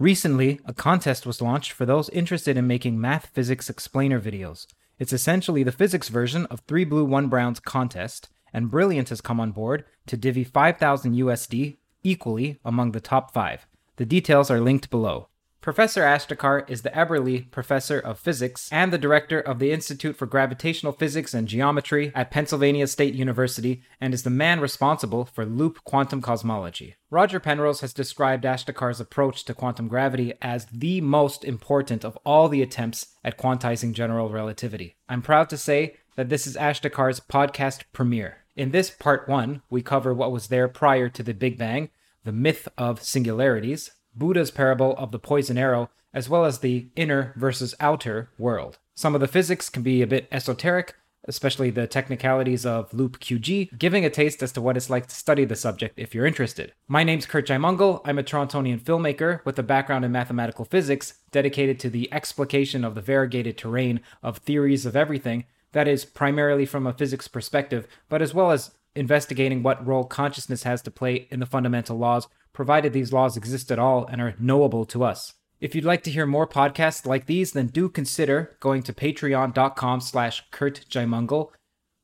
Recently, a contest was launched for those interested in making math physics explainer videos. It's essentially the physics version of 3 Blue 1 Brown's contest, and Brilliant has come on board to divvy 5000 USD equally among the top 5. The details are linked below. Professor Ashtekar is the Eberly Professor of Physics and the Director of the Institute for Gravitational Physics and Geometry at Pennsylvania State University and is the man responsible for loop quantum cosmology. Roger Penrose has described Ashtekar's approach to quantum gravity as the most important of all the attempts at quantizing general relativity. I'm proud to say that this is Ashtekar's podcast premiere. In this part one, we cover what was there prior to the Big Bang, the myth of singularities, Buddha's parable of the poison arrow, as well as the inner versus outer world. Some of the physics can be a bit esoteric, especially the technicalities of loop QG, giving a taste as to what it's like to study the subject if you're interested. My name's Curt Jaimungal. I'm a Torontonian filmmaker with a background in mathematical physics, dedicated to the explication of the variegated terrain of theories of everything, that is, primarily from a physics perspective, but as well as investigating what role consciousness has to play in the fundamental laws provided these laws exist at all and are knowable to us. If you'd like to hear more podcasts like these, then do consider going to patreon.com slash Curt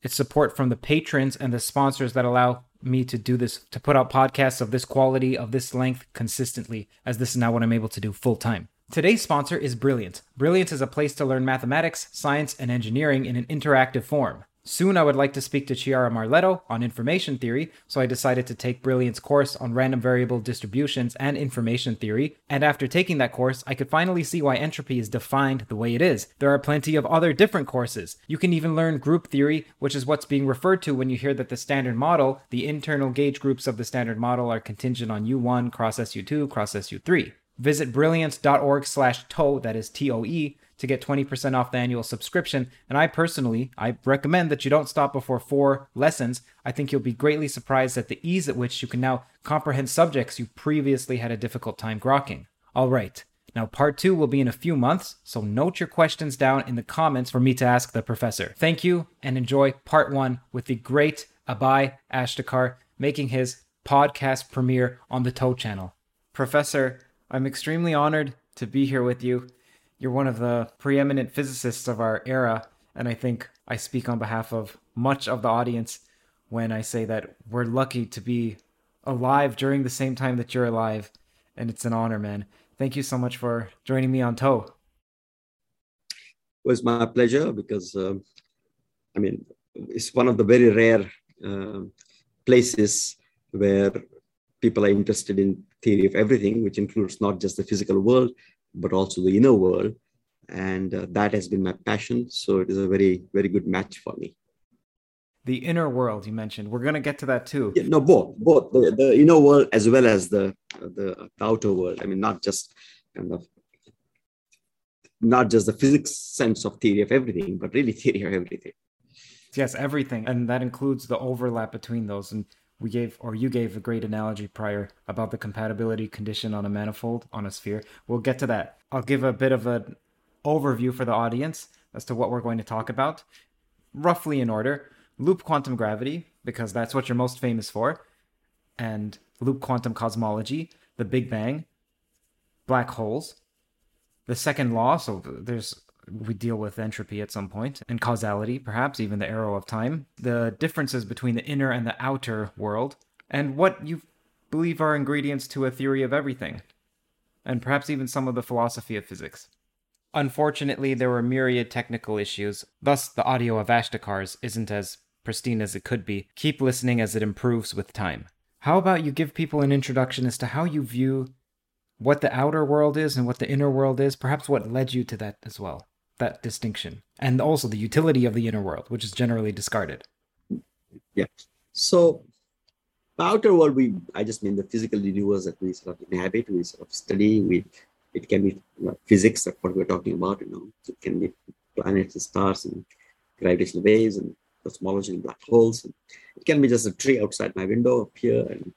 It's support from the patrons and the sponsors that allow me to do this, to put out podcasts of this quality, of this length consistently, as this is now what I'm able to do full time. Today's sponsor is Brilliant. Brilliant is a place to learn mathematics, science, and engineering in an interactive form. Soon I would like to speak to Chiara Marletto on information theory, so I decided to take Brilliant's course on random variable distributions and information theory, and after taking that course, I could finally see why entropy is defined the way it is. There are plenty of other different courses. You can even learn group theory, which is what's being referred to when you hear that the standard model, the internal gauge groups of the standard model are contingent on U1 cross SU2 cross SU3. Visit brilliant.org slash TOE, that is T-O-E, to get 20% off the annual subscription. And I personally, I recommend that you don't stop before four lessons. I think you'll be greatly surprised at the ease at which you can now comprehend subjects you previously had a difficult time grokking. All right. Now, part two will be in a few months, so note your questions down in the comments for me to ask the professor. Thank you and enjoy part one with the great Abhay Ashtekar making his podcast premiere on the Toe channel. Professor, I'm extremely honored to be here with you. You're one of the preeminent physicists of our era, and I think I speak on behalf of much of the audience when I say that we're lucky to be alive during the same time that you're alive, and it's an honor, man. Thank you so much for joining me on Toe. It was my pleasure because, uh, I mean, it's one of the very rare uh, places where people are interested in theory of everything, which includes not just the physical world, but also the inner world. And uh, that has been my passion. So it is a very, very good match for me. The inner world you mentioned, we're going to get to that too. Yeah, no, both, both the, the inner world as well as the, the, the outer world. I mean, not just kind of not just the physics sense of theory of everything, but really theory of everything. Yes, everything. And that includes the overlap between those. And we gave or you gave a great analogy prior about the compatibility condition on a manifold on a sphere we'll get to that i'll give a bit of an overview for the audience as to what we're going to talk about roughly in order loop quantum gravity because that's what you're most famous for and loop quantum cosmology, the Big Bang, black holes. The second law, so there's we deal with entropy at some point and causality, perhaps even the arrow of time, the differences between the inner and the outer world, and what you believe are ingredients to a theory of everything, and perhaps even some of the philosophy of physics. Unfortunately, there were myriad technical issues, thus, the audio of Ashtekar's isn't as pristine as it could be. Keep listening as it improves with time. How about you give people an introduction as to how you view what the outer world is and what the inner world is, perhaps what led you to that as well, that distinction, and also the utility of the inner world, which is generally discarded. Yeah. So, the outer world, we I just mean the physical universe that we sort of inhabit, we sort of study. We it can be you know, physics, that's what we're talking about. You know, it can be planets and stars and gravitational waves and cosmology and black holes. And it can be just a tree outside my window up here, and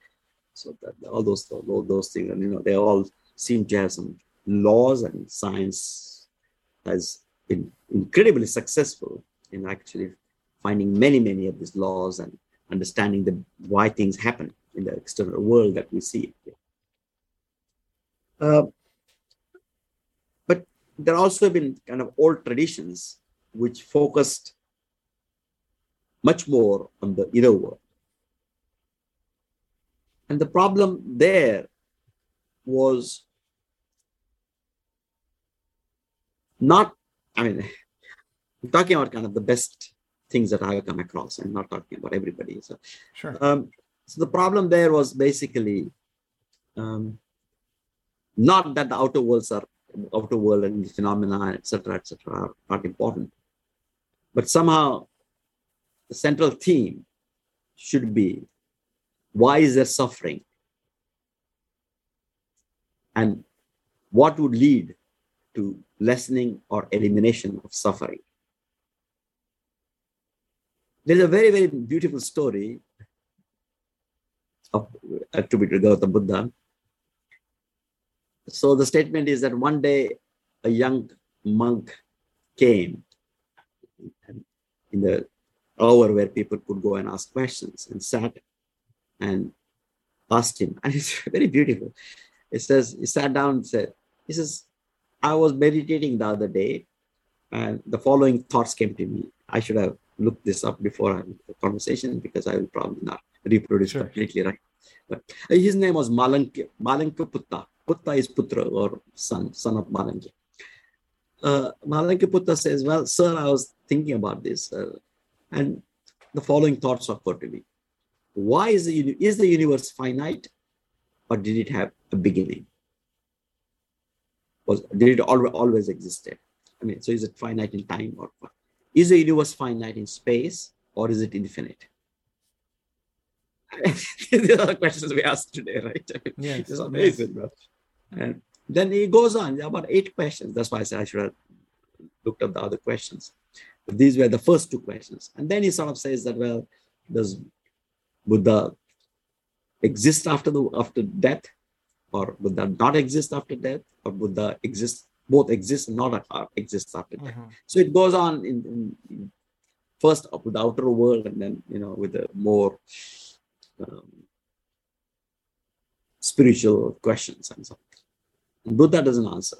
so that all those all those things, and you know, they all seem to have some laws, and science has been incredibly successful in actually finding many many of these laws and understanding the why things happen in the external world that we see. Uh, but there also have been kind of old traditions which focused much more on the inner world. And the problem there was not, I mean, I'm talking about kind of the best things that I have come across. I'm not talking about everybody. So, sure. Um, so the problem there was basically um, not that the outer worlds are outer world and phenomena, etc., etc., are not important, but somehow the central theme should be why is there suffering and what would lead to lessening or elimination of suffering there's a very very beautiful story of attributed to Gautama Buddha. So the statement is that one day a young monk came in the hour where people could go and ask questions and sat and asked him. And it's very beautiful. It says, he sat down and said, he says, I was meditating the other day and the following thoughts came to me. I should have looked this up before the conversation because I will probably not reproduce sure. completely right. But his name was Malanka, Malanka Putta. Putta is Putra or son, son of Malanka. Uh, Malanka Putta says, Well, sir, I was thinking about this. Uh, and the following thoughts occurred to me. Why is the, is the universe finite or did it have a beginning? Was, did it always, always existed? I mean, so is it finite in time or is the universe finite in space or is it infinite? These are the questions we ask today, right? yes, it's amazing, yes. bro. And then he goes on about eight questions. That's why I said I should have looked up the other questions. But these were the first two questions. And then he sort of says that, well, does Buddha exist after the after death? Or Buddha not exist after death? Or Buddha exist both exist and not exist after death? Mm-hmm. So it goes on in, in, in, first with the outer world and then you know with the more um, spiritual questions and so on. Buddha doesn't answer,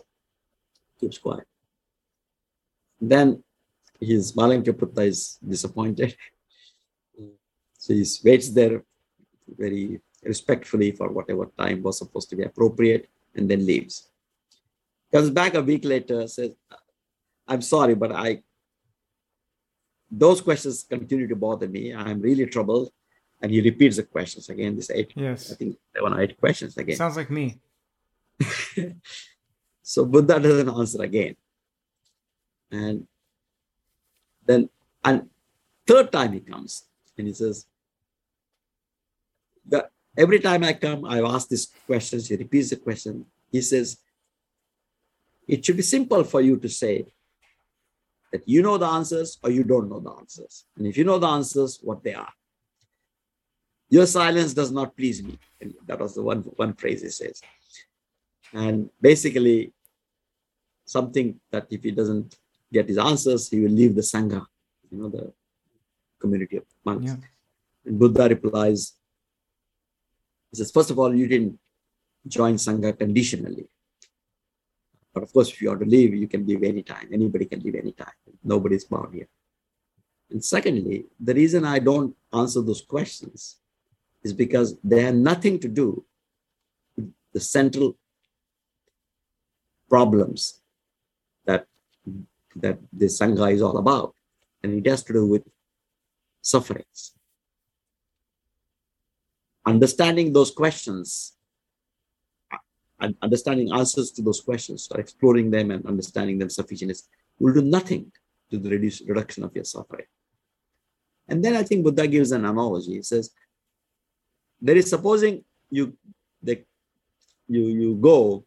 keeps quiet. Then his Malankaputta is disappointed. so he waits there very respectfully for whatever time was supposed to be appropriate and then leaves. Comes back a week later, says, I'm sorry, but I those questions continue to bother me. I'm really troubled. And he repeats the questions again. This eight, yes. I think seven or eight questions again. Sounds like me. so Buddha doesn't answer again. And then, and third time he comes and he says, that every time I come, I've asked these questions. He repeats the question. He says, it should be simple for you to say that you know the answers or you don't know the answers. And if you know the answers, what they are. Your silence does not please me. And that was the one, one phrase he says. And basically, something that if he doesn't get his answers, he will leave the Sangha, you know, the community of monks. Yeah. And Buddha replies, He says, first of all, you didn't join Sangha conditionally. But of course, if you want to leave, you can leave anytime. Anybody can leave anytime. Nobody's bound here. And secondly, the reason I don't answer those questions is because they have nothing to do with the central problems that that the Sangha is all about. And it has to do with sufferings. Understanding those questions, and understanding answers to those questions, or exploring them and understanding them sufficiently will do nothing to the reduce, reduction of your suffering. And then I think Buddha gives an analogy. He says, there is supposing you the, you you go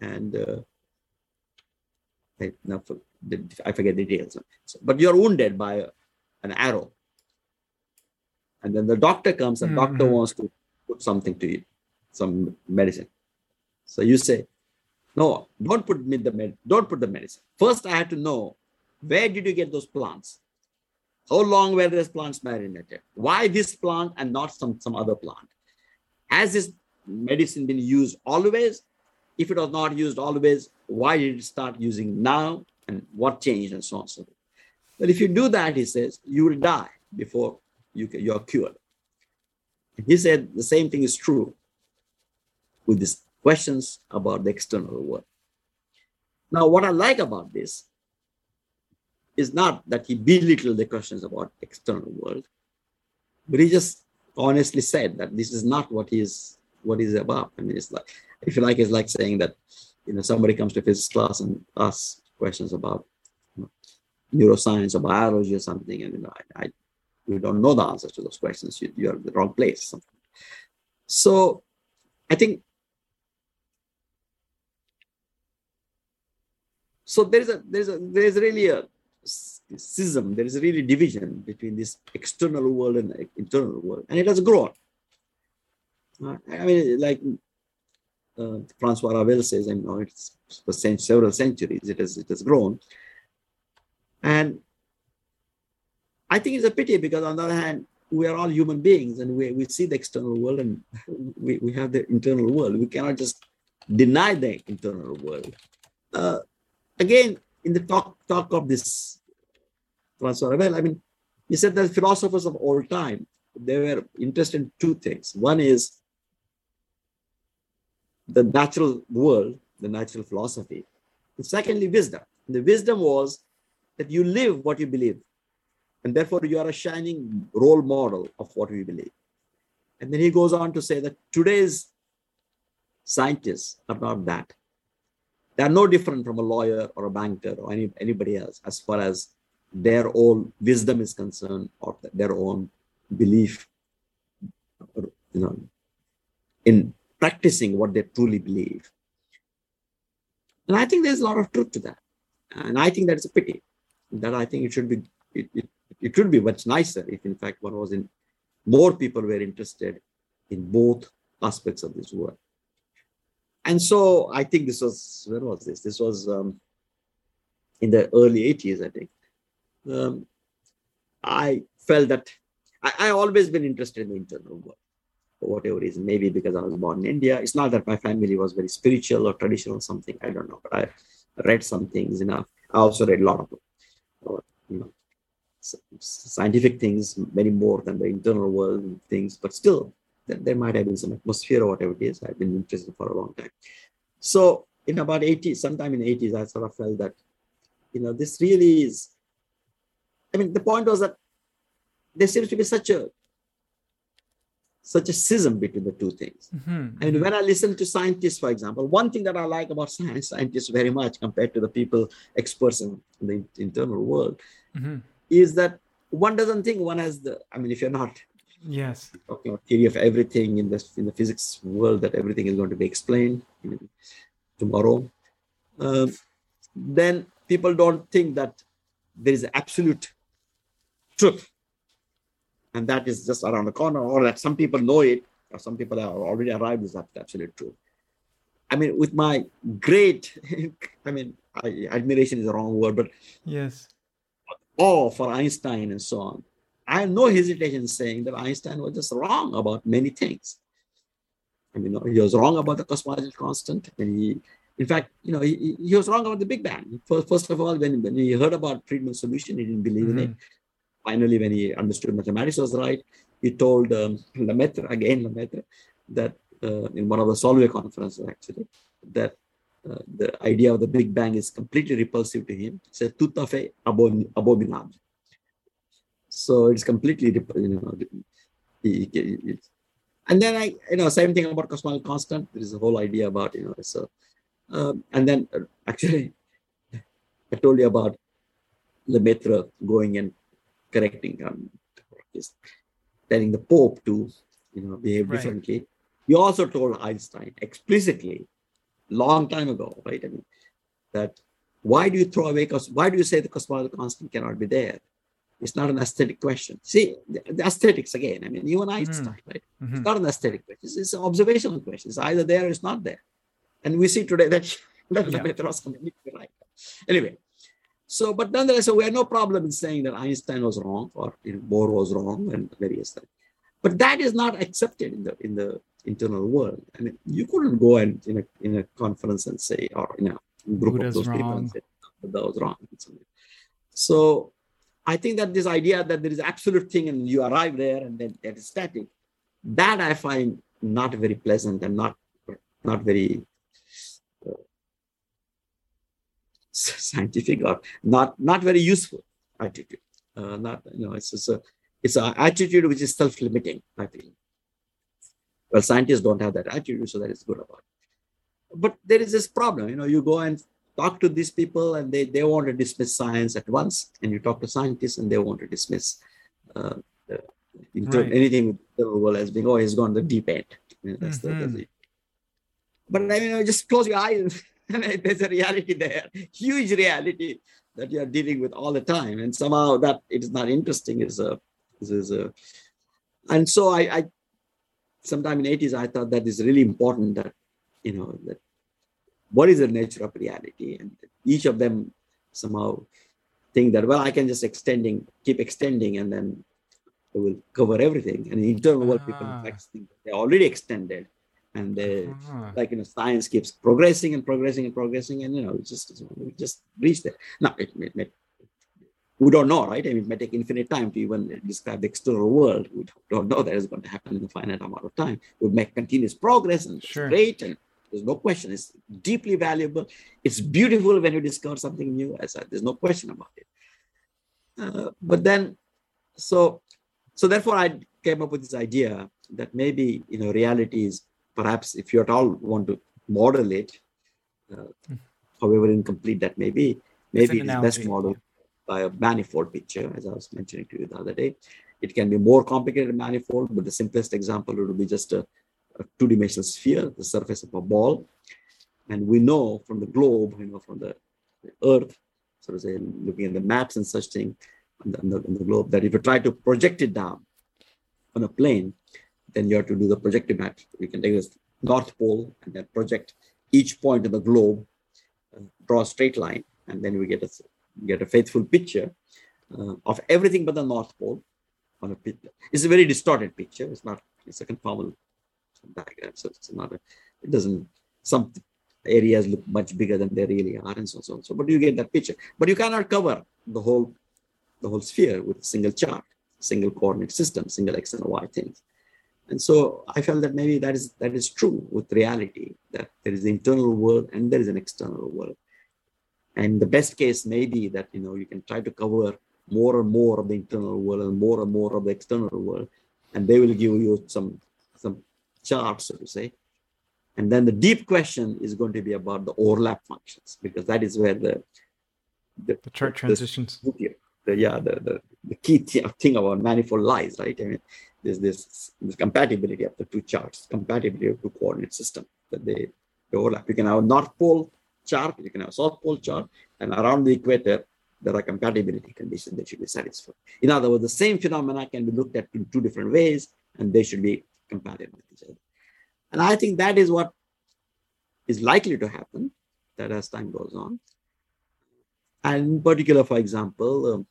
and uh, I, now for, I forget the details, but you're wounded by an arrow and then the doctor comes and mm-hmm. doctor wants to put something to you some medicine. So you say no don't put me the med- don't put the medicine. First i have to know where did you get those plants? How long were those plants marinated? Why this plant and not some some other plant? Has this medicine been used always? If it was not used always why did it start using now? And what changed and so on so forth. but if you do that he says you will die before you, you're cured. He said the same thing is true with these questions about the external world. Now, what I like about this is not that he belittled the questions about external world, but he just honestly said that this is not what he's what he's about. I mean, it's like if you like, it's like saying that you know somebody comes to physics class and asks questions about you know, neuroscience or biology or something, and you know, I, I you don't know the answers to those questions, you, you're in the wrong place. So I think so there is a there's a there's really a schism, there is really division between this external world and internal world, and it has grown. I mean, like uh, Francois Rabel says, I know it's for several centuries, it has it has grown, and I think it's a pity because on the other hand, we are all human beings and we, we see the external world and we, we have the internal world. We cannot just deny the internal world. Uh, again, in the talk, talk of this Francois Rabel, I mean, he said that philosophers of all time, they were interested in two things. One is the natural world, the natural philosophy. And secondly, wisdom. The wisdom was that you live what you believe. And therefore, you are a shining role model of what we believe. And then he goes on to say that today's scientists are not that. They are no different from a lawyer or a banker or any, anybody else as far as their own wisdom is concerned or their own belief you know, in practicing what they truly believe. And I think there's a lot of truth to that. And I think that's a pity. That I think it should be, it, it it would be much nicer if, in fact, one was in more people were interested in both aspects of this work. And so I think this was, where was this? This was um, in the early 80s, I think. Um, I felt that I, I always been interested in the internal world for whatever reason, maybe because I was born in India. It's not that my family was very spiritual or traditional or something, I don't know, but I read some things enough. I also read a lot of, you know, scientific things many more than the internal world things, but still there might have been some atmosphere or whatever it is. I've been interested for a long time. So in about 80, sometime in the 80s, I sort of felt that, you know, this really is, I mean, the point was that there seems to be such a such a schism between the two things. Mm-hmm. I mean, when I listen to scientists, for example, one thing that I like about science scientists very much compared to the people experts in the internal world mm-hmm is that one doesn't think one has the i mean if you're not yes. talking about theory of everything in the in the physics world that everything is going to be explained you know, tomorrow uh, then people don't think that there is absolute truth. And that is just around the corner or that some people know it or some people have already arrived at absolute truth. I mean with my great i mean I, admiration is the wrong word but yes awe for Einstein and so on. I have no hesitation saying that Einstein was just wrong about many things. I mean, he was wrong about the cosmological constant, and he, in fact, you know, he, he was wrong about the Big Bang. First, first of all, when, when he heard about Friedmann's solution, he didn't believe mm-hmm. in it. Mm-hmm. Finally, when he understood mathematics was right, he told um, Lemaitre, again Lemaitre, that uh, in one of the Solvay conferences, actually, that uh, the idea of the Big Bang is completely repulsive to him. It's a tout à fait abominable. So it's completely, you know, and then I, you know, same thing about cosmological constant. There is a whole idea about, you know, so, um, and then uh, actually, I told you about Lemaitre going and correcting, um, telling the Pope to, you know, behave right. differently. He also told Einstein explicitly long time ago, right? I mean, that why do you throw away, because why do you say the cosmological constant cannot be there? It's not an aesthetic question. See, the, the aesthetics again, I mean, you and Einstein, mm-hmm. right? Mm-hmm. It's not an aesthetic question. It's, it's, an observational question. It's either there or it's not there. And we see today that, that yeah. the was completely right. Anyway, so, but nonetheless, so we have no problem in saying that Einstein was wrong or you know, Bohr was wrong and various things. But that is not accepted in the in the internal world. I mean, you couldn't go and in a in a conference and say, or in a group Buddha's of those wrong. people and say that was wrong. So I think that this idea that there is absolute thing and you arrive there and then that is static, that I find not very pleasant and not not very uh, scientific or not not very useful attitude. Uh, not you know it's just a it's an attitude which is self-limiting. I feel. Well, scientists don't have that attitude, so that is good about it. But there is this problem, you know, you go and talk to these people and they, they want to dismiss science at once, and you talk to scientists and they want to dismiss uh, right. anything the world as being, oh, he's gone the deep end. that's mm-hmm. the, the, but I mean, just close your eyes and there's a reality there, huge reality that you are dealing with all the time. And somehow that it is not interesting is a, is a and so I, I sometime in 80s, I thought that is really important that, you know, that what is the nature of reality? And each of them somehow think that, well, I can just extending, keep extending, and then it will cover everything. And in internal world, people in fact think they're already extended. And they, uh-huh. like, you know, science keeps progressing and progressing and progressing. And, you know, it just, it just reach there. Now, it, it, it we don't know, right? I mean, it may take infinite time to even describe the external world. We don't know that is going to happen in a finite amount of time. We make continuous progress and sure. great, and there's no question. It's deeply valuable. It's beautiful when you discover something new. As I, there's no question about it. Uh, but then, so, so therefore, I came up with this idea that maybe you know reality is perhaps if you at all want to model it, uh, hmm. however incomplete that may be, maybe it's best model by a manifold picture, as I was mentioning to you the other day. It can be more complicated manifold, but the simplest example would be just a, a two-dimensional sphere, the surface of a ball. And we know from the globe, you know, from the, the Earth, so to say, looking at the maps and such thing on the, on the, on the globe, that if you try to project it down on a plane, then you have to do the projective map. You can take this North Pole and then project each point of the globe, uh, draw a straight line, and then we get a get a faithful picture uh, of everything but the North Pole on a picture. It's a very distorted picture. It's not, it's a conformal diagram. So it's not, a, it doesn't, some areas look much bigger than they really are and so on, so on. So, but you get that picture. But you cannot cover the whole, the whole sphere with a single chart, single coordinate system, single X and Y things. And so I felt that maybe that is that is true with reality, that there is the internal world and there is an external world. And the best case may be that you know you can try to cover more and more of the internal world and more and more of the external world, and they will give you some some charts, so to say. And then the deep question is going to be about the overlap functions, because that is where the the, the chart transitions. The, the, yeah, the, the, the key thing about manifold lies, right? I mean, there's this, this compatibility of the two charts, compatibility of two coordinate system that they, they overlap. You can have a North Pole chart, you can have South Pole chart, and around the equator, there are compatibility conditions that should be satisfied. In other words, the same phenomena can be looked at in two different ways, and they should be compatible with each other. And I think that is what is likely to happen, that as time goes on. And in particular, for example, um,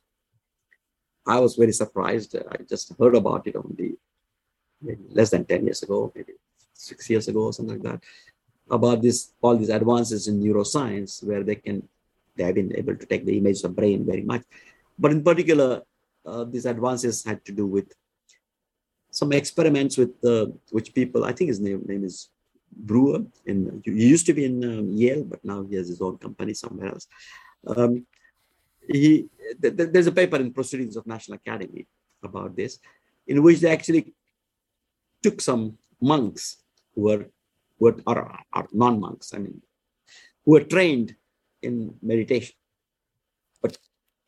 I was very surprised. I just heard about it only less than 10 years ago, maybe six years ago something like that about this all these advances in neuroscience where they can they have been able to take the image of brain very much. But in particular uh, these advances had to do with some experiments with uh, which people i think his name, name is brewer in he used to be in um, yale but now he has his own company somewhere else. Um, he th- th- there's a paper in proceedings of national academy about this in which they actually took some monks who were, who were are, are non-monks, I mean, who are trained in meditation, but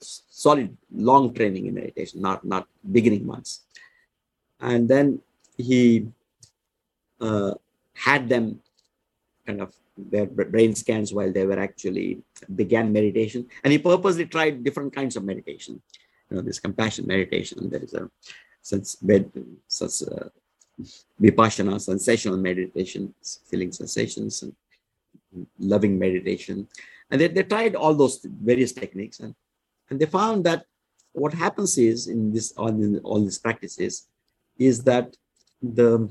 solid long training in meditation, not not beginning ones. And then he uh, had them kind of their brain scans while they were actually began meditation, and he purposely tried different kinds of meditation. You know, this compassion meditation. There is a sense bed, such uh, vipassana, sensational meditation, feeling sensations, and loving meditation. And they, they tried all those various techniques, and, and they found that what happens is in this all, in all these practices is that the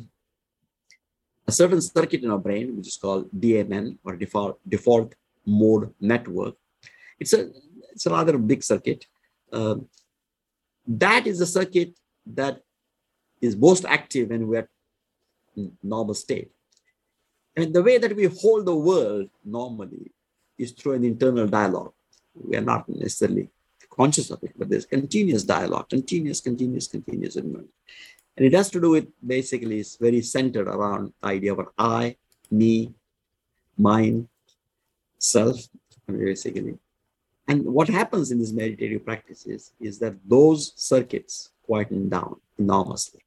a certain circuit in our brain, which is called DMN or default default mode network, it's a it's a rather big circuit. Uh, that is a circuit that is most active when we're in normal state. And the way that we hold the world normally is through an internal dialogue. We are not necessarily conscious of it, but there's continuous dialogue, continuous, continuous, continuous. And it has to do with basically it's very centered around the idea of an I, me, mine, self, basically. And what happens in these meditative practices is that those circuits quieten down enormously.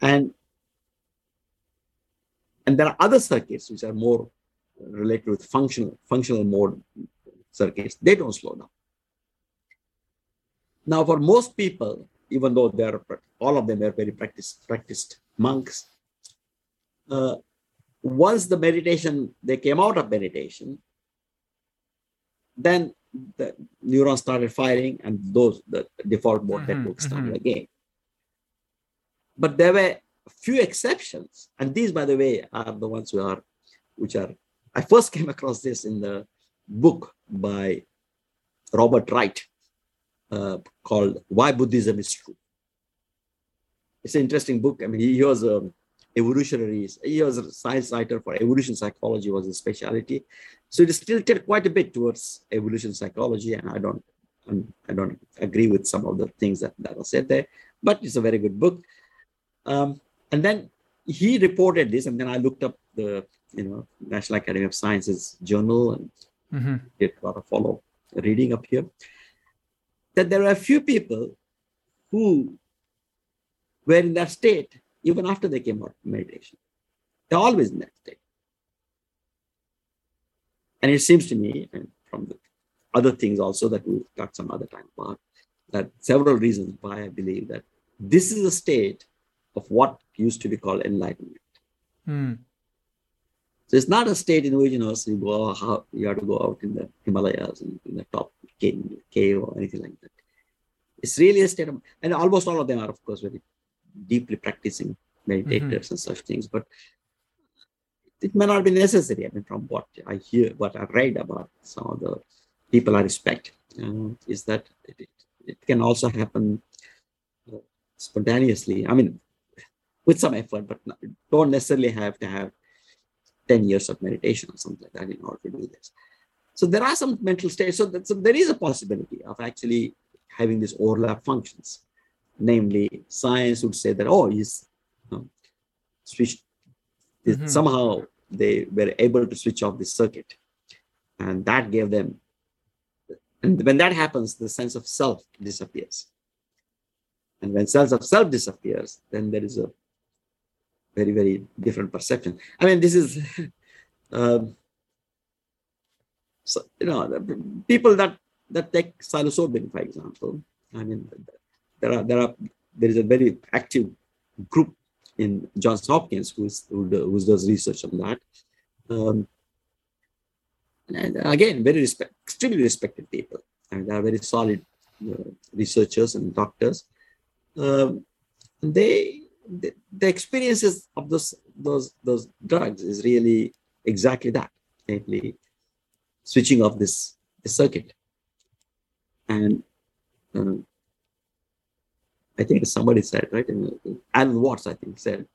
And, and there are other circuits which are more related with functional, functional mode circuits. They don't slow down. Now, for most people, even though they're all of them are very practiced, practiced monks, uh, once the meditation, they came out of meditation, then the neurons started firing and those the default mode mm-hmm, network started mm-hmm. again. But there were a few exceptions, and these, by the way, are the ones who are, which are. I first came across this in the book by Robert Wright uh, called "Why Buddhism Is True." It's an interesting book. I mean, he, he was a evolutionary. He was a science writer for evolution psychology was his specialty. So it is tilted quite a bit towards evolution psychology, and I don't, I don't agree with some of the things that that are said there. But it's a very good book. Um, and then he reported this, and then I looked up the you know National Academy of Sciences journal and mm-hmm. did a lot of follow reading up here. That there are a few people who were in that state even after they came out of meditation. They're always in that state. And it seems to me, and from the other things also that we'll talk some other time about, that several reasons why I believe that this is a state of what used to be called enlightenment. Hmm. So it's not a state in which you know so you go how you have to go out in the Himalayas and in the top cave, cave or anything like that. It's really a state of, and almost all of them are of course very deeply practicing meditators mm-hmm. and such things, but it may not be necessary. I mean, from what I hear, what I read about some of the people I respect, uh, is that it, it, can also happen spontaneously. I mean, with some effort, but not, don't necessarily have to have 10 years of meditation or something like that in order to do this. So there are some mental states. So, that, so there is a possibility of actually having these overlap functions. Namely, science would say that, oh, he's you know, switched. Mm-hmm. Somehow they were able to switch off the circuit. And that gave them, and when that happens, the sense of self disappears. And when sense of self disappears, then there is a very very different perception. I mean this is um, so you know people that that take psilocybin for example i mean there are there are there is a very active group in johns hopkins who's who, who does research on that. Um, and again very respect extremely respected people. And they are very solid uh, researchers and doctors. Um, and they the, the experiences of those those those drugs is really exactly that, namely switching off this, this circuit. And um, I think somebody said, right? Alan Watts, I think, said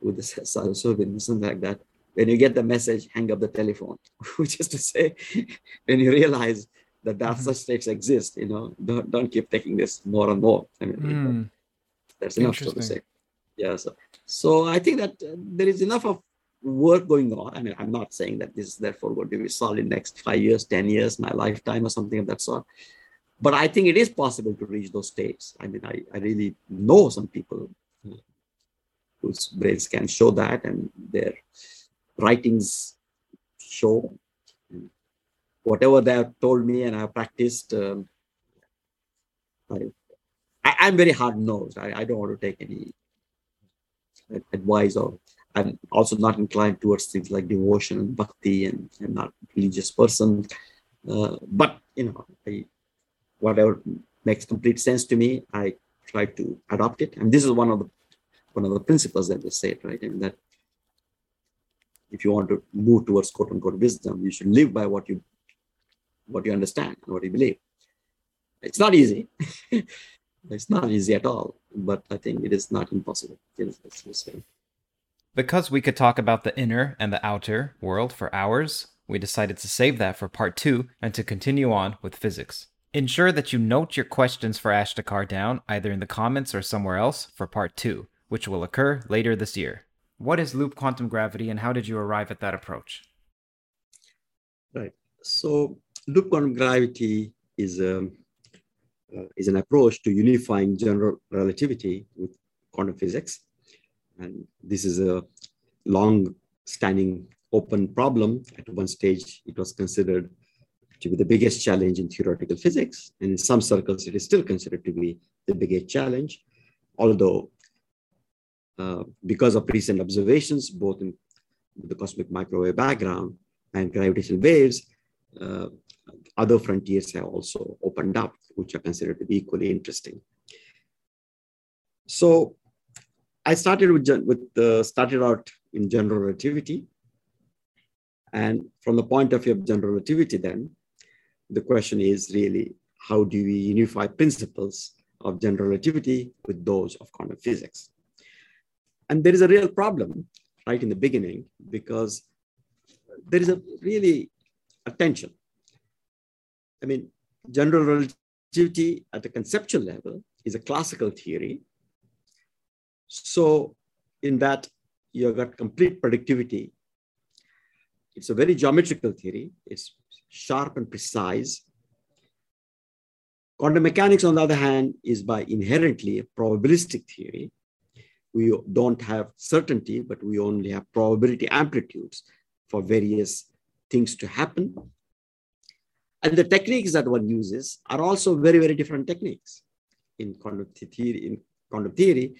with the psilocybin, something like that. When you get the message, hang up the telephone, which is to say, when you realize that that mm-hmm. such states exist, you know, don't, don't keep taking this more and more. I mean, mm. that's enough, so to say. Yeah. So, I think that uh, there is enough of work going on. I mean, I'm not saying that this is therefore going to be solid next five years, 10 years, my lifetime, or something of that sort. But I think it is possible to reach those states. I mean, I, I really know some people whose brains can show that, and their writings show whatever they have told me and I have practiced. Um, I, am very hard nosed. I, I don't want to take any advice or I'm also not inclined towards things like devotion and bhakti, and I'm not a religious person. Uh, but you know, I, whatever makes complete sense to me, I try to adopt it. And this is one of the one of the principles that they say, right? I mean that if you want to move towards quote unquote wisdom, you should live by what you what you understand and what you believe. It's not easy. it's not easy at all, but I think it is not impossible. Because we could talk about the inner and the outer world for hours, we decided to save that for part two and to continue on with physics. Ensure that you note your questions for Ashtekar down either in the comments or somewhere else for part two, which will occur later this year. What is loop quantum gravity and how did you arrive at that approach? Right. So, loop quantum gravity is, a, um, uh, is an approach to unifying general relativity with quantum physics and this is a long standing open problem. At one stage, it was considered to be the biggest challenge in theoretical physics. And in some circles, it is still considered to be the biggest challenge. Although, uh, because of recent observations, both in the cosmic microwave background and gravitational waves, uh, other frontiers have also opened up, which are considered to be equally interesting. So I started with, with uh, started out in general relativity. And from the point of view of general relativity, then the question is really how do we unify principles of general relativity with those of quantum physics? And there is a real problem right in the beginning because there is a really a tension. I mean, general relativity at the conceptual level is a classical theory so in that, you've got complete predictivity. It's a very geometrical theory. It's sharp and precise. Quantum mechanics, on the other hand, is by inherently a probabilistic theory. We don't have certainty, but we only have probability amplitudes for various things to happen. And the techniques that one uses are also very, very different techniques. In quantum theory, in quantum theory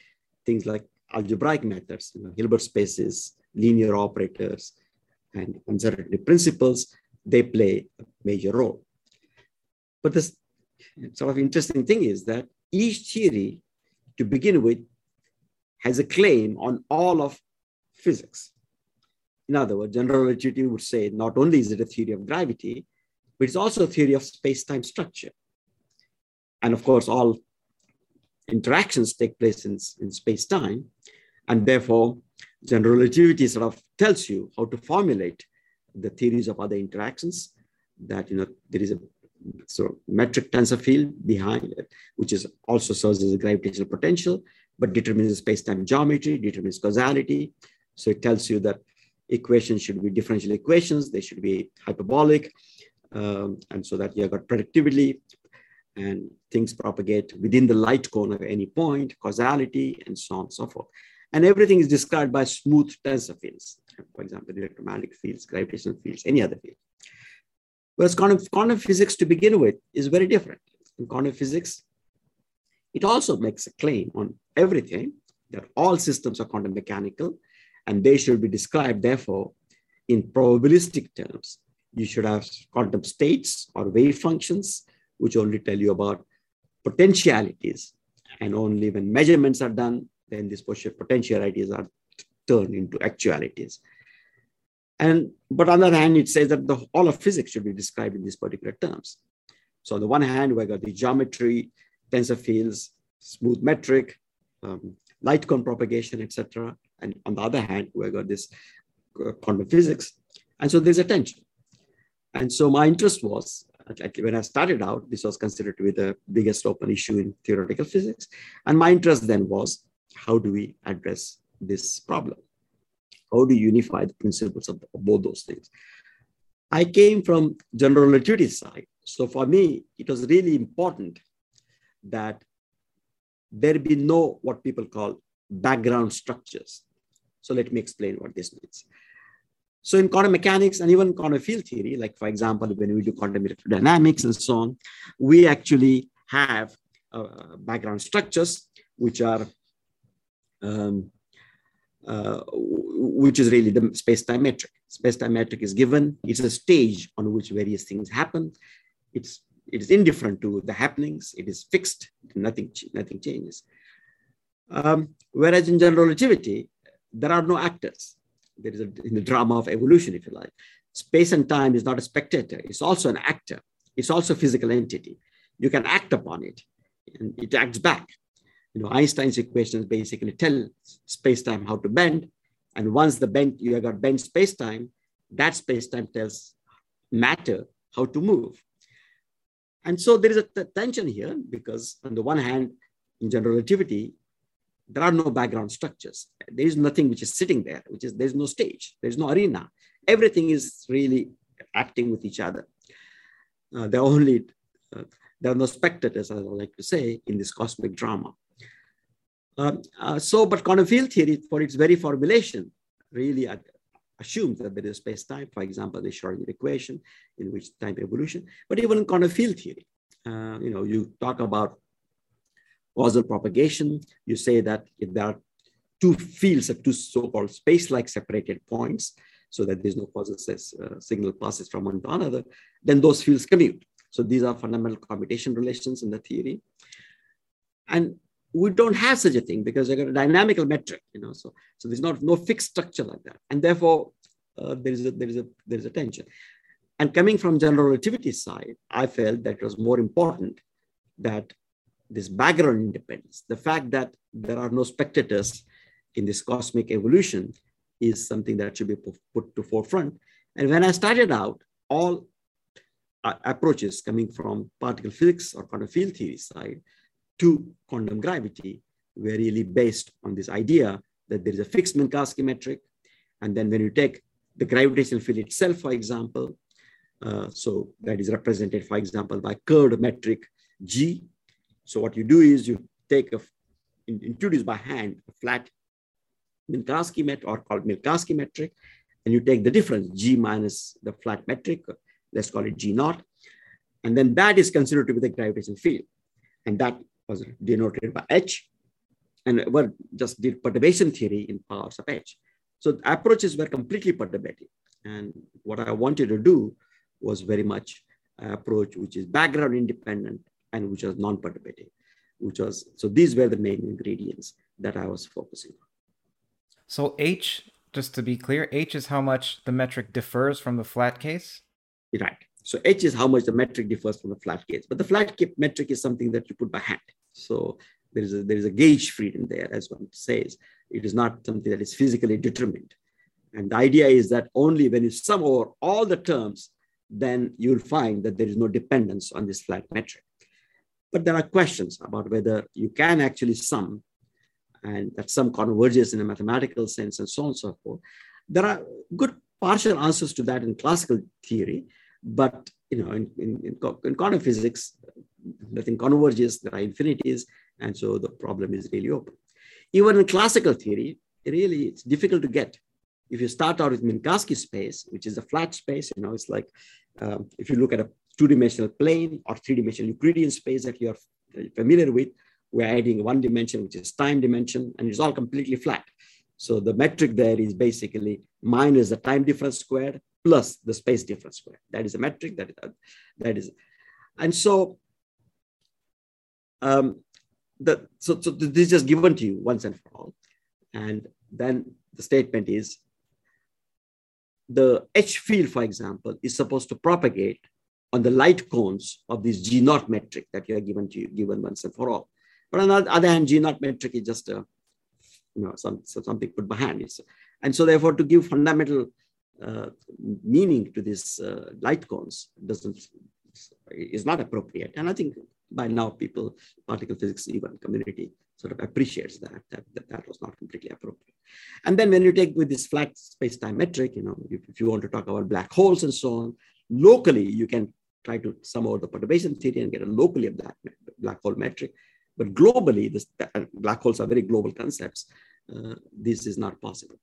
things like algebraic methods, you know, Hilbert spaces, linear operators, and uncertainty principles, they play a major role. But the sort of interesting thing is that each theory, to begin with, has a claim on all of physics. In other words, general relativity would say not only is it a theory of gravity, but it's also a theory of space-time structure. And of course, all interactions take place in, in space-time. And therefore, general relativity sort of tells you how to formulate the theories of other interactions that, you know, there is a sort of metric tensor field behind it, which is also serves as a gravitational potential, but determines space-time geometry, determines causality. So it tells you that equations should be differential equations, they should be hyperbolic, um, and so that you have got predictability, and things propagate within the light cone of any point, causality, and so on and so forth. And everything is described by smooth tensor fields, for example, electromagnetic fields, gravitational fields, any other field. Whereas quantum, quantum physics to begin with is very different. In quantum physics, it also makes a claim on everything that all systems are quantum mechanical and they should be described, therefore, in probabilistic terms. You should have quantum states or wave functions which only tell you about potentialities. And only when measurements are done, then these potentialities are turned into actualities. And but on the other hand, it says that the, all of physics should be described in these particular terms. So on the one hand, we got the geometry, tensor fields, smooth metric, um, light cone propagation, etc. And on the other hand, we got this uh, quantum physics. And so there's a tension. And so my interest was, when I started out, this was considered to be the biggest open issue in theoretical physics. And my interest then was, how do we address this problem? How do you unify the principles of, of both those things? I came from general relativity side. So for me, it was really important that there be no what people call background structures. So let me explain what this means. So in quantum mechanics and even quantum field theory, like for example, when we do quantum electrodynamics and so on, we actually have uh, background structures which are um, uh, which is really the space-time metric. Space-time metric is given. It's a stage on which various things happen. It's it is indifferent to the happenings. It is fixed. Nothing nothing changes. Um, whereas in general relativity, there are no actors. There is a, in the drama of evolution, if you like. Space and time is not a spectator. It's also an actor. It's also a physical entity. You can act upon it, and it acts back. You know, Einstein's equations basically tell space-time how to bend, and once the bend you have got bent space-time, that space-time tells matter how to move. And so there is a tension here because on the one hand, in general relativity, there are no background structures. There is nothing which is sitting there, which is there's no stage, there's no arena. Everything is really acting with each other. Uh, there are only uh, there are no spectators, as I like to say, in this cosmic drama. Um, uh, so, but quantum field theory, for its very formulation, really assumes that there is space-time. For example, the Schrodinger equation, in which time evolution. But even in quantum field theory, uh, you know, you talk about causal propagation. You say that if there are two fields at two so-called space-like separated points, so that there's no causal uh, signal passes from one to another, then those fields commute. So these are fundamental commutation relations in the theory. And we don't have such a thing because I got a dynamical metric, you know. So, so there's not no fixed structure like that, and therefore uh, there is a there is a there is a tension. And coming from general relativity side, I felt that it was more important that this background independence, the fact that there are no spectators in this cosmic evolution, is something that should be put to forefront. And when I started out, all uh, approaches coming from particle physics or quantum field theory side to quantum gravity were really based on this idea that there is a fixed Minkowski metric. And then when you take the gravitational field itself, for example, uh, so that is represented, for example, by curved metric G. So what you do is you take a, introduce by hand a flat Minkowski metric or called Minkowski metric, and you take the difference, G minus the flat metric, let's call it G naught. And then that is considered to be the gravitational field. And that was denoted by H, and we just did perturbation theory in powers of H. So approaches were completely perturbative. And what I wanted to do was very much approach which is background independent and which was non-perturbative, which was, so these were the main ingredients that I was focusing on. So H, just to be clear, H is how much the metric differs from the flat case? Right. So H is how much the metric differs from the flat case. But the flat metric is something that you put by hand. So there is a, there is a gauge freedom there, as one says. It is not something that is physically determined. And the idea is that only when you sum over all the terms, then you'll find that there is no dependence on this flat metric. But there are questions about whether you can actually sum and that sum converges in a mathematical sense and so on and so forth. There are good partial answers to that in classical theory, but you know, in, in, in quantum physics, nothing converges, there are infinities, and so the problem is really open. Even in classical theory, really it's difficult to get. If you start out with Minkowski space, which is a flat space, you know, it's like um, if you look at a two-dimensional plane or three-dimensional Euclidean space that you are familiar with, we're adding one dimension, which is time dimension, and it's all completely flat. So the metric there is basically minus the time difference squared plus the space difference squared. That is a metric that is, that is. And so um, the, so, so this is just given to you once and for all. And then the statement is the H field, for example, is supposed to propagate on the light cones of this G naught metric that you are given to you, given once and for all. But on the other hand, G naught metric is just a, you know, some, something put behind it. And so therefore, to give fundamental uh, meaning to these uh, light cones doesn't is not appropriate. And I think by now people, particle physics even community sort of appreciates that, that, that, that was not completely appropriate. And then when you take with this flat space-time metric, you know, if, if, you want to talk about black holes and so on, locally you can try to sum out the perturbation theory and get a locally black, black hole metric. But globally, this, black holes are very global concepts. Uh, this is not possible.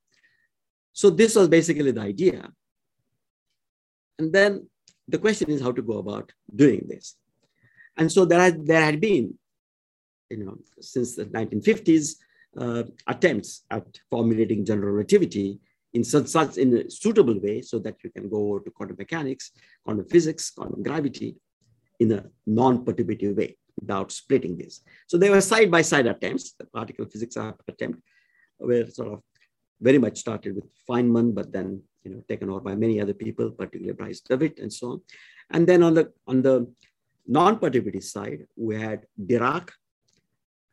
So this was basically the idea. And then the question is how to go about doing this. And so there had, there had been, you know, since the 1950s, uh, attempts at formulating general relativity in such, such in a suitable way so that you can go over to quantum mechanics, quantum physics, quantum gravity in a non-perturbative way without splitting this. So there were side-by-side -side attempts. The particle physics attempt were sort of very much started with Feynman, but then you know taken over by many other people, particularly Bryce DeWitt and so on. And then on the on the non-perturbative side, we had Dirac,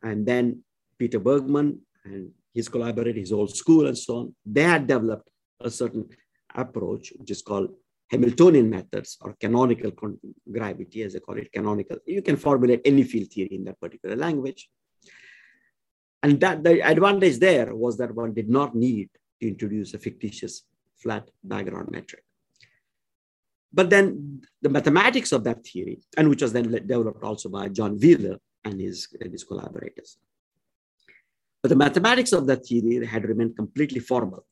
and then Peter Bergmann and his collaborator, his old school, and so on. They had developed a certain approach, which is called Hamiltonian methods or canonical gravity, as they call it, canonical. You can formulate any field theory in that particular language. And that the advantage there was that one did not need to introduce a fictitious flat background metric. But then the mathematics of that theory, and which was then developed also by John Wheeler and his, and his collaborators. But the mathematics of that theory had remained completely formal.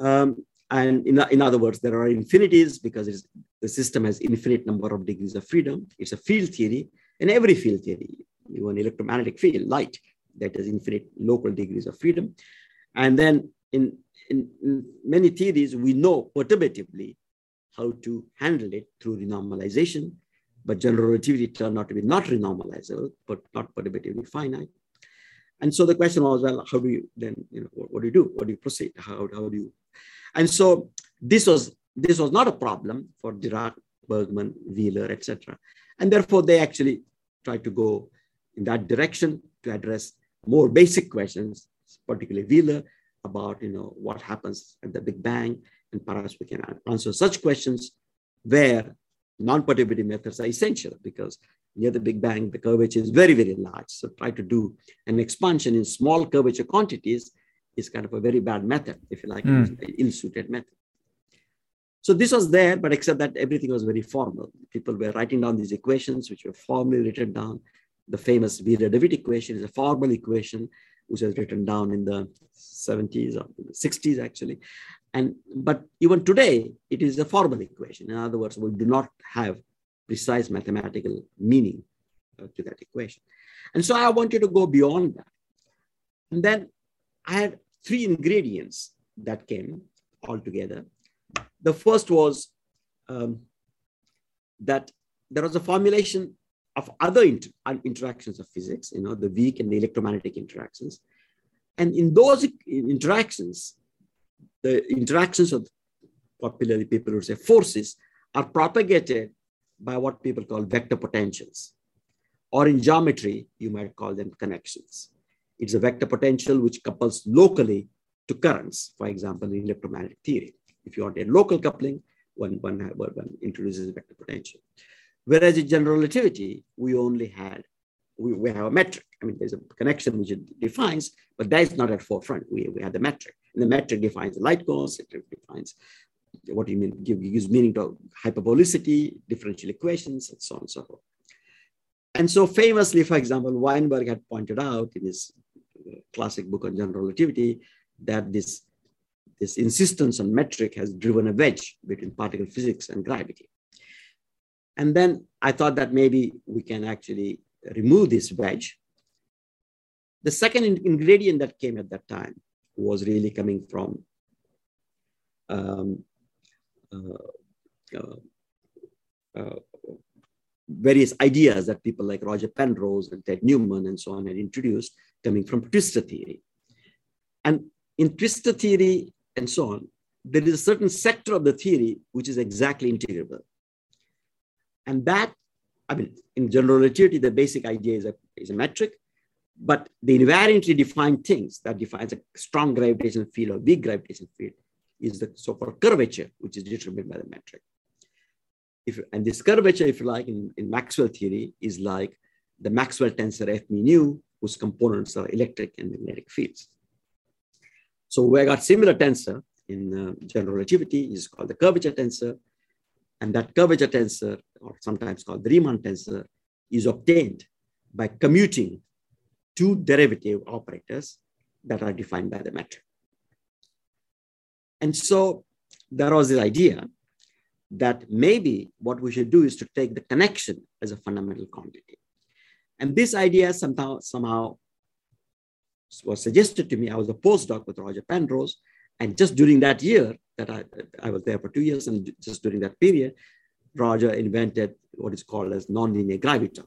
Um, and in, in other words, there are infinities because the system has infinite number of degrees of freedom. It's a field theory, and every field theory, even electromagnetic field, light, that has infinite local degrees of freedom. And then in, in, in many theories, we know perturbatively how to handle it through renormalization, but general relativity turned out to be not renormalizable, but not perturbatively finite. And so the question was, well, how do you then, you know, what, what do you do? What do you proceed? How, how do you? And so this was this was not a problem for Dirac, Bergmann, Wheeler, etc. And therefore, they actually tried to go in that direction to address more basic questions, particularly Wheeler, about you know what happens at the Big Bang, and perhaps we can answer such questions where non-perturbative methods are essential because near the Big Bang, the curvature is very, very large. So try to do an expansion in small curvature quantities is kind of a very bad method, if you like, mm. ill-suited method. So this was there, but except that everything was very formal. People were writing down these equations, which were formally written down the famous Wheeler-DeWitt equation is a formal equation which was written down in the 70s or 60s actually. And but even today, it is a formal equation. In other words, we do not have precise mathematical meaning uh, to that equation. And so I wanted to go beyond that. And then I had three ingredients that came all together. The first was um, that there was a formulation of other inter interactions of physics, you know, the weak and the electromagnetic interactions. And in those interactions, the interactions of popularly people would say forces are propagated by what people call vector potentials. Or in geometry, you might call them connections. It's a vector potential which couples locally to currents, for example, in electromagnetic theory. If you want a local coupling, one, one, one introduces a vector potential. Whereas in general relativity, we only had, we, we have a metric. I mean, there's a connection which it defines, but that is not at forefront. We, we have the metric. And the metric defines the light course, it defines what you mean, give, gives meaning to hyperbolicity, differential equations, and so on and so forth. And so famously, for example, Weinberg had pointed out in his uh, classic book on general relativity that this, this insistence on metric has driven a wedge between particle physics and gravity. And then I thought that maybe we can actually remove this wedge. The second in ingredient that came at that time was really coming from um, uh, uh, uh, various ideas that people like Roger Penrose and Ted Newman and so on had introduced coming from twistor theory. And in twistor theory and so on, there is a certain sector of the theory which is exactly integrable. And that, I mean, in general relativity, the basic idea is a, is a metric, but the invariantly defined things that defines a strong gravitational field or weak gravitational field is the so-called curvature, which is determined by the metric. If, and this curvature, if you like, in, in Maxwell theory, is like the Maxwell tensor F mu, nu, whose components are electric and magnetic fields. So we got similar tensor in uh, general relativity is called the curvature tensor. And that curvature tensor, or sometimes called the Riemann tensor, is obtained by commuting two derivative operators that are defined by the metric. And so there was this idea that maybe what we should do is to take the connection as a fundamental quantity. And this idea somehow, somehow was suggested to me. I was a postdoc with Roger Penrose. And just during that year that I, I was there for two years, and just during that period, Roger invented what is called as nonlinear graviton.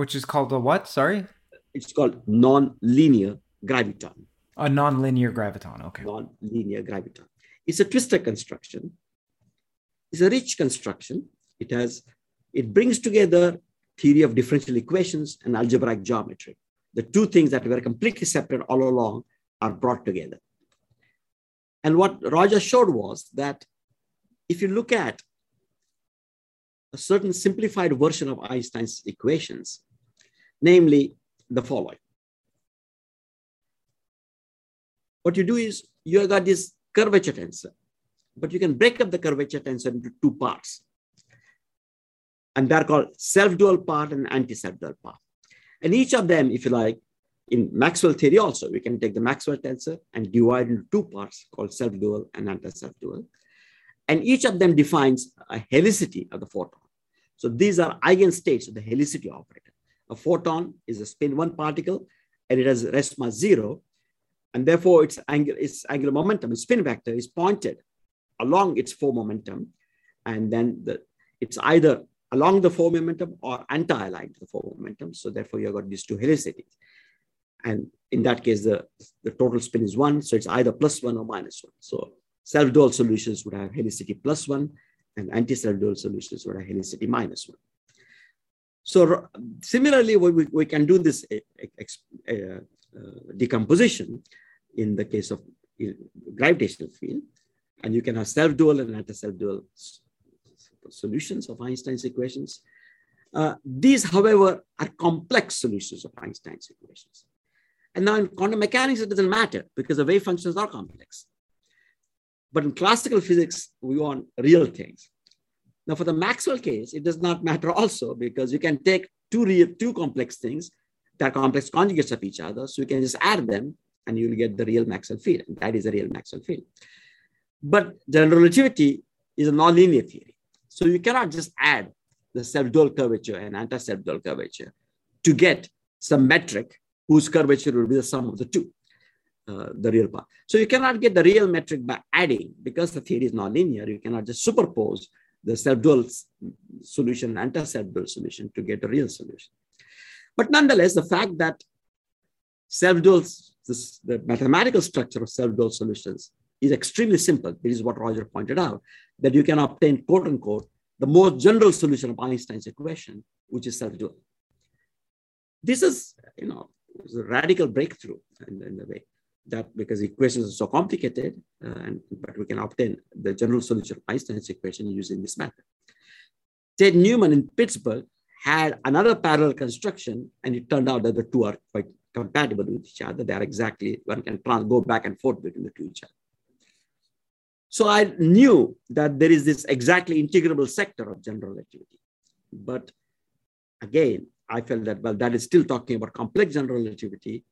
Which is called a what? Sorry? It's called nonlinear graviton. A nonlinear graviton. Okay. Nonlinear graviton. It's a twistor construction. It's a rich construction. It has, it brings together theory of differential equations and algebraic geometry. The two things that were completely separate all along are brought together. And what Roger showed was that if you look at a certain simplified version of Einstein's equations, namely the following. What you do is you have got this curvature tensor, but you can break up the curvature tensor into two parts. And they're called self-dual part and anti-self-dual part. And each of them, if you like, in Maxwell theory also, we can take the Maxwell tensor and divide into two parts called self-dual and anti-self-dual. And each of them defines a helicity of the photon. So these are eigenstates of the helicity operator. A photon is a spin one particle and it has rest mass zero. And therefore its, angle, its angular momentum, its spin vector is pointed along its four momentum. And then the, it's either along the four momentum or anti-aligned to the four momentum. So therefore you have got these two helicities. And in that case, the, the total spin is one. So it's either plus one or minus one. So self-dual solutions would have helicity plus one and anti-self-dual solutions would have helicity minus one. So similarly, we, we can do this uh, uh, decomposition in the case of gravitational field. And you can have self-dual and anti-self-dual solutions of Einstein's equations. Uh, these, however, are complex solutions of Einstein's equations. And now in quantum mechanics, it doesn't matter because the wave functions are complex. But in classical physics, we want real things. Now, for the Maxwell case, it does not matter also because you can take two real, two complex things that are complex conjugates of each other. So you can just add them and you'll get the real Maxwell field. And that is a real Maxwell field. But general relativity is a nonlinear theory. So you cannot just add the self-dual curvature and anti-self-dual curvature to get some metric whose curvature will be the sum of the two, uh, the real part. So you cannot get the real metric by adding because the theory is nonlinear. You cannot just superpose the self-dual solution, and anti-self-dual solution to get a real solution. But nonetheless, the fact that self-dual, the mathematical structure of self-dual solutions is extremely simple. This is what Roger pointed out, that you can obtain, quote unquote, the most general solution of Einstein's equation, which is self-dual. This is, you know, a radical breakthrough in, in the way that because equations are so complicated, uh, and, but we can obtain the general solution of Einstein's equation using this method. Ted Newman in Pittsburgh had another parallel construction, and it turned out that the two are quite compatible with each other. They are exactly, one can go back and forth between the two each other. So I knew that there is this exactly integrable sector of general relativity. But again, I felt that, well, that is still talking about complex general relativity.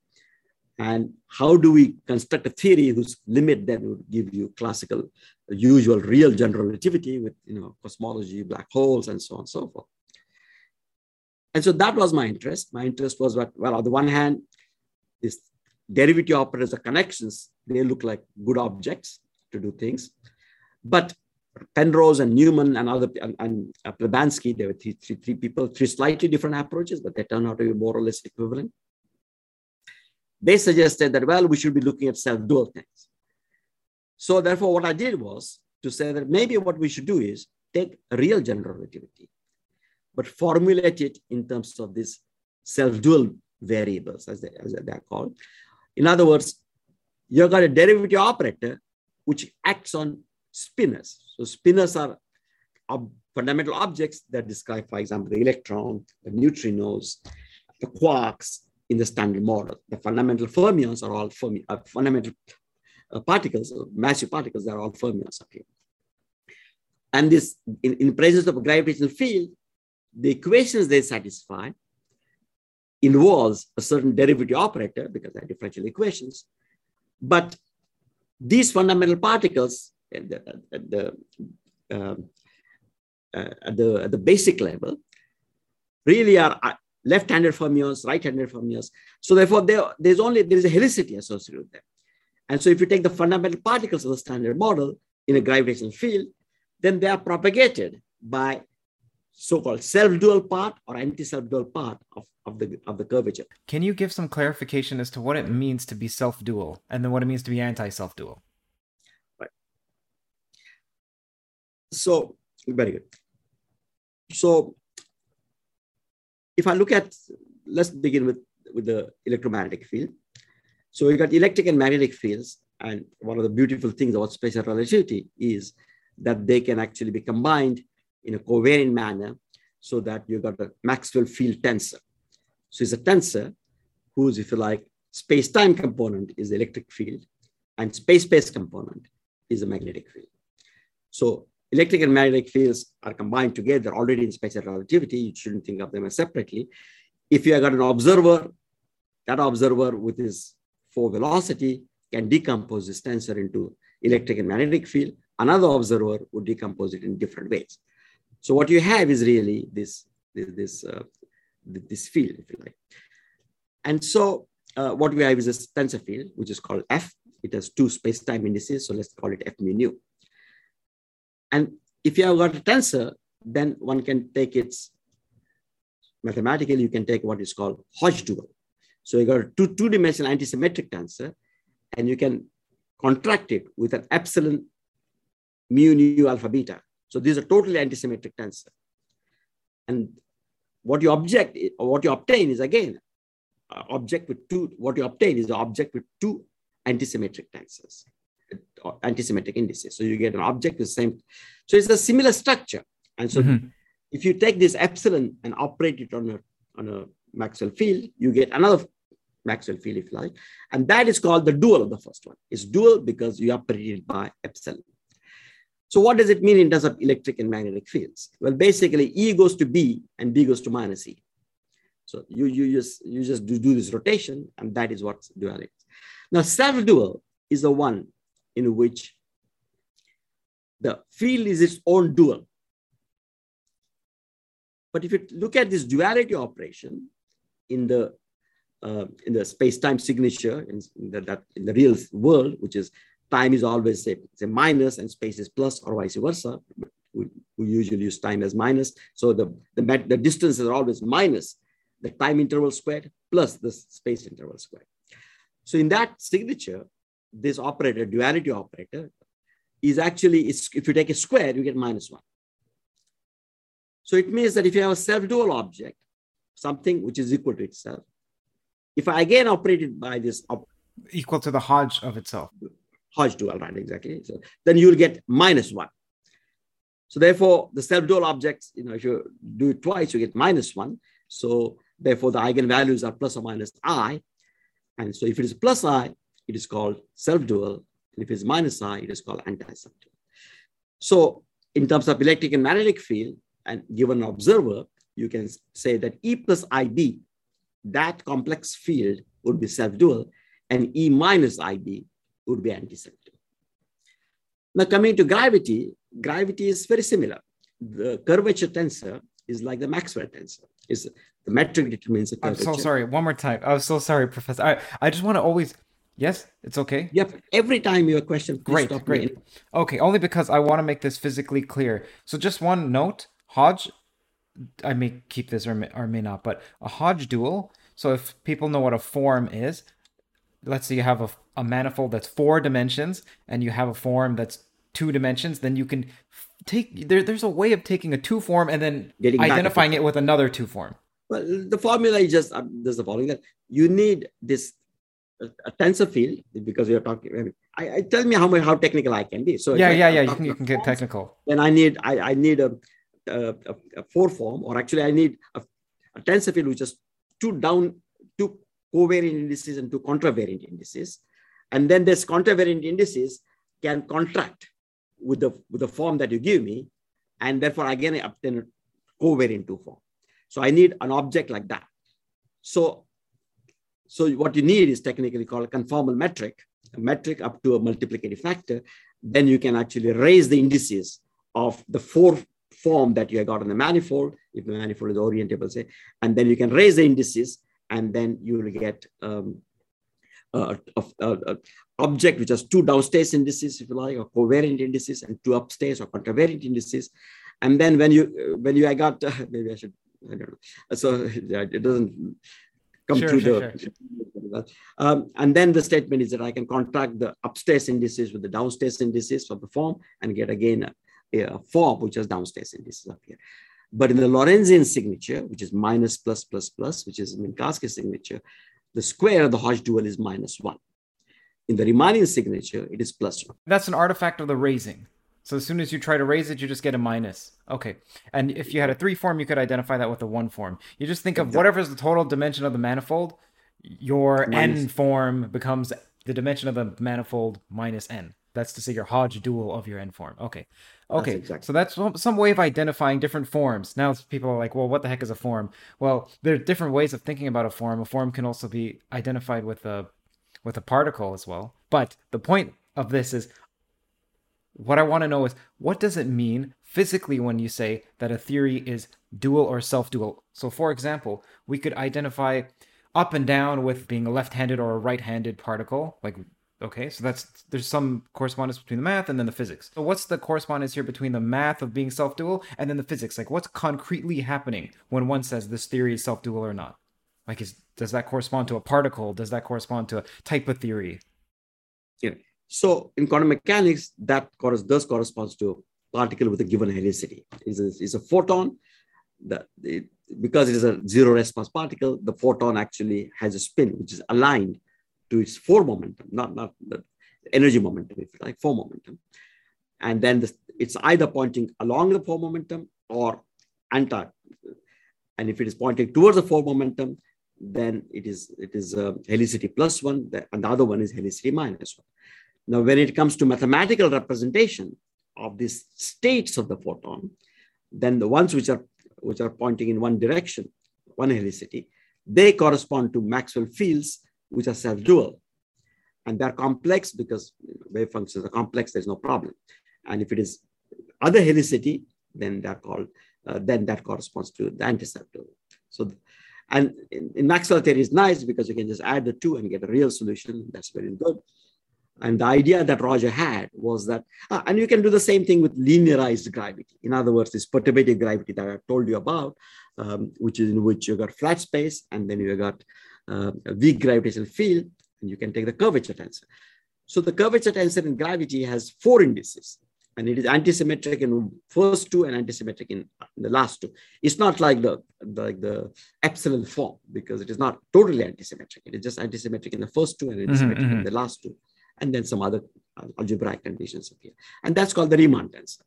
And how do we construct a theory whose limit then would give you classical, usual, real general relativity with you know cosmology, black holes, and so on and so forth. And so that was my interest. My interest was what, well, on the one hand, these derivative operators or connections, they look like good objects to do things. But Penrose and Newman and other and, and uh, Plebanski, there were three, three, three people, three slightly different approaches, but they turned out to be more or less equivalent. They suggested that, well, we should be looking at self-dual things. So therefore, what I did was to say that maybe what we should do is take real general relativity, but formulate it in terms of these self-dual variables, as they, as they are called. In other words, you've got a derivative operator which acts on spinors. So spinors are ob fundamental objects that describe, for example, the electron, the neutrinos, the quarks in the standard model. The fundamental fermions are all fermi uh, fundamental uh, particles, uh, massive particles, they are all fermions up here. And this, in, in presence of a gravitational field, the equations they satisfy involves a certain derivative operator because they're differential equations. But these fundamental particles at the, at the, um, uh, at the, at the basic level really are uh, left-handed fermions, right-handed fermions. So therefore, there, there's only there is a helicity associated with them. And so if you take the fundamental particles of the standard model in a gravitational field, then they are propagated by so-called self-dual part or anti-self-dual part of, of, the, of the curvature. Can you give some clarification as to what it means to be self-dual and then what it means to be anti-self-dual? Right. So, very good. So, if I look at, let's begin with, with the electromagnetic field. So we got electric and magnetic fields. And one of the beautiful things about special relativity is that they can actually be combined in a covariant manner so that you got a Maxwell field tensor. So it's a tensor whose, if you like, space-time component is the electric field and space-space component is a magnetic field. So electric and magnetic fields are combined together already in special relativity. You shouldn't think of them as separately. If you have got an observer, that observer with his four velocity can decompose this tensor into electric and magnetic field. Another observer would decompose it in different ways. So what you have is really this, this, this, uh, this field, if you like. And so uh, what we have is a tensor field, which is called F. It has two space-time indices, so let's call it F mu nu. And if you have got a tensor, then one can take its, mathematically, you can take what is called Hodge dual. So you got a two, two-dimensional antisymmetric tensor, and you can contract it with an epsilon mu nu alpha beta. So these are totally antisymmetric tensor. And what you object or what you obtain is again object with two, what you obtain is the object with two antisymmetric tensors, antisymmetric indices. So you get an object with the same. So it's a similar structure. And so mm-hmm. if you take this epsilon and operate it on a, on a Maxwell field, you get another Maxwell field, if you like. And that is called the dual of the first one. It's dual because you operate it by epsilon. So what does it mean in terms of electric and magnetic fields? Well, basically E goes to B and B goes to minus E. So you, you just, you just do, do this rotation and that is what duality. Now self-dual is the one in which the field is its own dual. But if you look at this duality operation in the uh, in the space-time signature in, the, that, in the real world, which is time is always say, say minus and space is plus or vice versa. We, we usually use time as minus. So the, the, the distances are always minus the time interval squared plus the space interval squared. So in that signature, this operator, duality operator, is actually, if you take a square, you get minus one. So it means that if you have a self-dual object, something which is equal to itself, if I again operate it by this op- equal to the Hodge of itself, Hodge dual, right? Exactly. So then you'll get minus one. So therefore, the self-dual objects, you know, if you do it twice, you get minus one. So therefore, the eigenvalues are plus or minus i. And so if it is plus i, it is called self-dual. And if it's minus i, it is called anti-self-dual. So in terms of electric and magnetic field, and given an observer, you can say that E plus IB, that complex field would be self-dual, and E minus IB would be antiseptic. Now coming to gravity, gravity is very similar. The curvature tensor is like the Maxwell tensor. Is the metric determines the curvature. I'm so sorry. One more time. I'm so sorry, Professor. I, I just want to always Yes, it's okay. Yep. Every time you have a question, great, great. Okay, only because I want to make this physically clear. So just one note, Hodge. I may keep this or may, or may not, but a Hodge dual. So if people know what a form is, let's say you have a, a manifold that's four dimensions and you have a form that's two dimensions, then you can take there. There's a way of taking a two form and then Getting identifying it with another two form. Well, the formula is just uh, there's the following that you need this a tensor field because we are talking. I, I, tell me how much how technical I can be. So yeah, yeah, yeah. You can you can get technical. Then I need I, I need a, a, a four form, or actually I need a, a tensor field which is two down two covariant indices and two contravariant indices, and then this contravariant indices can contract with the with the form that you give me, and therefore again I obtain a covariant two form. So I need an object like that. So so what you need is technically called a conformal metric, a metric up to a multiplicative factor. Then you can actually raise the indices of the four form that you have got in the manifold, if the manifold is orientable, say, and then you can raise the indices, and then you will get um, a, object which has two downstairs indices, if you like, or covariant indices, and two upstairs or contravariant indices. And then when you when you I got maybe I should I don't know. So it doesn't come sure, through sure, the. Sure. Um, and then the statement is that I can contract the upstairs indices with the downstairs indices for the form and get again a, a form which has downstairs indices up here. But in the Lorentzian signature, which is minus plus plus plus, which is Minkowski signature, the square of the Hodge dual is minus one. In the Riemannian signature, it is plus one. That's an artifact of the raising. So as soon as you try to raise it, you just get a minus. Okay. And if you had a three form, you could identify that with a one form. You just think of whatever is the total dimension of the manifold, your minus. n form becomes the dimension of the manifold minus n. That's to say your Hodge dual of your n form. Okay. Okay. That's exactly. So that's some way of identifying different forms. Now people are like, well, what the heck is a form? Well, there are different ways of thinking about a form. A form can also be identified with a with a particle as well. But the point of this is what I want to know is what does it mean physically when you say that a theory is dual or self dual? So, for example, we could identify up and down with being a left handed or a right handed particle. Like, okay, so that's there's some correspondence between the math and then the physics. So, what's the correspondence here between the math of being self dual and then the physics? Like, what's concretely happening when one says this theory is self dual or not? Like, is does that correspond to a particle? Does that correspond to a type of theory? Yeah. So in quantum mechanics, that does corresponds to a particle with a given helicity. It's a, it's a photon that it, because it is a zero rest mass particle, the photon actually has a spin which is aligned to its four momentum, not, not the energy momentum, if you like, four momentum. And then this, it's either pointing along the four momentum or anti. And if it is pointing towards the four momentum, then it is it is uh, helicity plus one, and the other one is helicity minus one. Now, when it comes to mathematical representation of these states of the photon, then the ones which are, which are pointing in one direction, one helicity, they correspond to Maxwell fields, which are self-dual. And they're complex because wave functions are complex, there's no problem. And if it is other helicity, then they're called, uh, then that corresponds to the anti-self-dual. So, and in, in Maxwell theory is nice because you can just add the two and get a real solution. That's very good. And the idea that Roger had was that, uh, and you can do the same thing with linearized gravity. In other words, this perturbative gravity that I told you about, um, which is in which you got flat space and then you got uh, a weak gravitational field, and you can take the curvature tensor. So the curvature tensor in gravity has four indices, and it is antisymmetric in first two and antisymmetric in the last two. It's not like the like the epsilon form because it is not totally antisymmetric. It is just antisymmetric in the first two and antisymmetric mm-hmm, mm-hmm. in the last two and then some other uh, algebraic conditions appear. And that's called the Riemann tensor.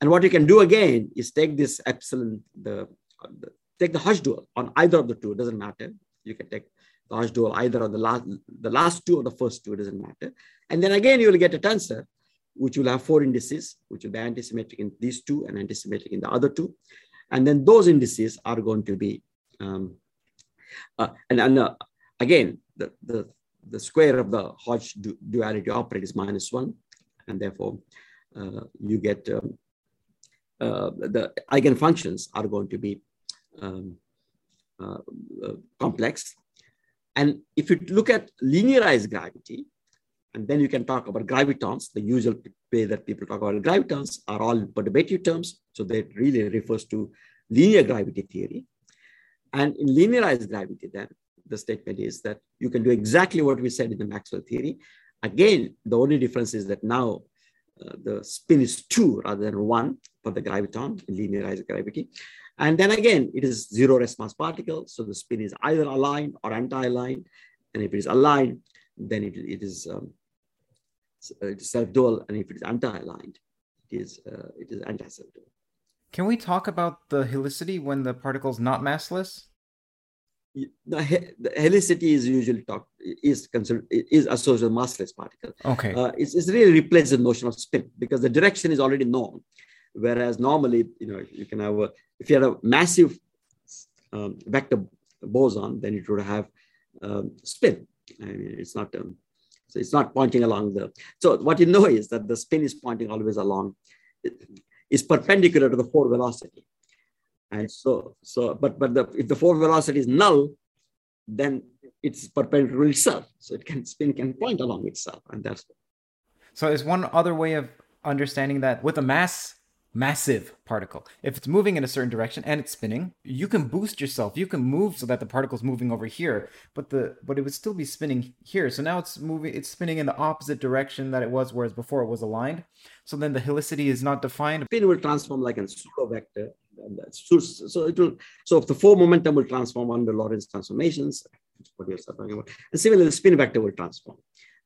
And what you can do again is take this epsilon, the, the take the Hodge dual on either of the two, it doesn't matter. You can take the Hodge dual either on the last, the last two or the first two, it doesn't matter. And then again, you will get a tensor, which will have four indices, which will be antisymmetric in these two and antisymmetric in the other two. And then those indices are going to be, um, uh, and, and uh, again, the, the the square of the Hodge du duality operator is minus one, and therefore uh, you get um, uh, the eigenfunctions are going to be um, uh, uh complex. And if you look at linearized gravity, and then you can talk about gravitons, the usual way that people talk about gravitons are all perturbative terms. So that really refers to linear gravity theory. And in linearized gravity, then the statement is that you can do exactly what we said in the Maxwell theory. Again, the only difference is that now uh, the spin is two rather than one for the graviton in linearized gravity. And then again, it is zero rest mass particle. So the spin is either aligned or anti-aligned. And if it is aligned, then it, it is um, self-dual. And if it is anti-aligned, it is, uh, it is anti-self-dual. Can we talk about the helicity when the particle is not massless? The, helicity is usually talked is considered is associated with massless particle. Okay, uh, it's, it's really replaced the notion of spin because the direction is already known. Whereas normally, you know, you can have a, if you had a massive um, vector boson, then it would have um, spin. I mean, it's not, um, so it's not pointing along the, so what you know is that the spin is pointing always along, is perpendicular to the forward velocity. And so, so, but, but the, if the forward velocity is null, then it's perpendicular itself. So it can spin can point along itself. And that's. So is one other way of understanding that with a mass massive particle. If it's moving in a certain direction and it's spinning, you can boost yourself. You can move so that the particle's moving over here, but the but it would still be spinning here. So now it's moving it's spinning in the opposite direction that it was whereas before it was aligned. So then the helicity is not defined. Spin will transform like a pseudo vector. So it will so if the four momentum will transform under Lorentz transformations, what you're talking about. And similarly, the spin vector will transform.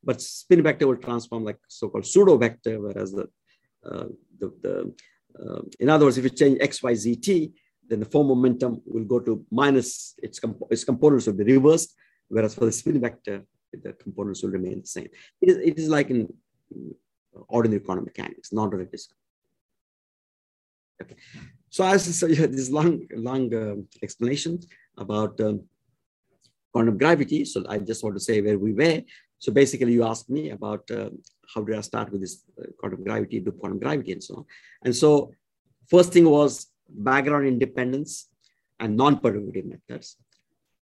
But spin vector will transform like so-called pseudo vector, whereas the uh, the, the uh, in other words, if you change x, y, z, t, then the four momentum will go to minus its, comp its components will be reversed, whereas for the spin vector, the components will remain the same. It is, it is like in ordinary quantum mechanics, non-relative. Okay. So so you this long, long uh, explanation about um, quantum gravity. So I just want to say where we were. So basically, you asked me about uh, how did I start with this uh, quantum gravity, do quantum gravity, and so on. And so, first thing was background independence and non-perturbative methods.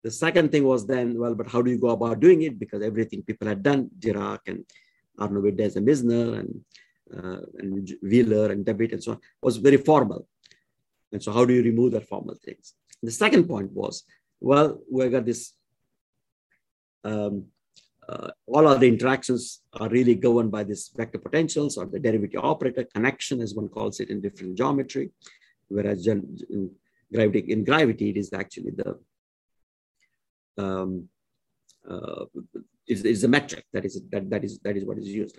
The second thing was then, well, but how do you go about doing it? Because everything people had done, Dirac and Arnowitt, Deser and Misner and, uh, and Wheeler and DeWitt and so on, was very formal. And so, how do you remove that formal things? The second point was, well, we got this um, uh, all other interactions are really governed by this vector potentials or the derivative operator connection, as one calls it in differential geometry. Whereas in gravity, in gravity, it is actually the um, uh, is, a metric that is that, that is that is what is used.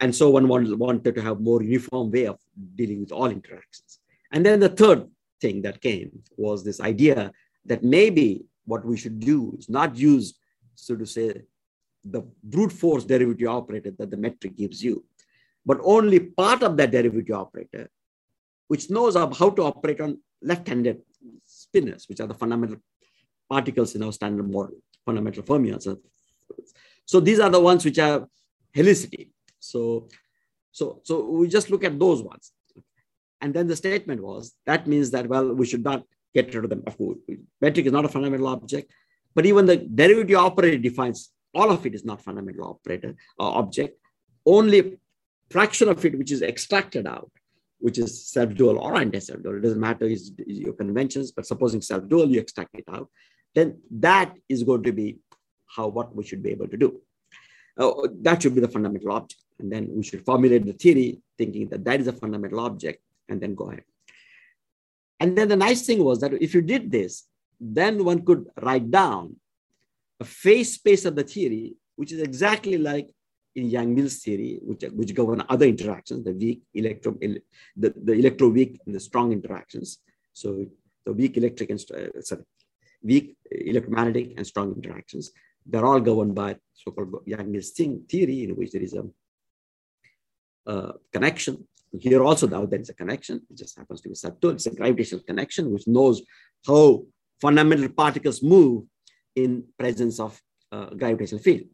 And so one wanted to have more uniform way of dealing with all interactions. And then the third thing that came was this idea that maybe what we should do is not use, so to say, the brute force derivative operator that the metric gives you, but only part of that derivative operator, which knows how to operate on left-handed spinors, which are the fundamental particles in our standard model, fundamental fermions. So these are the ones which are helicity. So, so, so we just look at those ones. And then the statement was, that means that, well, we should not get rid of them. Of course, Metric is not a fundamental object, but even the derivative operator defines all of it is not fundamental operator uh, object. Only fraction of it which is extracted out, which is self-dual or anti-self-dual. It doesn't matter is, your conventions, but supposing self-dual, you extract it out, then that is going to be how what we should be able to do. Uh, that should be the fundamental object. And then we should formulate the theory thinking that that is a fundamental object and then go ahead. And then the nice thing was that if you did this, then one could write down a phase space of the theory, which is exactly like in Yang-Mills theory, which, which govern other interactions, the weak electro, the, the electroweak and the strong interactions. So the weak electric and uh, sorry, weak electromagnetic and strong interactions, they're all governed by so-called Yang-Mills theory, in which there is a uh, connection. Here also now there is a connection. It just happens to be subtle. It's a gravitational connection which knows how fundamental particles move in presence of uh, gravitational field.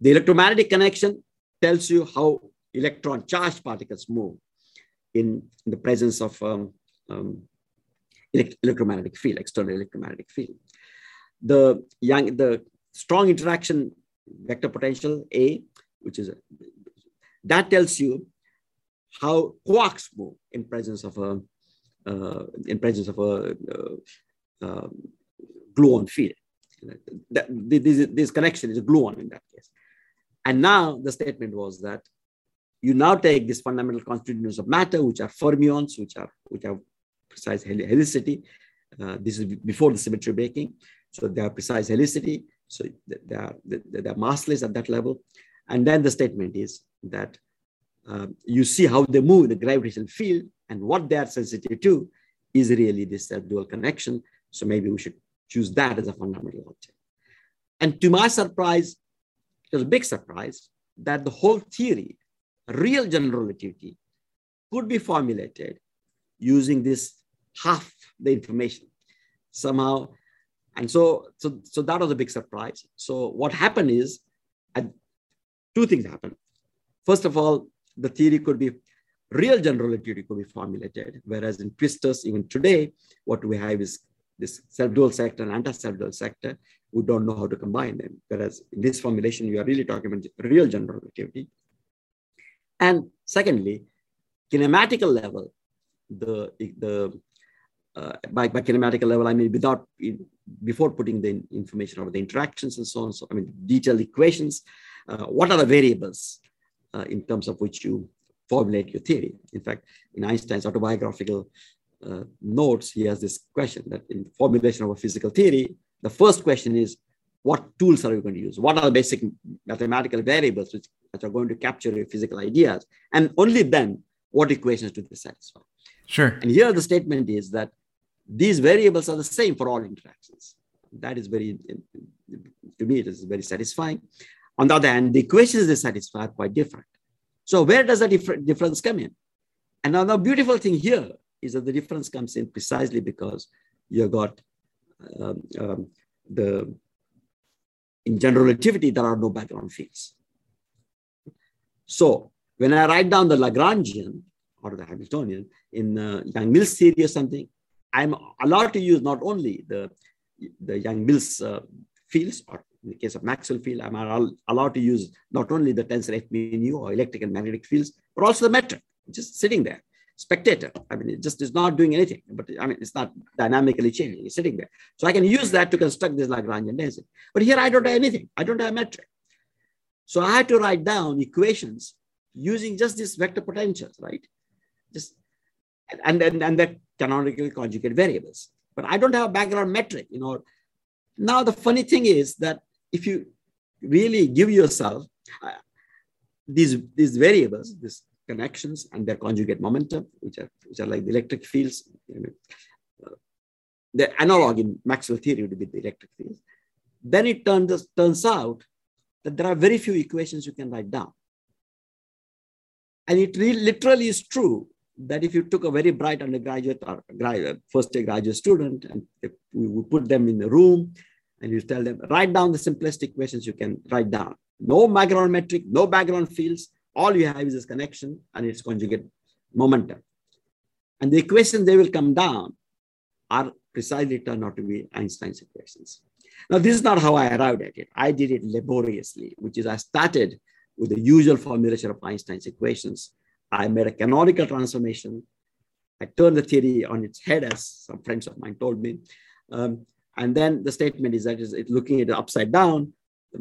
The electromagnetic connection tells you how electron charged particles move in, in the presence of um, um, elect electromagnetic field, external electromagnetic field. The young, the strong interaction vector potential A, which is a, that tells you how quarks move in presence of a uh, in presence of a uh, uh, gluon field. That, this, this connection is a gluon in that case. And now the statement was that you now take these fundamental constituents of matter, which are fermions, which are which have precise helicity. Uh, this is before the symmetry breaking. So they have precise helicity. So they are, they are massless at that level. And then the statement is that uh, you see how they move in the gravitational field and what they are sensitive to is really this uh, dual connection. So maybe we should choose that as a fundamental object. And to my surprise, it was a big surprise that the whole theory, real general relativity, could be formulated using this half the information somehow. And so, so, so that was a big surprise. So what happened is, two things happened. First of all, the theory could be real general relativity could be formulated, whereas in twistors, even today, what we have is this self-dual sector and anti-self-dual sector. We don't know how to combine them. Whereas in this formulation, you are really talking about real general relativity. And secondly, kinematical level, the, the uh, by, by kinematical level, I mean, without, before putting the information about the interactions and so on, so I mean, detailed equations, uh, what are the variables uh, in terms of which you formulate your theory? In fact, in Einstein's autobiographical uh, notes, he has this question that in formulation of a physical theory, the first question is, what tools are you going to use? What are the basic mathematical variables which, which are going to capture your physical ideas? And only then, what equations do they satisfy? Sure. And here the statement is that these variables are the same for all interactions. That is very, to me, it is very satisfying. On the other hand, the equations they satisfy are quite different. So where does the dif- difference come in? And now the beautiful thing here is that the difference comes in precisely because you got um, um, the in general relativity there are no background fields. So when I write down the Lagrangian or the Hamiltonian in uh, Yang-Mills theory or something, I'm allowed to use not only the, the Yang-Mills uh, fields, or in the case of Maxwell field, I'm allowed to use not only the tensor F mu or electric and magnetic fields, but also the metric, just sitting there, spectator. I mean, it just is not doing anything, but I mean, it's not dynamically changing, it's sitting there. So I can use that to construct this Lagrangian density. But here I don't have anything, I don't have metric. So I had to write down equations using just these vector potentials, right? Just and then and the canonical conjugate variables. But I don't have a background metric, you know. Now the funny thing is that if you really give yourself uh, these these variables, these connections and their conjugate momentum, which are which are like the electric fields, you know, uh, the analog in Maxwell theory would be the electric fields. Then it turns turns out that there are very few equations you can write down. And it really, literally is true that if you took a very bright undergraduate or first year graduate student and we put them in a room and you tell them, write down the simplest equations you can write down. No background metric, no background fields. All you have is this connection and its conjugate momentum. And the equations they will come down are precisely turned out to be Einstein's equations. Now, this is not how I arrived at it. I did it laboriously, which is I started with the usual formulation of Einstein's equations I made a canonical transformation. I turned the theory on its head, as some friends of mine told me. Um, and then the statement is that it's looking at it upside down.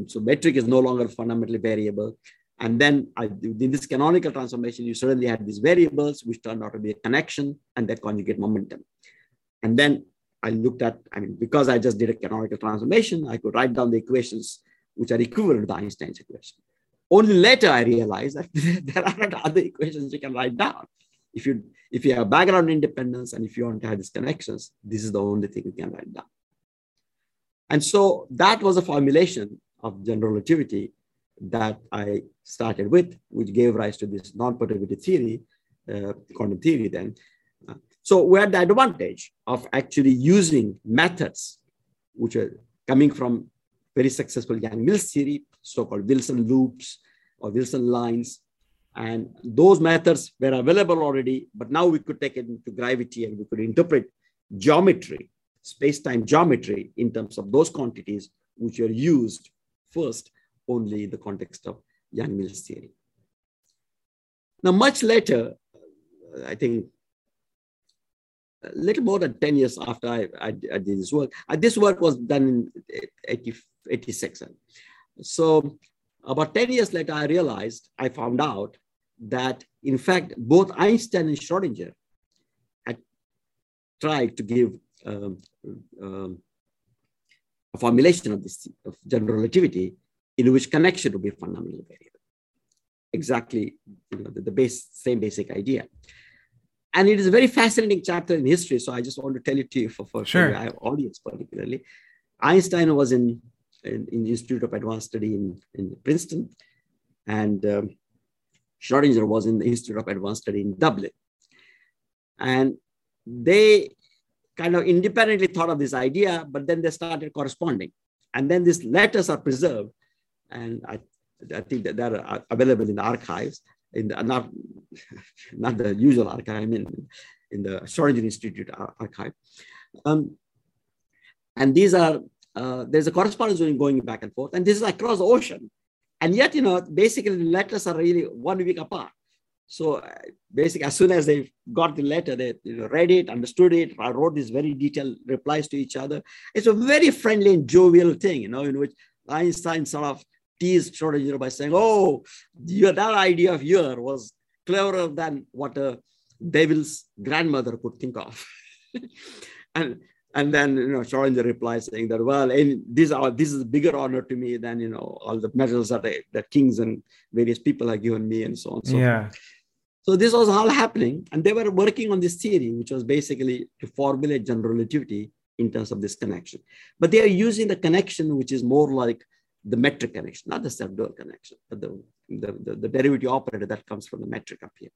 So metric is no longer fundamentally variable. And then I, in this canonical transformation, you suddenly had these variables, which turned out to be a connection and their conjugate momentum. And then I looked at, I mean, because I just did a canonical transformation, I could write down the equations which are equivalent to Einstein's equation. Only later I realized that there are other equations you can write down. If you if you have background independence and if you want to have these connections, this is the only thing you can write down. And so that was a formulation of general relativity that I started with, which gave rise to this non-perturbative theory, uh, quantum theory then. Uh, so we had the advantage of actually using methods which are coming from very successful Yang-Mills theory, so-called Wilson loops or Wilson lines. And those methods were available already, but now we could take it into gravity and we could interpret geometry, space-time geometry in terms of those quantities which were used first only in the context of Yang-Mills theory. Now, much later, I think a little more than 10 years after I, I, I did this work, uh, this work was done in 80, 86. So about 10 years later, I realized, I found out that in fact, both Einstein and Schrodinger had tried to give um, um, a formulation of this of general relativity in which connection would be fundamentally variable. Exactly you know, the, the base, same basic idea. And it is a very fascinating chapter in history. So I just want to tell it to you for, for, sure. for your audience particularly. Einstein was in, in, in, the Institute of Advanced Study in, in Princeton. And um, Schrodinger was in the Institute of Advanced Study in Dublin. And they kind of independently thought of this idea, but then they started corresponding. And then these letters are preserved. And I, I think that they're available in the archives, in the, not, not the usual archive, I mean, in the Schrodinger Institute archive. Um, and these are, uh, there's a correspondence going back and forth. And this is across the ocean. And yet, you know, basically the letters are really one week apart. So uh, basically, as soon as they got the letter, they you know, read it, understood it, I wrote these very detailed replies to each other. It's a very friendly and jovial thing, you know, in which Einstein sort of teased Schrodinger by saying, oh, that idea of your was cleverer than what a devil's grandmother could think of. and and then you know Schrodinger replies saying that well, and this are this is a bigger honor to me than you know all the medals that I, that kings and various people have given me and so on. So yeah. So this was all happening, and they were working on this theory, which was basically to formulate general relativity in terms of this connection. But they are using the connection, which is more like the metric connection, not the self-dual connection, but the, the, the, the derivative operator that comes from the metric up here.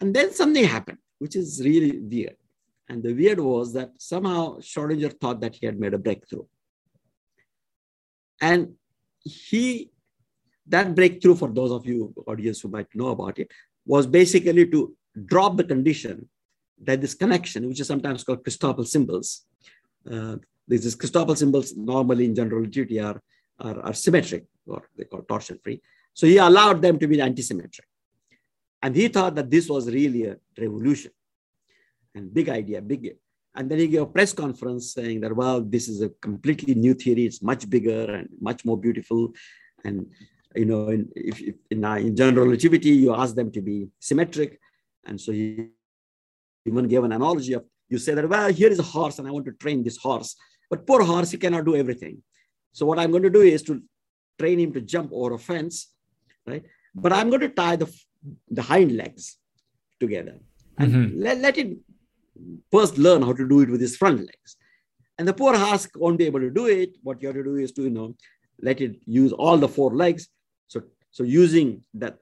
And then something happened, which is really weird. And the weird was that somehow Schrodinger thought that he had made a breakthrough. And he, that breakthrough, for those of you audience who might know about it, was basically to drop the condition that this connection, which is sometimes called Christoffel symbols, uh, these Christoffel symbols normally in general relativity are, are, are symmetric, or they call torsion free. So he allowed them to be antisymmetric. And he thought that this was really a revolution and big idea, big. And then he gave a press conference saying that, well, this is a completely new theory. It's much bigger and much more beautiful. And, you know, in, if, if in, uh, in general relativity, you ask them to be symmetric. And so he even gave an analogy of, you say that, well, here is a horse and I want to train this horse. But poor horse, he cannot do everything. So what I'm going to do is to train him to jump over a fence, right? But I'm going to tie the, the hind legs together and mm-hmm. let, let it first learn how to do it with his front legs. And the poor horse won't be able to do it. What you have to do is to, you know, let it use all the four legs. So, using that,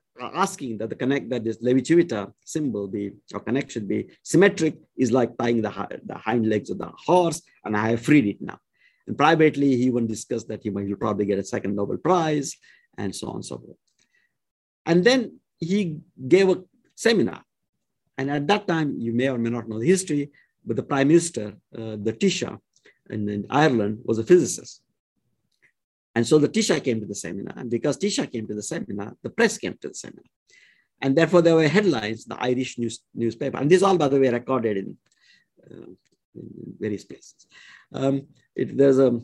asking that the connect that this Levi Civita symbol be or connection be symmetric is like tying the, the hind legs of the horse, and I have freed it now. And privately, he even discussed that he might probably get a second Nobel Prize, and so on and so forth. And then he gave a seminar and at that time, you may or may not know the history, but the prime minister, uh, the Taoiseach in, in, Ireland, was a physicist. And so the Taoiseach came to the seminar. And because Taoiseach came to the seminar, the press came to the seminar. And therefore, there were headlines, the Irish news, newspaper. And this all, by the way, recorded in, uh, in various places. Um, it, there's a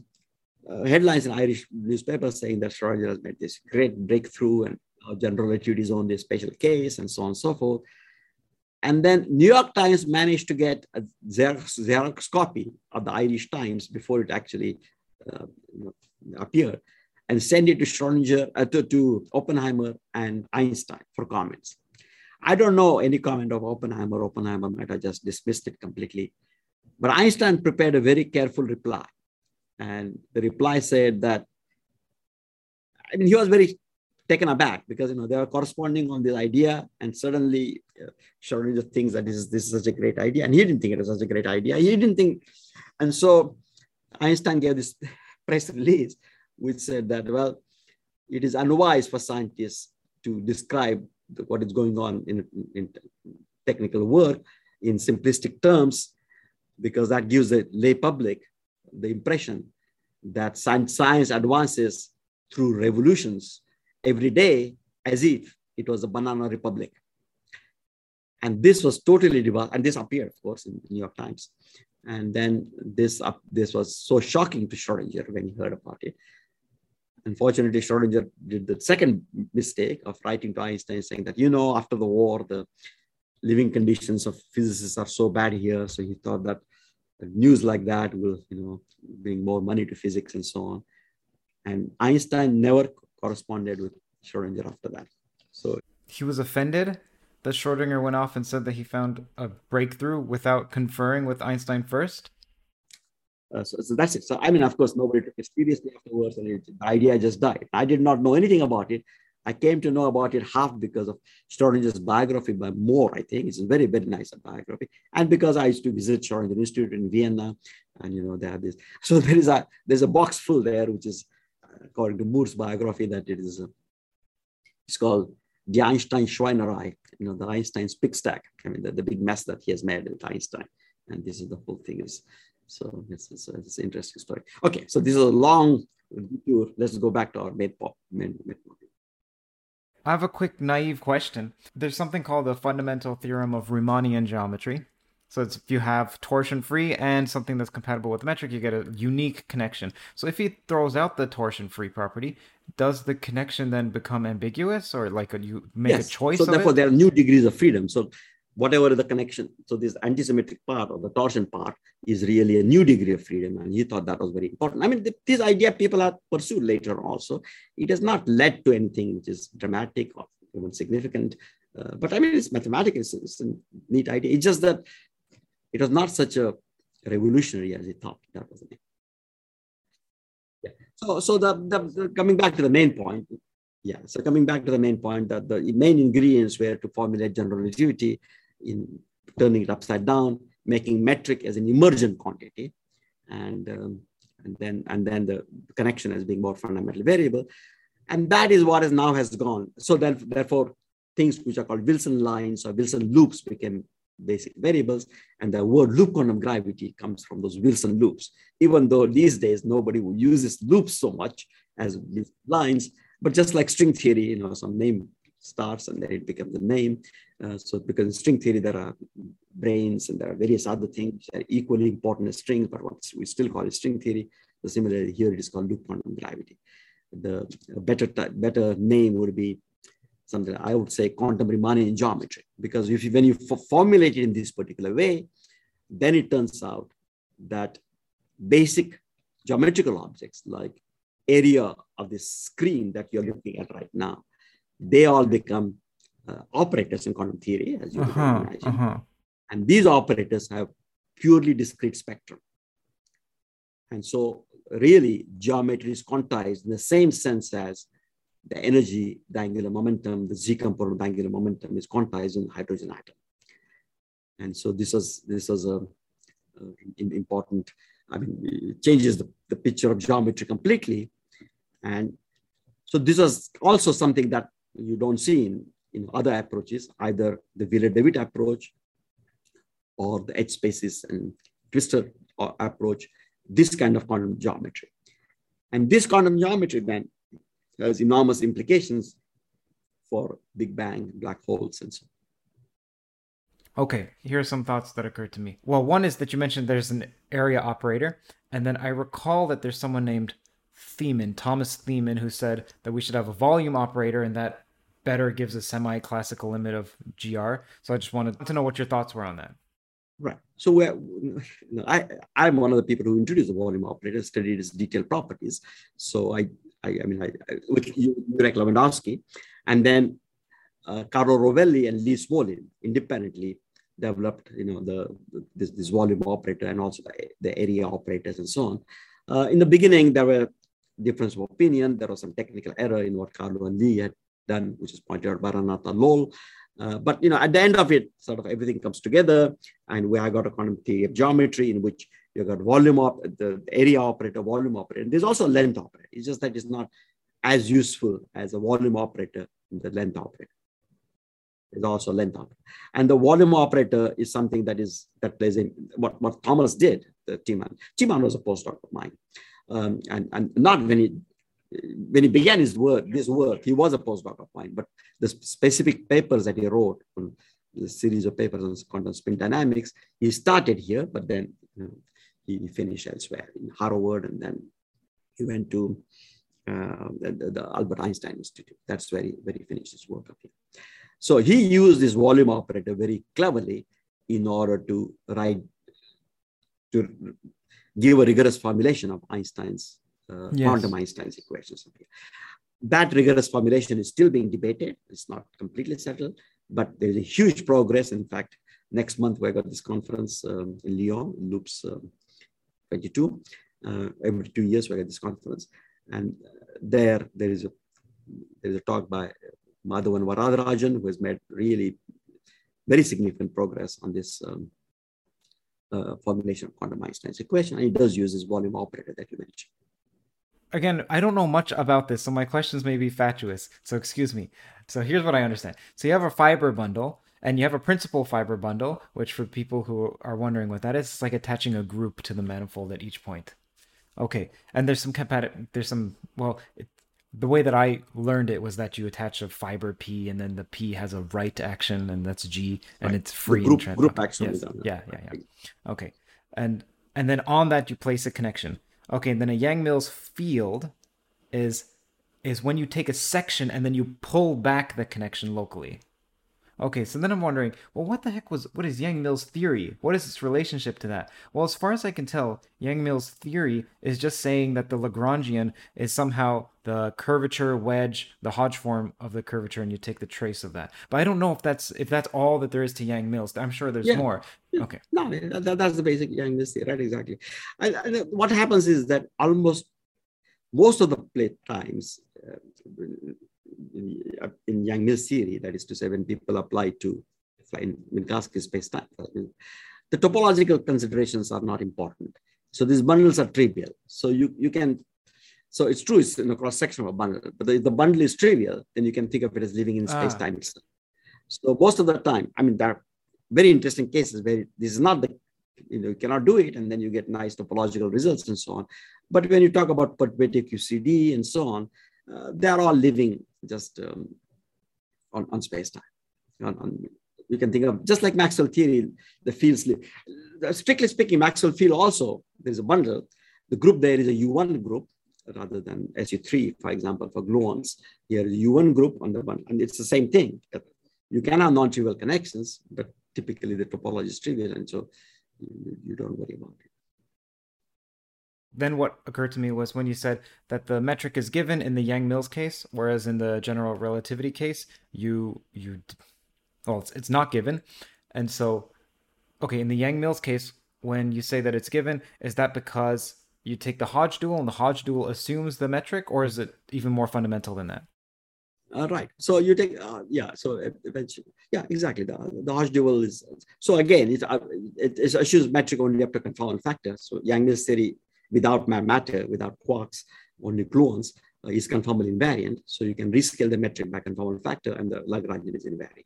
uh, headlines in Irish newspapers saying that Schrodinger has made this great breakthrough and general relativity is only a special case and so on and so forth. And then New York Times managed to get a Xerox, Xerox copy of the Irish Times before it actually uh, appeared and send it to Schrodinger, uh, to, to Oppenheimer and Einstein for comments. I don't know any comment of Oppenheimer. Oppenheimer might have just dismissed it completely. But Einstein prepared a very careful reply. And the reply said that, I mean, he was very taken aback because you know they are corresponding on this idea, and suddenly uh, Schrodinger thinks that this is this is such a great idea, and he didn't think it was such a great idea. He didn't think, and so Einstein gave this press release which said that well, it is unwise for scientists to describe the, what is going on in, in technical work in simplistic terms because that gives the lay public the impression that science advances through revolutions every day as if it was a banana republic. And this was totally debunked, and this appeared, of course, in the New York Times. And then this, uh, this was so shocking to Schrodinger when he heard about it. Unfortunately, Schrodinger did the second mistake of writing to Einstein saying that, you know, after the war, the living conditions of physicists are so bad here. So he thought that news like that will, you know, bring more money to physics and so on. And Einstein never corresponded with Schrodinger after that. So he was offended that Schrodinger went off and said that he found a breakthrough without conferring with Einstein first. Uh, so, so, that's it. So I mean, of course, nobody took it seriously afterwards, and it, the idea just died. I did not know anything about it. I came to know about it half because of Schrodinger's biography by Moore, I think. It's a very, very nice biography. And because I used to visit Schrodinger Institute in Vienna, and you know, they have this. So there is a there's a box full there, which is according to Moore's biography, that it is a, it's called the Einstein Schweinerei, you know, the Einstein's pig stack. I mean, the, the big mess that he has made with Einstein. And this is the whole thing is, so it's, it's, uh, it's an interesting story. Okay, so this is a long. Let's go back to our main, I have a quick naive question. There's something called the fundamental theorem of Riemannian geometry. So it's if you have torsion free and something that's compatible with the metric, you get a unique connection. So if he throws out the torsion free property, does the connection then become ambiguous or like you make yes. a choice? So therefore, it? there are new degrees of freedom. So whatever the connection, so this antisymmetric part or the torsion part is really a new degree of freedom. And he thought that was very important. I mean, this idea people have pursued later also. It has not led to anything which is dramatic or even significant. Uh, but I mean, it's mathematical. It's, it's, a neat idea. It's just that it was not such a revolutionary as he thought that was it. So, so the, the, the, coming back to the main point, yeah. So coming back to the main point that the main ingredients were to formulate general relativity in turning it upside down, making metric as an emergent quantity, and um, and then and then the connection as being more fundamental variable, and that is what is now has gone. So then therefore things which are called Wilson lines or Wilson loops became basic variables. And the word loop quantum gravity comes from those Wilson loops, even though these days nobody uses loops so much as these lines, but just like string theory, you know, some name starts and then it becomes a name. Uh, so because in string theory, there are branes and there are various other things that are equally important as strings, but what we still call it string theory. So similarly here it is called loop quantum gravity. The better, better name would be something I would say quantum Riemannian geometry, because if you, when you formulate it in this particular way, then it turns out that basic geometrical objects like area of the screen that you're looking at right now, they all become uh, operators in quantum theory, as you uh-huh, imagine. Uh-huh. And these operators have purely discrete spectrum. And so really geometry is quantized in the same sense as the energy, the angular momentum, the z component of the angular momentum is quantized in hydrogen atom. And so this was this was a, a important. I mean, changes the, the picture of geometry completely. And so this was also something that you don't see in, in other approaches, either the Wheeler-DeWitt approach or the H-spaces and twistor uh, approach, this kind of quantum geometry. And this quantum geometry then has enormous implications for Big Bang, black holes, and so on. Okay, here are some thoughts that occurred to me. Well, one is that you mentioned there's an area operator, and then I recall that there's someone named Thiemann, Thomas Thiemann, who said that we should have a volume operator and that better gives a semi classical limit of GR. So I just wanted to know what your thoughts were on that. Right. So we're, I, I'm one of the people who introduced the volume operator, studied its detailed properties. So I I, I mean, I, I, with Jurek Lewandowski, and then uh, Carlo Rovelli and Lee Smolin independently developed, you know, the, the this, this, volume operator and also the, the area operators and so on. Uh, in the beginning, there were difference of opinion. There was some technical error in what Carlo and Lee had done, which is pointed out by Renate Loll. Uh, but you know, at the end of it, sort of everything comes together, and we have got a quantum theory of geometry in which you got volume op the area operator, volume operator. There's also a length operator. It's just that it's not as useful as a volume operator in the length operator. There's also length operator. And the volume operator is something that is that plays in what, what Thomas did, the. Thiemann was a postdoc of mine. um, and, and not when he when he began his work, this work, he was a postdoc of mine, but the specific papers that he wrote the series of papers on quantum spin dynamics, he started here, but then you know, he finished elsewhere in Harvard, and then he went to uh, the, the, Albert Einstein Institute. That's where he, where he finished his work up here. So he used this volume operator very cleverly in order to write, to give a rigorous formulation of Einstein's uh, yes. quantum Einstein's equations. That rigorous formulation is still being debated. It's not completely settled, but there's a huge progress. In fact, next month we got this conference um, in Lyon, Loops um, 22. Uh, every two years we get this conference, and there there is a there is a talk by Madhavan Varadarajan who has made really very significant progress on this um, uh, formulation of quantum Einstein's equation, and it does use this volume operator that you mentioned again, I don't know much about this, so my questions may be fatuous. So excuse me. So here's what I understand. So you have a fiber bundle and you have a principal fiber bundle, which for people who are wondering what that is, it's like attaching a group to the manifold at each point. Okay, and there's some compat- there's some well, it, the way that I learned it was that you attach a fiber P and then the P has a right action and that's G and right. it's free. The group, group action. Yes. Yeah, yeah, yeah. Okay, and and then on that you place a connection. Okay, and then a Yang-Mills field is is when you take a section and then you pull back the connection locally. Okay, so then I'm wondering, well, what the heck was what is Yang-Mills theory? What is its relationship to that? Well, as far as I can tell, Yang-Mills theory is just saying that the Lagrangian is somehow the curvature wedge, the Hodge form of the curvature, and you take the trace of that. But I don't know if that's if that's all that there is to Yang-Mills. I'm sure there's yeah. more. Okay. No, that, that's the basic Yang-Mills theory, right? Exactly. And, and, what happens is that almost most of the plate times. Uh, in Yang-Mills theory, that is to say, when people apply to in Minkowski space-time, the topological considerations are not important. So these bundles are trivial. So you, you can, so it's true, it's in a cross-section of a bundle, but if the bundle is trivial, then you can think of it as living in ah. space-time ah. itself. So most of the time, I mean, there are very interesting cases where this is not the, you know, you cannot do it, and then you get nice topological results and so on. But when you talk about perturbative QCD and so on, uh, they are all living just um, on, on space-time. On, on, you can think of just like Maxwell theory, the fields. Live. Strictly speaking, Maxwell field also there's a bundle. The group there is a U1 group rather than SU3, for example, for gluons. Here is U1 group on the one, and it's the same thing. You can have non-trivial connections, but typically the topology is trivial, and so you, you don't worry about it then what occurred to me was when you said that the metric is given in the Yang-Mills case, whereas in the general relativity case, you you well, it's, it's not given, and so okay, in the Yang-Mills case, when you say that it's given, is that because you take the Hodge dual and the Hodge dual assumes the metric, or is it even more fundamental than that? Uh, right. So you take, uh, yeah. So eventually, yeah, exactly. The, the Hodge dual is so again, it, uh, it, it assumes metric only up to conformal factor. So Yang-Mills theory without matter, without quarks, only gluons, uh, is conformal invariant. So you can rescale the metric by conformal factor and the Lagrangian is invariant.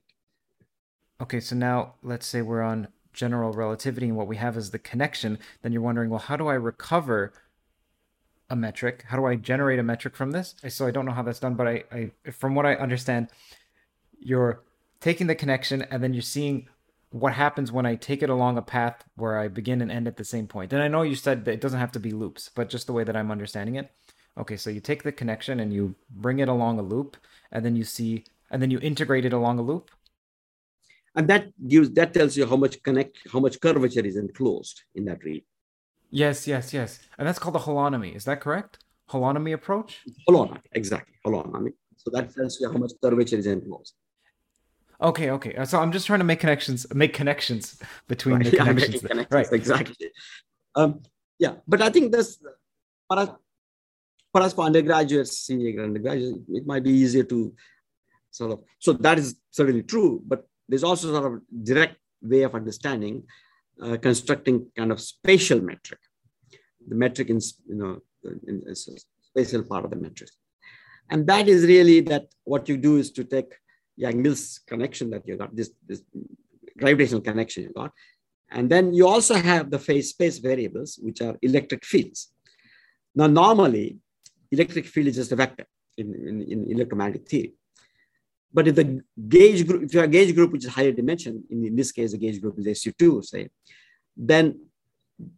Okay, so now let's say we're on general relativity and what we have is the connection. Then you're wondering, well, how do I recover a metric? How do I generate a metric from this? So I don't know how that's done, but I, I from what I understand, you're taking the connection and then you're seeing what happens when I take it along a path where I begin and end at the same point. And I know you said that it doesn't have to be loops, but just the way that I'm understanding it. Okay, so you take the connection and you bring it along a loop, and then you see, and then you integrate it along a loop. And that gives that tells you how much connect, how much curvature is enclosed in that read. Yes, yes, yes, and that's called the holonomy. Is that correct? Holonomy approach. Holonomy, exactly. Holonomy. So that tells you how much curvature is enclosed. Okay, okay. So I'm just trying to make connections, make connections between right. the connections. Yeah, connections. Right, exactly. Um, yeah, but I think this for us, for us for undergraduates, senior undergraduates, it might be easier to sort of. So that is certainly true, but there's also sort of direct way of understanding, uh, constructing kind of spatial metric. The metric in you know in, in spatial part of the metric, and that is really that what you do is to take Yang-Mills connection that you got, this, this gravitational connection you got. And then you also have the phase space variables, which are electric fields. Now, normally, electric field is just a vector in, in, in electromagnetic theory. But if the gauge group, if you have a gauge group which is higher dimension, in, in this case, the gauge group is SU2, say, then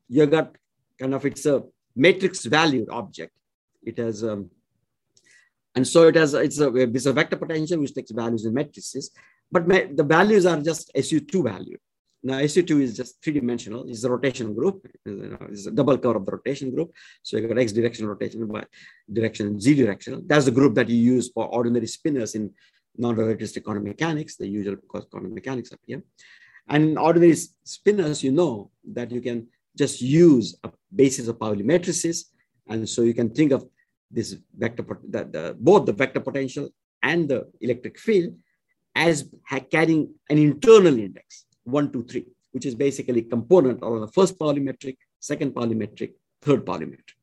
you got kind of it's a matrix valued object. It has um, and so it has it's a it's a vector potential which takes values in matrices, but the values are just SU2 value. Now SU2 is just three dimensional. It's a rotation group. It's a double cover of the rotation group. So you got x direction rotation, y direction, z direction. That's the group that you use for ordinary spinors in non-relativistic quantum mechanics, the usual quantum mechanics up here. And in ordinary spinors, you know that you can just use a basis of Pauli matrices. And so you can think of this vector, the, the, both the vector potential and the electric field as carrying an internal index, one, two, three, which is basically component of the first Pauli metric, second Pauli metric, third Pauli metric.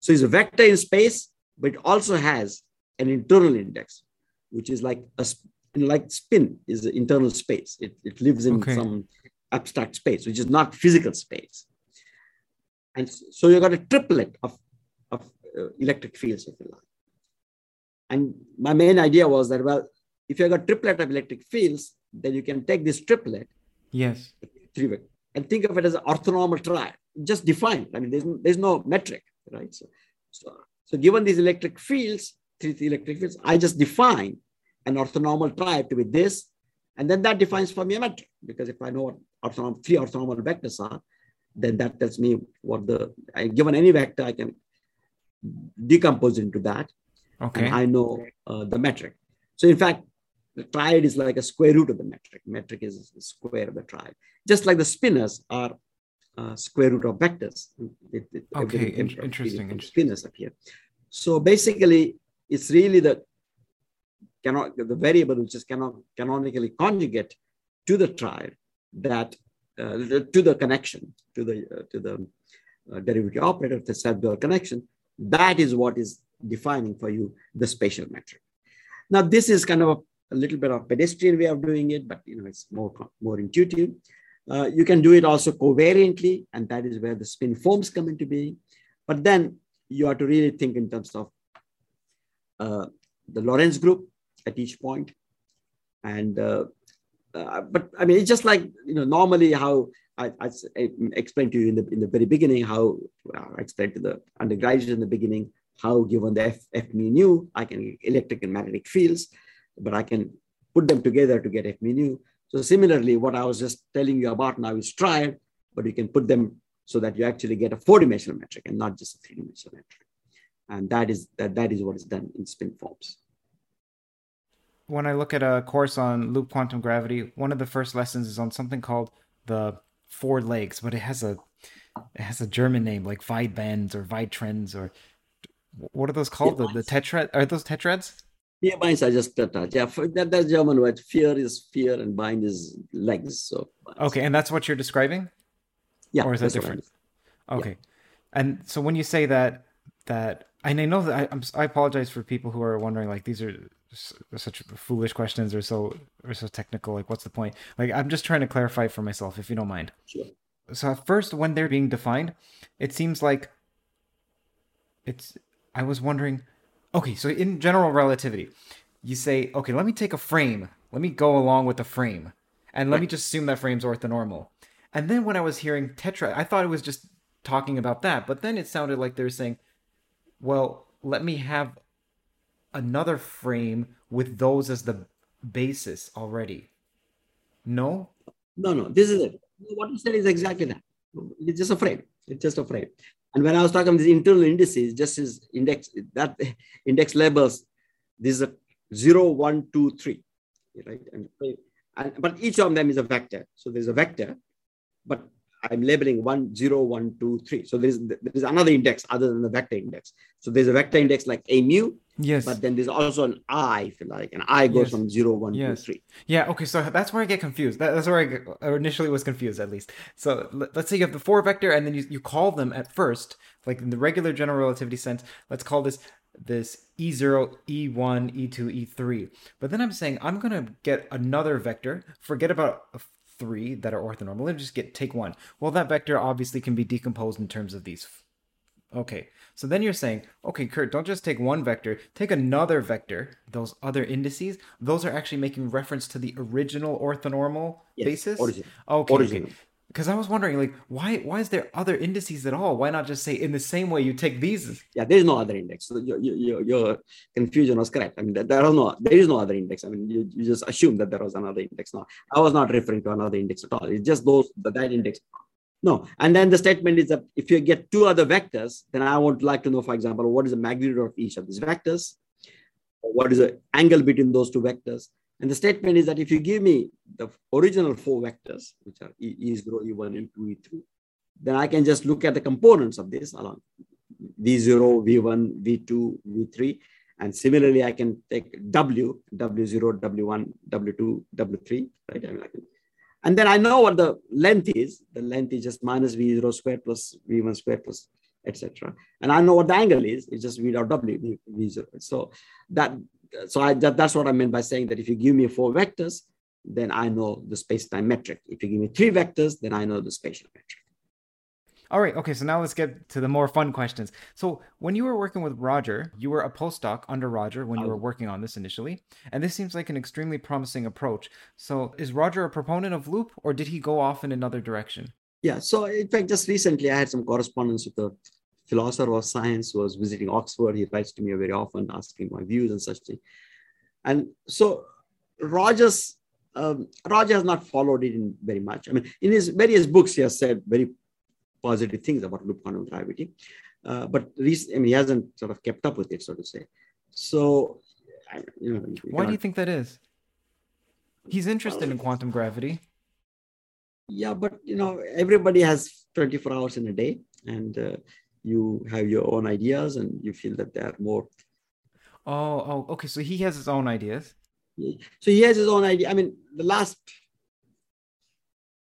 So it's a vector in space, but it also has an internal index, which is like a like spin is the internal space. It, it lives in okay. some abstract space, which is not physical space. And so you got a triplet of Uh, electric fields, if you like. And my main idea was that, well, if you have a triplet of electric fields, then you can take this triplet, yes, three and think of it as an orthonormal triad, just defined. I mean, there's no, there's no metric, right? So, so, so given these electric fields, three electric fields, I just define an orthonormal triad to be this, and then that defines for me a metric. Because if I know what orthonormal, three orthonormal vectors are, then that tells me what the I, given any vector, I can decompose into that. Okay. I know uh, the metric. So in fact, the triad is like a square root of the metric. Metric is the square of the triad. Just like the spinors are uh, square root of vectors. It, it, okay, in, interesting. interesting. Spinors appear. So basically, it's really the cannot the variable which is canon, canonically conjugate to the triad that uh, to the connection to the uh, to the uh, derivative operator, the self-dual connection that is what is defining for you the spatial metric. Now, this is kind of a, a little bit of pedestrian way of doing it, but you know it's more, more intuitive. Uh, you can do it also covariantly, and that is where the spin foams come into being. But then you have to really think in terms of uh, the Lorentz group at each. And uh, uh, but I mean, it's just like you know normally how I, I, explained to you in the in the very beginning how well, I explained to the undergraduates in the beginning how given the F, F mu nu, I can electric and magnetic fields, but I can put them together to get F mu. So similarly, what I was just telling you about now is triad, but you can put them so that you actually get a four-dimensional metric and not just a three-dimensional metric. And that is that that is what is done in spin foams. When I look at a course on loop quantum gravity, one of the first lessons is on something called the four legs, but it has a it has a German name like Weidbands or Weidtrends or what are those called? Yeah, the, the tetrad are those tetrads? Yeah, binds are just tetrad. Yeah, that, that's German word. Fear is fear and bind is legs. So okay, and that's what you're describing. Yeah, or is that different? Okay, yeah. and so when you say that that and I know that I, I'm, I apologize for people who are wondering like these are such foolish questions or so or so technical like what's the point? Like i'm just trying to clarify for myself if you don't mind. Sure. so at first when they're being defined it seems like it's i was wondering okay so in general relativity you say okay let me take a frame. Let me go along with the frame. And let me just assume that frame's orthonormal. And then when i was hearing tetra i thought it was just talking about that but then it sounded like they're saying well let me have another frame with those as the basis already. No? No, no. This is it. What you said is exactly that. It's just a frame. It's just a frame. And when I was talking about these internal indices, just as index that index labels, this is a zero, one, two, three, right? And, and but each of them is a vector. So there's a vector, but I'm labeling one, zero, one, two, three. So there's there's another index other than the vector index. So there's a vector index like a mu. Yes. But then there's also an I, if you like, and I goes yes. from zero, one, yes. two, three. Yeah. Okay. So that's where I get confused. that's where I initially was confused, at least. So let's say you have the four vector, and then you, you call them at first, like in the regular general relativity sense. Let's call this this E0, E1, E2, E3. But then I'm saying I'm going to get another vector, forget about three that are orthonormal Let me just get take one. Well, that vector obviously can be decomposed in terms of these Okay. So then you're saying, okay, Curt, don't just take one vector, take another vector, those other indices, those are actually making reference to the original orthonormal Yes, basis? origin. Okay. Original. Because I was wondering, like, why why is there other indices at all? Why not just say in the same way you take these? Yeah, there is no other index. So your, your, your confusion was correct. I mean, there, are no, there is no other index. I mean, you, you just assume that there was another index. No, I was not referring to another index at all. It's just those that, that index. No, and then the statement is that if you get two other vectors, then I would like to know, for example, what is the magnitude of each of these vectors? What is the angle between those two vectors? And the statement is that if you give me the original four vectors, which are E, E zero, E1, E2, E3, then I can just look at the components of this along V0, V1, V2, V3. And similarly, I can take W, W0, W1, W2, W3, right? I mean, I can, and then I know what the length is. The length is just minus V0 squared plus V1 squared plus etc. And I know what the angle is. It's just V dot W, V, V0. So that so I, that, that's what I meant by saying that if you give me four vectors, then I know the space-time metric. If you give me three vectors, then I know the spatial metric. All right. Okay. So now let's get to the more fun questions. So when you were working with Roger, you were a postdoc under Roger when you were oh. working on this initially, and this seems like an extremely promising approach. So is Roger a proponent of loop, or did he go off in another direction? Yeah. So in fact, just recently I had some correspondence with a philosopher of science was visiting Oxford. He writes to me very often asking my views and such things. And so Rogers, um, Roger has not followed it in very much. I mean, in his various books, he has said very positive things about loop quantum gravity, uh, but I mean, he hasn't sort of kept up with it, so to say. So, you know, you why cannot... do you think that is? He's interested in quantum gravity. Yeah, but you know, everybody has 24 hours in a day, and uh, you have your own ideas, and you feel that they are more. Oh, oh, okay. So he has his own ideas. So he has his own idea. I mean, the last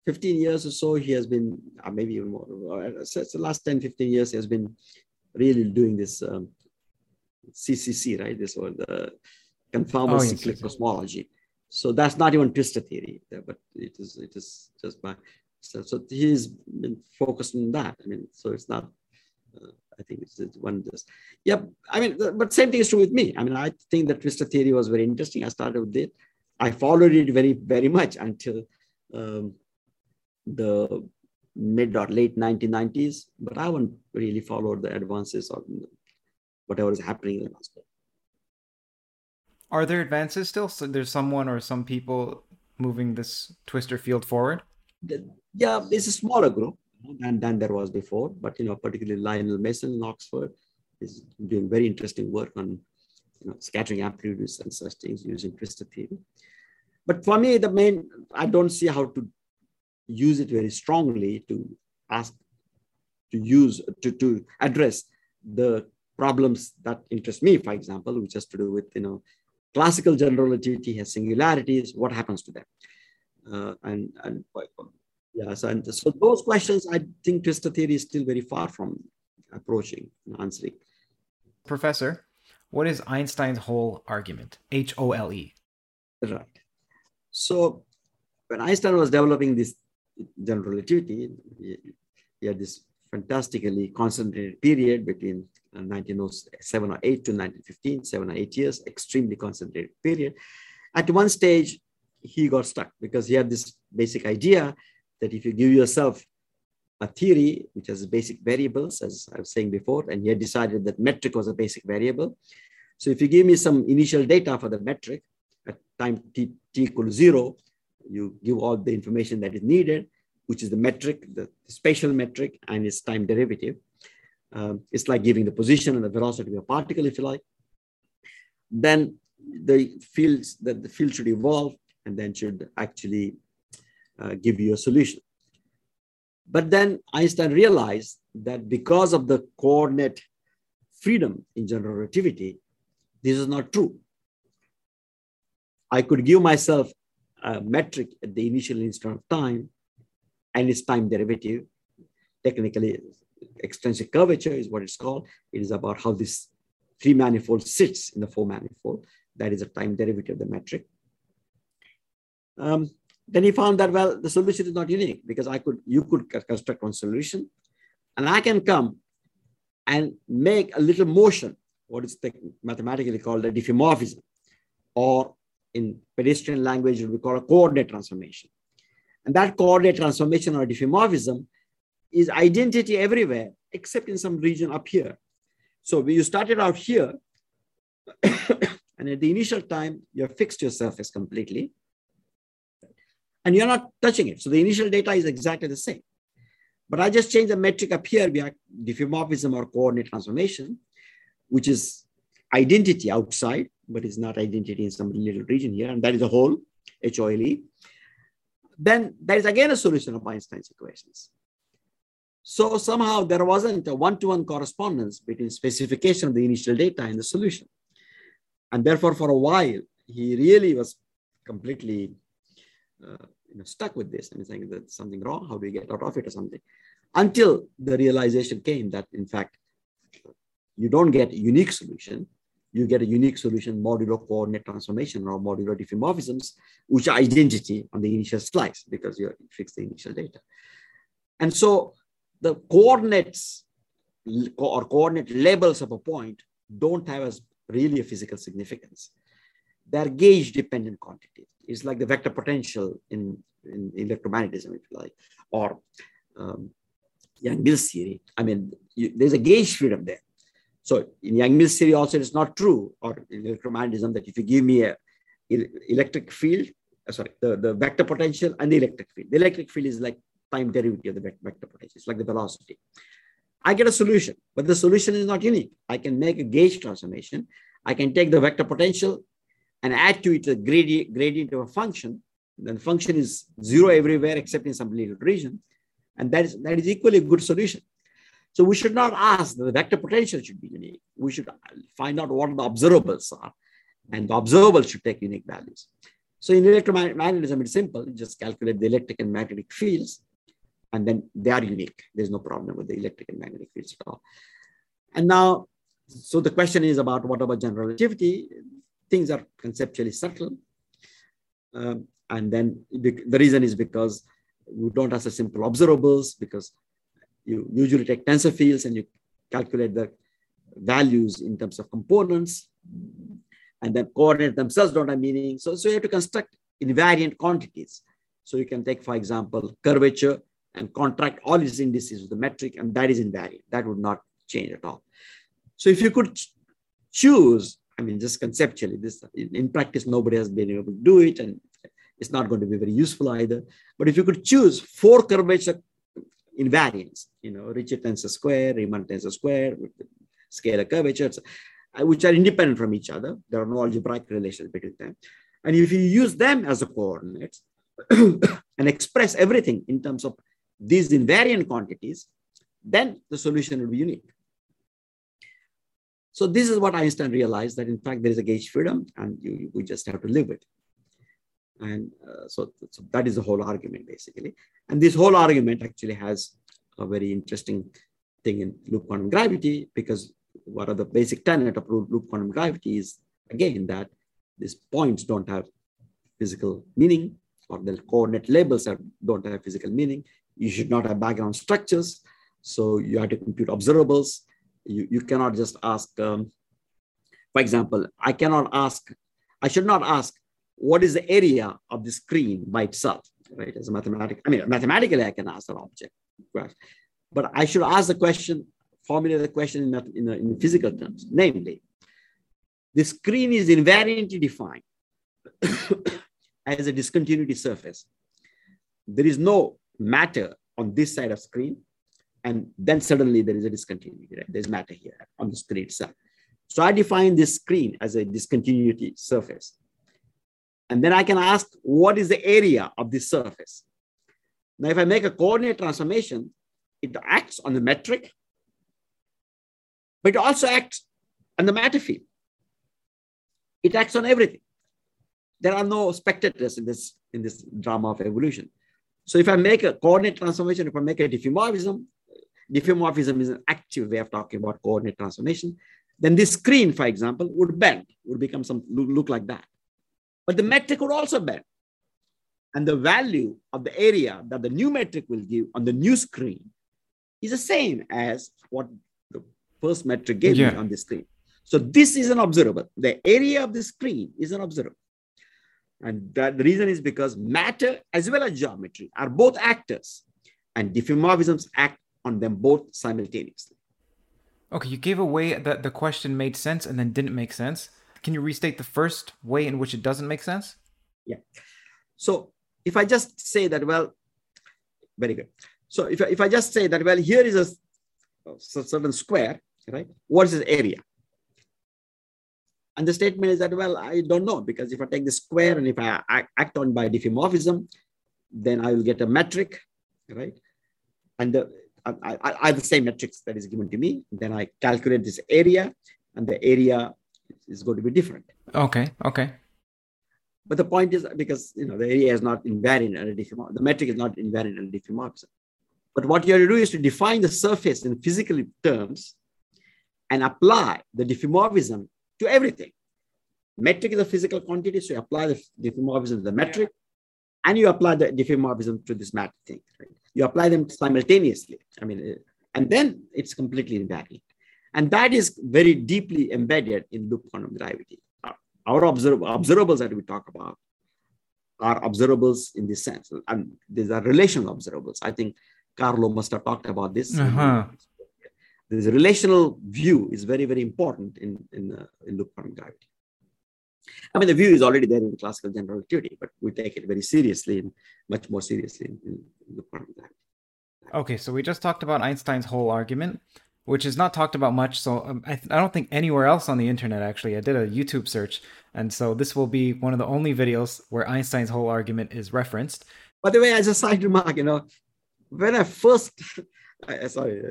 15 years or so, he has been, uh, maybe even more, uh, the last 10, 15 years, he has been really doing this um, CCC, right? This or the conformal oh, cyclic yes, cosmology. So that's not even twistor theory, but it is it is just by so, so he's been focused on that. I mean, so it's not. Uh, I think it's, it's one just yeah. I mean, but same thing is true with me. I mean, I think the twistor theory was very interesting. I started with it. I followed it very very much until um, the mid or late 1990s, but I haven't really followed the advances or whatever is happening in the last Are there advances still? So there's someone or some people moving this twistor field forward? The, yeah, it's a smaller group than, than there was before, but you know, particularly Lionel Mason in Oxford is doing very interesting work on you know, scattering amplitudes and such things using twistor theory. But for me, the main, I don't see how to use it very strongly to ask to use to, to address the problems that interest me for example which has to do with you know classical general relativity has singularities what happens to them uh, and and yes and so those questions i think twistor theory is still very far from approaching and answering. Professor what is einstein's hole argument? H-o-l-e right. So when einstein was developing this general relativity, he had this fantastically concentrated period between 1907 or 8 to 1915, seven or eight years, extremely concentrated period. At one stage, he got stuck because he had this basic idea that if you give yourself a theory which has basic variables, as I was saying before, and he had decided that metric was a basic variable. So if you give me some initial data for the metric at time t, t equals zero, you give all the information that is needed, which is the metric, the, spatial metric, and its time derivative. Um, it's like giving the position and the velocity of a particle, if you like. Then the fields that the field should evolve and then should actually uh, give you a solution. But then Einstein realized that because of the coordinate freedom in general relativity, this is not true. I could give myself a metric at the initial instant of time and its time derivative. Technically, extrinsic curvature is what it's called. It is about how this three manifold sits in the four manifold. That is a time derivative of the metric. Um, then he found that, well, the solution is not unique because I could, you could construct one solution and I can come and make a little motion, what is mathematically called a diffeomorphism, or in pedestrian language, it would be called a coordinate transformation. And that coordinate transformation or diffeomorphism is identity everywhere, except in some region up here. So you started out here, and at the initial time, you have fixed your surface completely, and you're not touching it. So the initial data is exactly the same. But I just changed the metric up here, have diffeomorphism or coordinate transformation, which is identity outside, but it's not identity in some little region here, and that is a hole, H-O-L-E. Then there is again a solution of Einstein's equations. So somehow there wasn't a one-to-one correspondence between specification of the initial data and the solution. And therefore, for a while, he really was completely uh, you know, stuck with this and saying that something wrong, how do we get out of it or something? Until the realization came that, in fact, you don't get a unique solution. You get a unique solution modulo coordinate transformation or modulo diffeomorphisms, which are identity on the initial slice because you fix the initial data. And so the coordinates or coordinate labels of a point don't have as really a physical significance. They're gauge dependent quantities. It's like the vector potential in, in electromagnetism, if you like, or um, Yang-Mills theory. I mean, you, there's a gauge freedom there. So in Yang-Mills theory also, it's not true, or in electromagnetism, that if you give me a electric field, uh, sorry, the, the vector potential and the electric field. The electric field is like time derivative of the vector potential. It's like the velocity. I get a solution, but the solution is not unique. I can make a gauge transformation. I can take the vector potential and add to it a gradient, gradient of a function. Then the function is zero everywhere except in some little region. And that is, that is equally a good solution. So we should not ask that the vector potential should be unique. We should find out what the observables are. And the observables should take unique values. So in electromagnetism, it's simple. You just calculate the electric and magnetic fields and then they are unique. There's no problem with the electric and magnetic fields at all. And now, so the question is about what about general relativity? Things are conceptually subtle. Um, and then the reason is because we don't have simple observables because you usually take tensor fields and you calculate the values in terms of components and then coordinates themselves don't have meaning. So, so you have to construct invariant quantities. So you can take, for example, curvature and contract all its indices with the metric, and that is invariant. That would not change at all. So if you could choose, I mean, just conceptually, this in, in practice, nobody has been able to do it, and it's not going to be very useful either. But if you could choose four curvature invariants, you know, Ricci tensor square, Riemann tensor square, scalar curvatures, uh, which are independent from each other. There are no algebraic relations between them. And if you use them as a coordinates and express everything in terms of these invariant quantities, then the solution will be unique. So this is what Einstein realized that in fact there is a gauge freedom and you, we just have to live it. And uh, so, so that is the whole argument basically. And this whole argument actually has a very interesting thing in loop quantum gravity because what are the basic tenet of loop quantum gravity is again that these points don't have physical meaning or the coordinate labels are, don't have physical meaning. You should not have background structures. So you have to compute observables. You, you cannot just ask, um, for example, I cannot ask, I should not ask, what is the area of the screen by itself, right? As a mathematical, I mean, mathematically, I can ask an object, right? but I should ask the question, formulate the question in, in, in physical terms, namely, the screen is invariantly defined as a discontinuity surface. There is no matter on this side of screen. And then suddenly there is a discontinuity, right? There's matter here on the screen itself. So I define this screen as a discontinuity surface. And then I can ask, what is the area of this surface? Now, if I make a coordinate transformation, it acts on the metric, but it also acts on the matter field. It acts on everything. There are no spectators in this, in this drama of evolution. So if I make a coordinate transformation, if I make a diffeomorphism, diffeomorphism is an active way of talking about coordinate transformation, then this screen, for example, would bend, would become some look like that. But the metric would also bend. And the value of the area that the new metric will give on the new screen is the same as what the first metric gave yeah. me on the screen. So this is an observable. The area of the screen is an observable. And that the reason is because matter as well as geometry are both actors and diffeomorphisms act on them both simultaneously. Okay, you gave away that the question made sense and then didn't make sense. Can you restate the first way in which it doesn't make sense? Yeah. So if I just say that, well, very good. So if, if I just say that, well, here is a, a oh, certain square, right? What is its area? And the statement is that, well, I don't know, because if I take the square and if I act on by diffeomorphism, then I will get a metric, right? And the, I, I, I have the same metrics that is given to me. Then I calculate this area, and the area is going to be different. Okay, okay. But the point is because you know the area is not invariant under diffeomorphism. The metric is not invariant under diffeomorphism. But what you have to do is to define the surface in physical terms and apply the diffeomorphism to everything. Metric is a physical quantity, so you apply the diffeomorphism to the metric. And you apply the diffeomorphism to this matter thing. Right? You apply them simultaneously. I mean, uh, and then it's completely invariant. And that is very deeply embedded in loop quantum gravity. Our observ- observables that we talk about are observables in this sense. And these are relational observables. I think Carlo must have talked about this. Uh-huh. This relational view is very, very important in, in, uh, in loop quantum gravity. I mean, the view is already there in classical general relativity, but we take it very seriously and much more seriously in, in, in loop quantum gravity. Okay, so we just talked about Einstein's hole argument, which is not talked about much. So um, I, th- I don't think anywhere else on the internet, actually. I did a YouTube search, and so this will be one of the only videos where Einstein's hole argument is referenced. By the way, as a side remark, you know, when I first, I, sorry,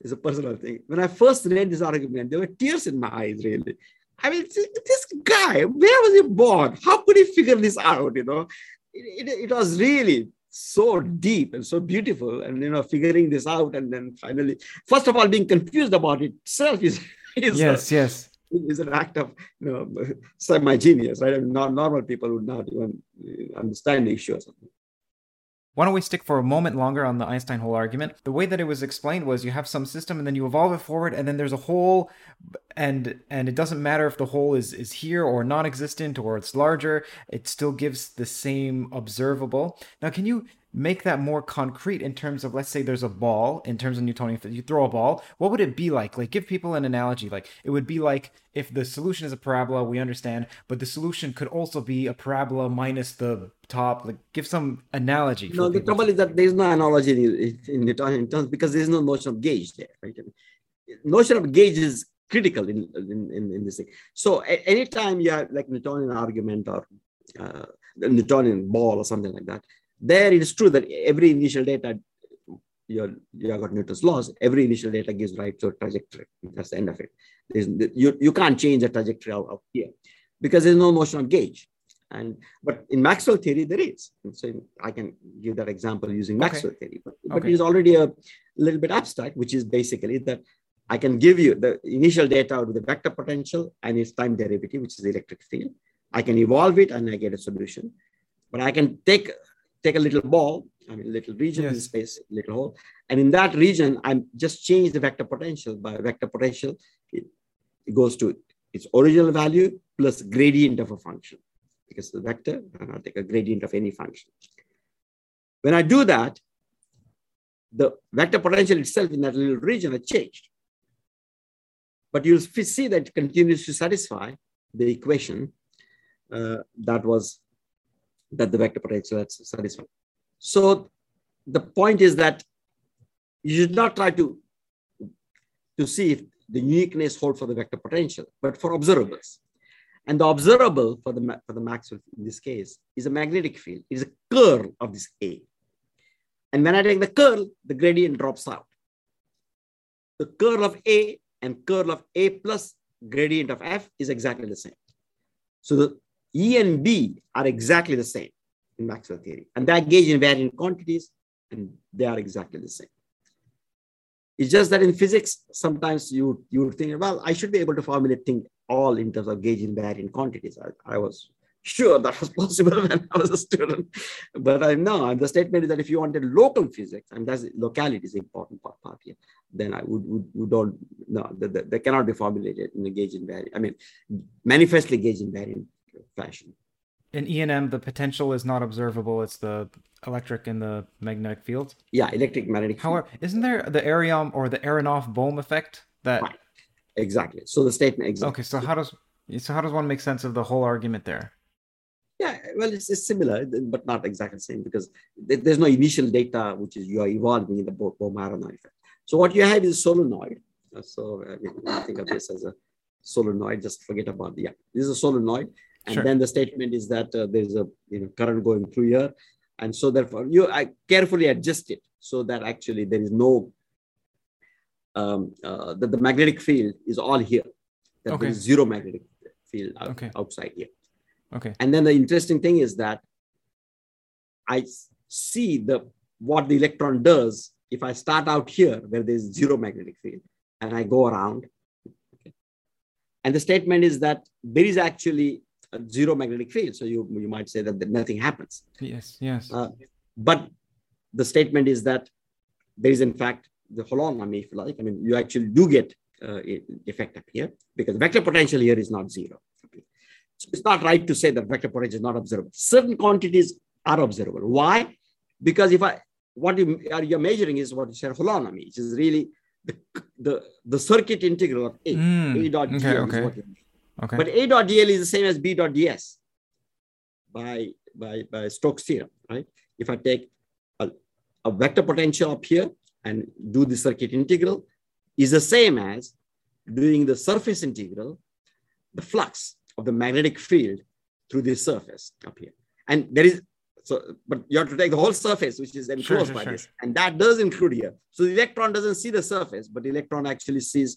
it's a personal thing. When I first read this argument, there were tears in my eyes, really. I mean, this guy, where was he born? How could he figure this out? You know, it, it, it was really so deep and so beautiful. And, you know, figuring this out and then finally, first of all, being confused about it itself is, is yes, a, yes. Is an act of you know semi genius, right? I mean, normal people would not even understand the issue or something. Why don't we stick for a moment longer on the Einstein hole argument? The way that it was explained was you have some system and then you evolve it forward and then there's a hole and and it doesn't matter if the hole is is here or non-existent or it's larger, it still gives the same observable. Now can you make that more concrete in terms of let's say there's a ball in terms of newtonian you throw a ball what would it be like? Like give people an analogy. Like it would be like if the solution is a parabola we understand but the solution could also be a parabola minus the top. Like give some analogy no the trouble is that there's no analogy in, in newtonian terms because there's no notion of gauge there right? Notion of gauge is critical in, in, in, in this thing. So anytime you have like newtonian argument or uh, newtonian ball or something like that there it is true that every initial data, you you have got Newton's laws, every initial data gives right to a trajectory. That's the end of it. There's, you, you can't change the trajectory out of here because there's no notion of gauge. And but in Maxwell theory, there is. And so I can give that example using okay. Maxwell theory, but, but okay. it's already a little bit abstract, which is basically that I can give you the initial data with the vector potential and its time derivative, which is the electric field. I can evolve it and I get a solution. But I can take take a little ball, I mean, little region yes. in space, little hole. And in that region, I'm just change the vector potential by vector potential. It, it goes to its original value plus gradient of a function because the vector, and I'll take a gradient of any function. When I do that, the vector potential itself in that little region has changed. But you'll see that it continues to satisfy the equation uh, that was that the vector potential that's satisfied. So the point is that you should not try to, to see if the uniqueness hold for the vector potential, but for observables. And the observable for the, for the Maxwell in this case is a magnetic field. It is a curl of this A. And when I take the curl, the gradient drops out. The curl of A and curl of A plus gradient of F is exactly the same. So the E and B are exactly the same in Maxwell theory. And they gauge invariant quantities, and they are exactly the same. It's just that in physics, sometimes you you think, well, I should be able to formulate things all in terms of gauge invariant quantities. I, I was sure that was possible when I was a student. But I know the statement is that if you wanted local physics, and that's locality is the important part, part here, then I would, would, would don't, no, they cannot be formulated in a gauge invariant, I mean, manifestly gauge invariant fashion. In E&M, the potential is not observable. It's the electric and the magnetic field. Yeah, electric magnetic. However, isn't there the Aryom or the Aharonov-Bohm effect that? Right. Exactly. So the statement exactly. Okay, so how does so how does one make sense of the hole argument there? Yeah, well, it's, it's similar, but not exactly the same because there's no initial data which is you are evolving in the Bohm-Aharonov effect. So what you have is a solenoid. So I, mean, I think of this as a solenoid. Just forget about the yeah. This is a solenoid, and sure. then the statement is that uh, there's a you know current going through here, and so therefore you I carefully adjust it so that actually there is no um, uh, that the magnetic field is all here. That okay. there is zero magnetic field out, okay. outside here. Okay. And then the interesting thing is that I see the what the electron does if I start out here where there's zero magnetic field and I go around. Okay. And the statement is that there is actually zero magnetic field. So you, you might say that, that nothing happens. Yes, yes. Uh, but the statement is that there is in fact the holonomy, if you like. I mean, you actually do get uh, effect up here because vector potential here is not zero. So it's not right to say that vector potential is not observable. Certain quantities are observable. Why? Because if I what you are you're measuring is what you said holonomy, which is really the the, the circuit integral of A. Mm. A dot okay, dl okay. Is what you Okay. But A dot dl is the same as B dot ds by by by Stokes theorem, right? If I take a, a vector potential up here and do the circuit integral, is the same as doing the surface integral, the flux of the magnetic field through this surface up here. And there is, so, but you have to take the whole surface, which is enclosed sure, sure, by sure. this. And that does include here. So the electron doesn't see the surface, but the electron actually sees.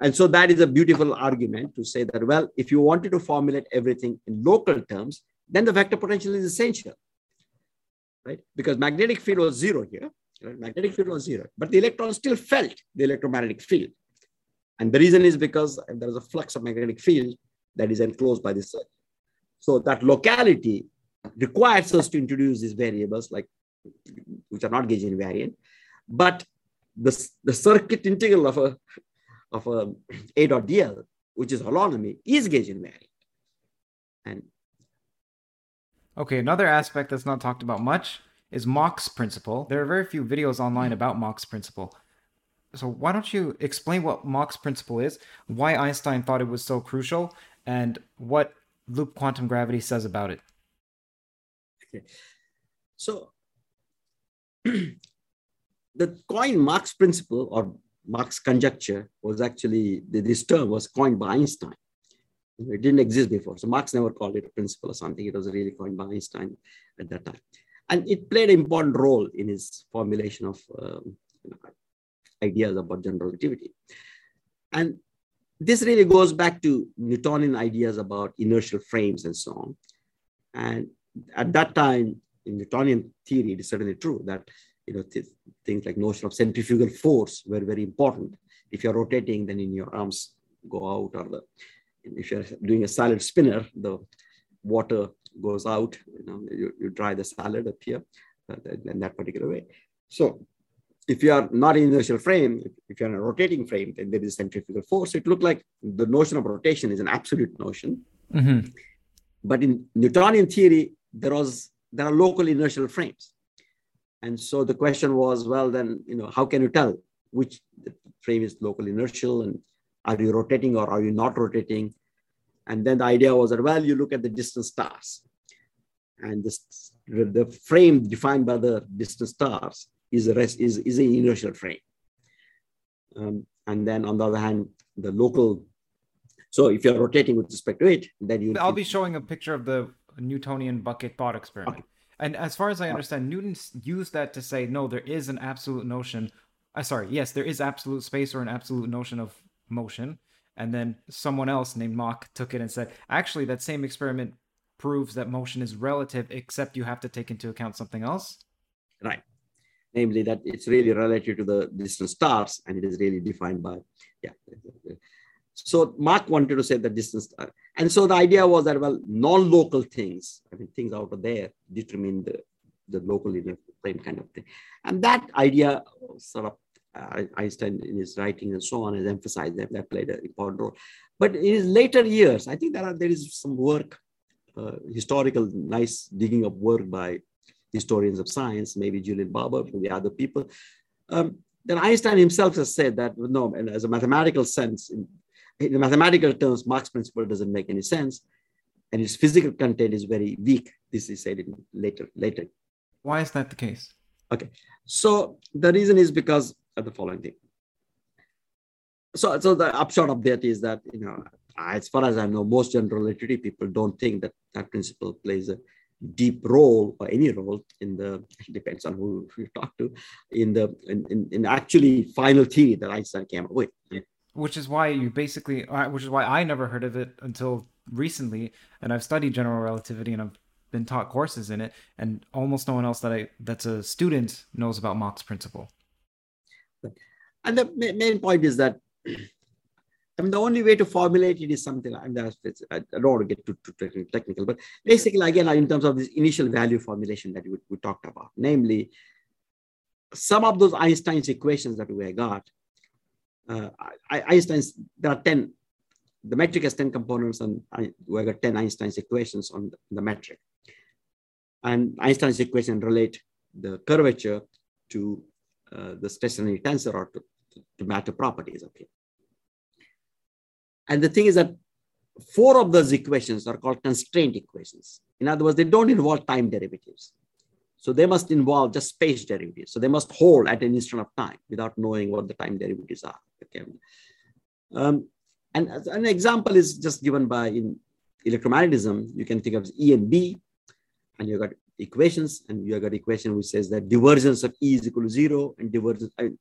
And so that is a beautiful argument to say that, well, if you wanted to formulate everything in local terms, then the vector potential is essential, right? Because magnetic field was zero here, right? Magnetic field was zero, but the electron still felt the electromagnetic field. And the reason is because there is a flux of magnetic field that is enclosed by this circuit. So that locality requires us to introduce these variables like which are not gauge invariant, but the, the circuit integral of a of a A dot dl, which is holonomy, is gauge invariant. And okay, another aspect that's not talked about much is Mach's principle. There are very few videos online about Mach's principle. So why don't you explain what Mach's principle is, why Einstein thought it was so crucial, and what loop quantum gravity says about it. Okay. So the coin Mach's principle or Mach's conjecture was actually, this term was coined by Einstein. It didn't exist before. So Mach never called it a principle or something. It was really coined by Einstein at that time. And it played an important role in his formulation of um, ideas about general relativity. And this really goes back to Newtonian ideas about inertial frames and so on. And at that time, in Newtonian theory, it is certainly true that you know th things like notion of centrifugal force were very important. If you're rotating, then in your arms go out, or the if you're doing a salad spinner, the water goes out. You know, you, you dry the salad up here uh, in that particular way. So if you are not in inertial frame, if you're in a rotating frame, then there is centrifugal force. It looked like the notion of rotation is an absolute notion. Mm-hmm. But in Newtonian theory, there was there are local inertial frames. And so the question was, well, then, you know, how can you tell which frame is local inertial and are you rotating or are you not rotating? And then the idea was that, well, you look at the distant stars and this, the frame defined by the distant stars is a rest is, is an inertial frame. Um, and then on the other hand, the local. So if you're rotating with respect to it, then you. I'll be showing a picture of the Newtonian bucket thought experiment. Okay. And as far as I understand, Newton used that to say, no, there is an absolute notion. Uh, sorry, yes, there is absolute space or an absolute notion of motion. And then someone else named Mach took it and said, actually, that same experiment proves that motion is relative, except you have to take into account something else. Right namely that it's really relative to the distant stars and it is really defined by, yeah. So Mach wanted to say the distance. And so the idea was that, well, non-local things, I mean, things out of there determine the, the local frame kind of thing. And that idea sort of uh, Einstein in his writing and so on has emphasized that that played an important role. But in his later years, I think there, are, there is some work, uh, historical, nice digging up work by historians of science, maybe Julian Barbour, maybe other people. Um, then Einstein himself has said that no, and as a mathematical sense, in, in mathematical terms, Mach's principle doesn't make any sense, and its physical content is very weak. This is said in later later. Why is that the case? Okay, so the reason is because of the following thing. So, so the upshot of that is that you know, as far as I know, most general relativity people don't think that that principle plays a deep role or any role in the depends on who you talk to in the in, in, in actually final theory that Einstein came up with. Which is why you basically, which is why I never heard of it until recently, and I've studied general relativity and I've been taught courses in it, and almost no one else that I that's a student knows about Mach's principle. And the main point is that I mean, the only way to formulate it is something like that. I don't want to get too, too technical, but basically, again, in terms of this initial value formulation that we, we talked about, namely, some of those Einstein's equations that we got, uh, Einstein's, there are 10, the metric has 10 components, and we got 10 Einstein's equations on the, metric. And Einstein's equation relate the curvature to uh, the stationary tensor or to, to matter properties. Okay. And the thing is that four of those equations are called constraint equations. In other words, they don't involve time derivatives. So they must involve just space derivatives. So they must hold at an instant of time without knowing what the time derivatives are. Okay. Um, and an example is just given by in electromagnetism, you can think of E and B, and you've got equations, and you've got equation which says that divergence of E is equal to zero and divergence, I mean,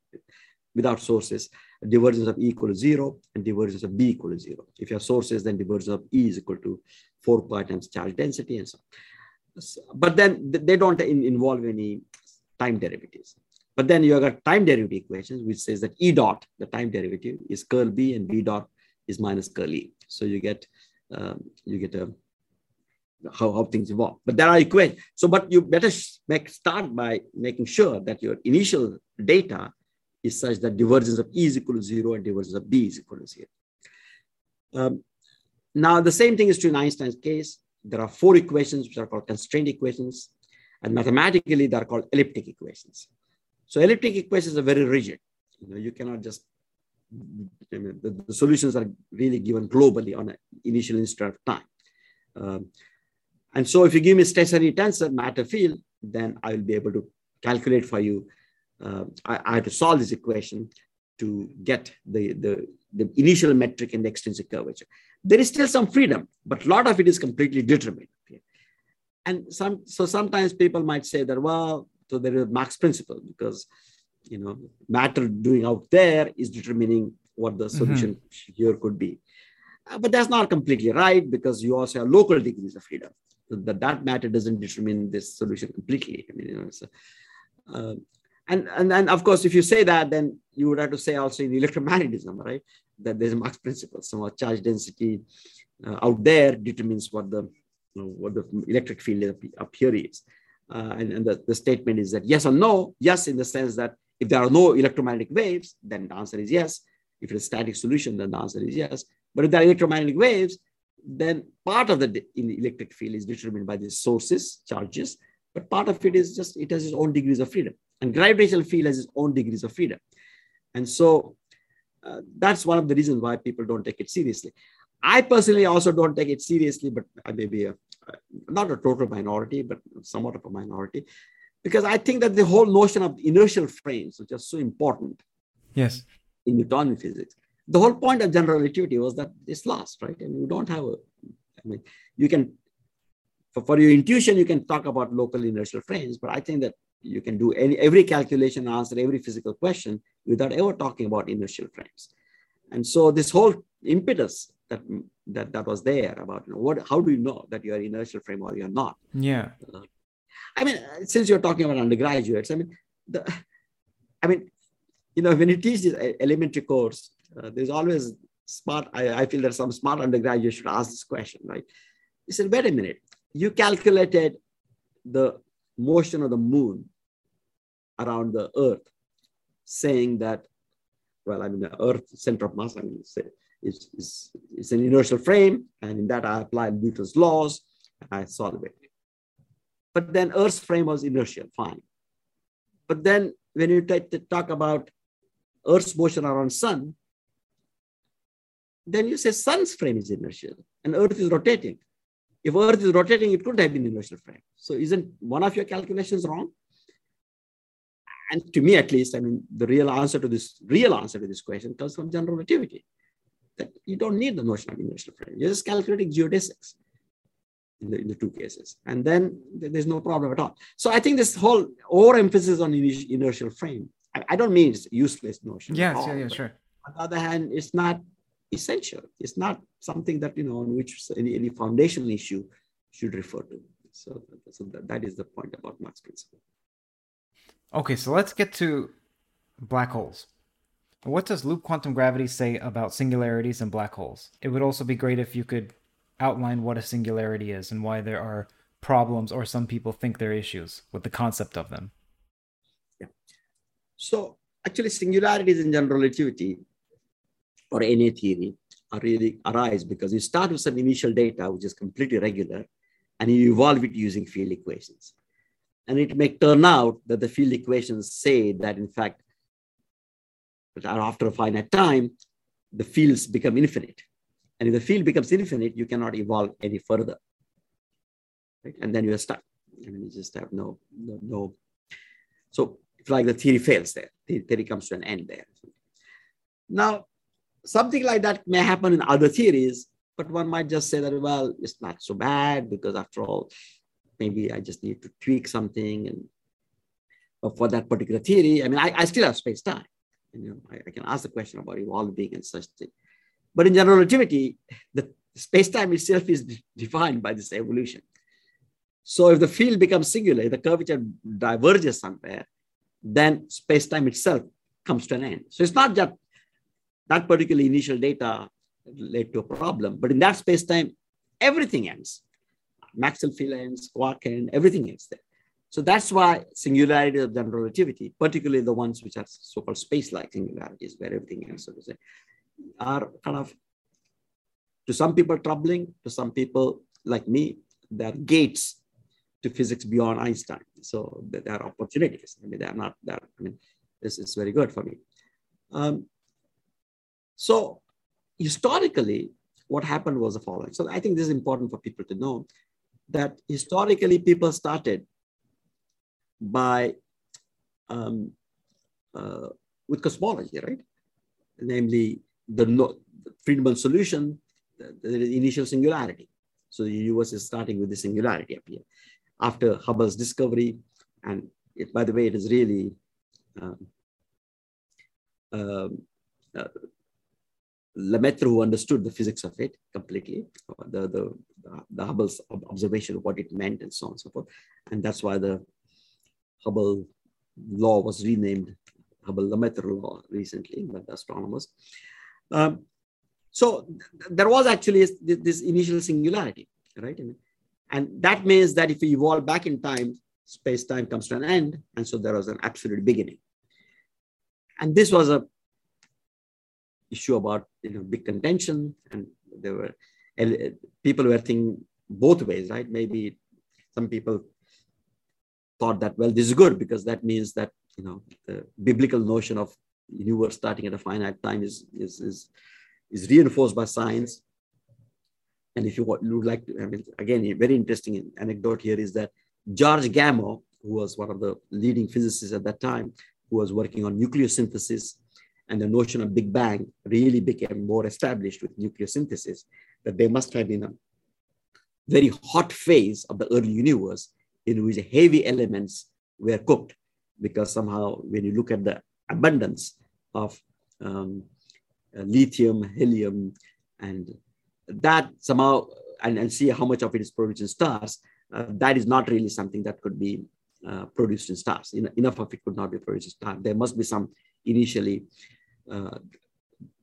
without sources, divergence of E equal to zero and divergence of B equal to zero. If you have sources, then divergence of E is equal to four pi times charge density and so on. But then they don't in, involve any time derivatives. But then you have got time derivative equations, which says that E dot, the time derivative, is curl B and B dot is minus curl E. So you get um, you get a how, how things evolve. But there are equations. So, but you better make start by making sure that your initial data is such that divergence of E is equal to zero and divergence of B is equal to zero. Um, now, the same thing is true in Einstein's case. There are four equations which are called constraint equations, and mathematically they are called elliptic equations. So elliptic equations are very rigid. You know, you cannot just I mean, the, the, solutions are really given globally on an initial instant of time. Um, and so if you give me stationary tensor matter field, then I will be able to calculate for you uh, I, I, had to solve this equation to get the, the, the initial metric and the extrinsic curvature. There is still some freedom, but a lot of it is completely determined. Okay? And some, so sometimes people might say that, well, so there is Mach's principle because, you know, matter doing out there is determining what the mm-hmm. solution mm-hmm. here could be. Uh, but that's not completely right because you also have local degrees of freedom. So that, that matter doesn't determine this solution completely. I mean, you know, so, uh, and, and then, of course, if you say that, then you would have to say also in electromagnetism, right? That there's a Mach's principle. So charge density uh, out there determines what the you know, what the electric field up here is. Uh, and, and the, the statement is that yes or no, yes, in the sense that if there are no electromagnetic waves, then the answer is yes. If it's a static solution, then the answer is yes. But if there are electromagnetic waves, then part of the in the electric field is determined by the sources, charges, but part of it is just, it has its own degrees of freedom. And gravitational field has its own degrees of freedom. And so uh, that's one of the reasons why people don't take it seriously. I personally also don't take it seriously, but I may be a, not a total minority, but somewhat of a minority, because I think that the whole notion of inertial frames, which are so important yes. in Newtonian physics, the whole point of general relativity was that it's lost, right? And you don't have a, I mean, you can, for, for your intuition, you can talk about local inertial frames, but I think that you can do any every calculation, answer every physical question without ever talking about inertial frames. And so this whole impetus that that, that was there about you know, what how do you know that you are inertial frame or you're not? Yeah. Uh, I mean, since you're talking about undergraduates, I mean, the, I mean, you know, when you teach this elementary course, uh, there's always smart, I, I feel that some smart undergraduate should ask this question, right? He said, wait a minute, you calculated the motion of the moon around the earth, saying that, well, I mean, the earth center of mass, I mean, it's, it's, it's, an inertial frame, and in that I applied Newton's laws, and I solved it. But then Earth's frame was inertial, fine. But then when you talk about Earth's motion around sun, then you say sun's frame is inertial and Earth is rotating. If Earth is rotating, it could have been inertial frame. So isn't one of your calculations wrong? And to me, at least, I mean, the real answer to this real answer to this question comes from general relativity. That you don't need the notion of inertial frame. You're just calculating geodesics in the, in the two cases. And then there's no problem at all. So I think this whole overemphasis on inertial frame, I, I don't mean it's useless notion. Yes, all, yeah, yeah, sure. On the other hand, it's not essential. It's not something that, you know, on which any, any foundational issue should refer to. So, so that, that is the point about Mach's principle. Okay, so let's get to black holes. What does loop quantum gravity say about singularities and black holes? It would also be great if you could outline what a singularity is and why there are problems or some people think there are issues with the concept of them. Yeah. So actually singularities in general relativity or any theory are really arise because you start with some initial data which is completely regular and you evolve it using field equations. And it may turn out that the field equations say that in fact, after a finite time, the fields become infinite. And if the field becomes infinite, you cannot evolve any further. Right? And then you're stuck. I mean, you just have no, no, no. So it's like the theory fails there. The theory comes to an end there. Now, something like that may happen in other theories, but one might just say that, well, it's not so bad because after all, maybe I just need to tweak something and for that particular theory. I mean, I, I still have space time. And, you know, I, I, can ask the question about evolving and such thing. But in general relativity, the space-time itself is defined by this evolution. So if the field becomes singular, the curvature diverges somewhere, then space-time itself comes to an end. So it's not just that particular initial data led to a problem, but in that space-time, everything ends. Maxwell field ends, quark ends, everything ends there. So that's why singularities of general relativity, particularly the ones which are so-called space-like singularities, where everything else, so to say, are kind of, to some people, troubling. To some people, like me, they're gates to physics beyond Einstein. So there are opportunities. I mean, they're not that. I mean, this is very good for me. Um, so historically, what happened was the following. So I think this is important for people to know that historically people started by um, uh, with cosmology, right? Namely, the, no, Friedmann solution, the, the, initial singularity. So the universe is starting with the singularity up here. After Hubble's discovery, and it, by the way, it is really um, um, uh, Lemaitre who understood the physics of it completely, the, the, the Hubble's observation of what it meant and so on and so forth. And that's why the Hubble law was renamed Hubble-Lemaitre law recently by the astronomers. Um, so th there was actually this initial singularity, right? And that means that if we evolve back in time, space-time comes to an end. And so there was an absolute beginning. And this was a issue about you know big contention and there were uh, people were thinking both ways right maybe some people thought that well this is good because that means that you know the biblical notion of universe starting at a finite time is, is, is, is reinforced by science. And if you would like to, I mean, again, a very interesting anecdote here is that George Gamow, who was one of the leading physicists at that time, who was working on nucleosynthesis and the notion of Big Bang really became more established with nucleosynthesis, that there must have been a very hot phase of the early universe in which heavy elements were cooked because somehow when you look at the abundance of um, uh, lithium, helium, and that somehow, and, and see how much of it is produced in stars, uh, that is not really something that could be uh, produced in stars. enough of it could not be produced in stars. There must be some initially uh,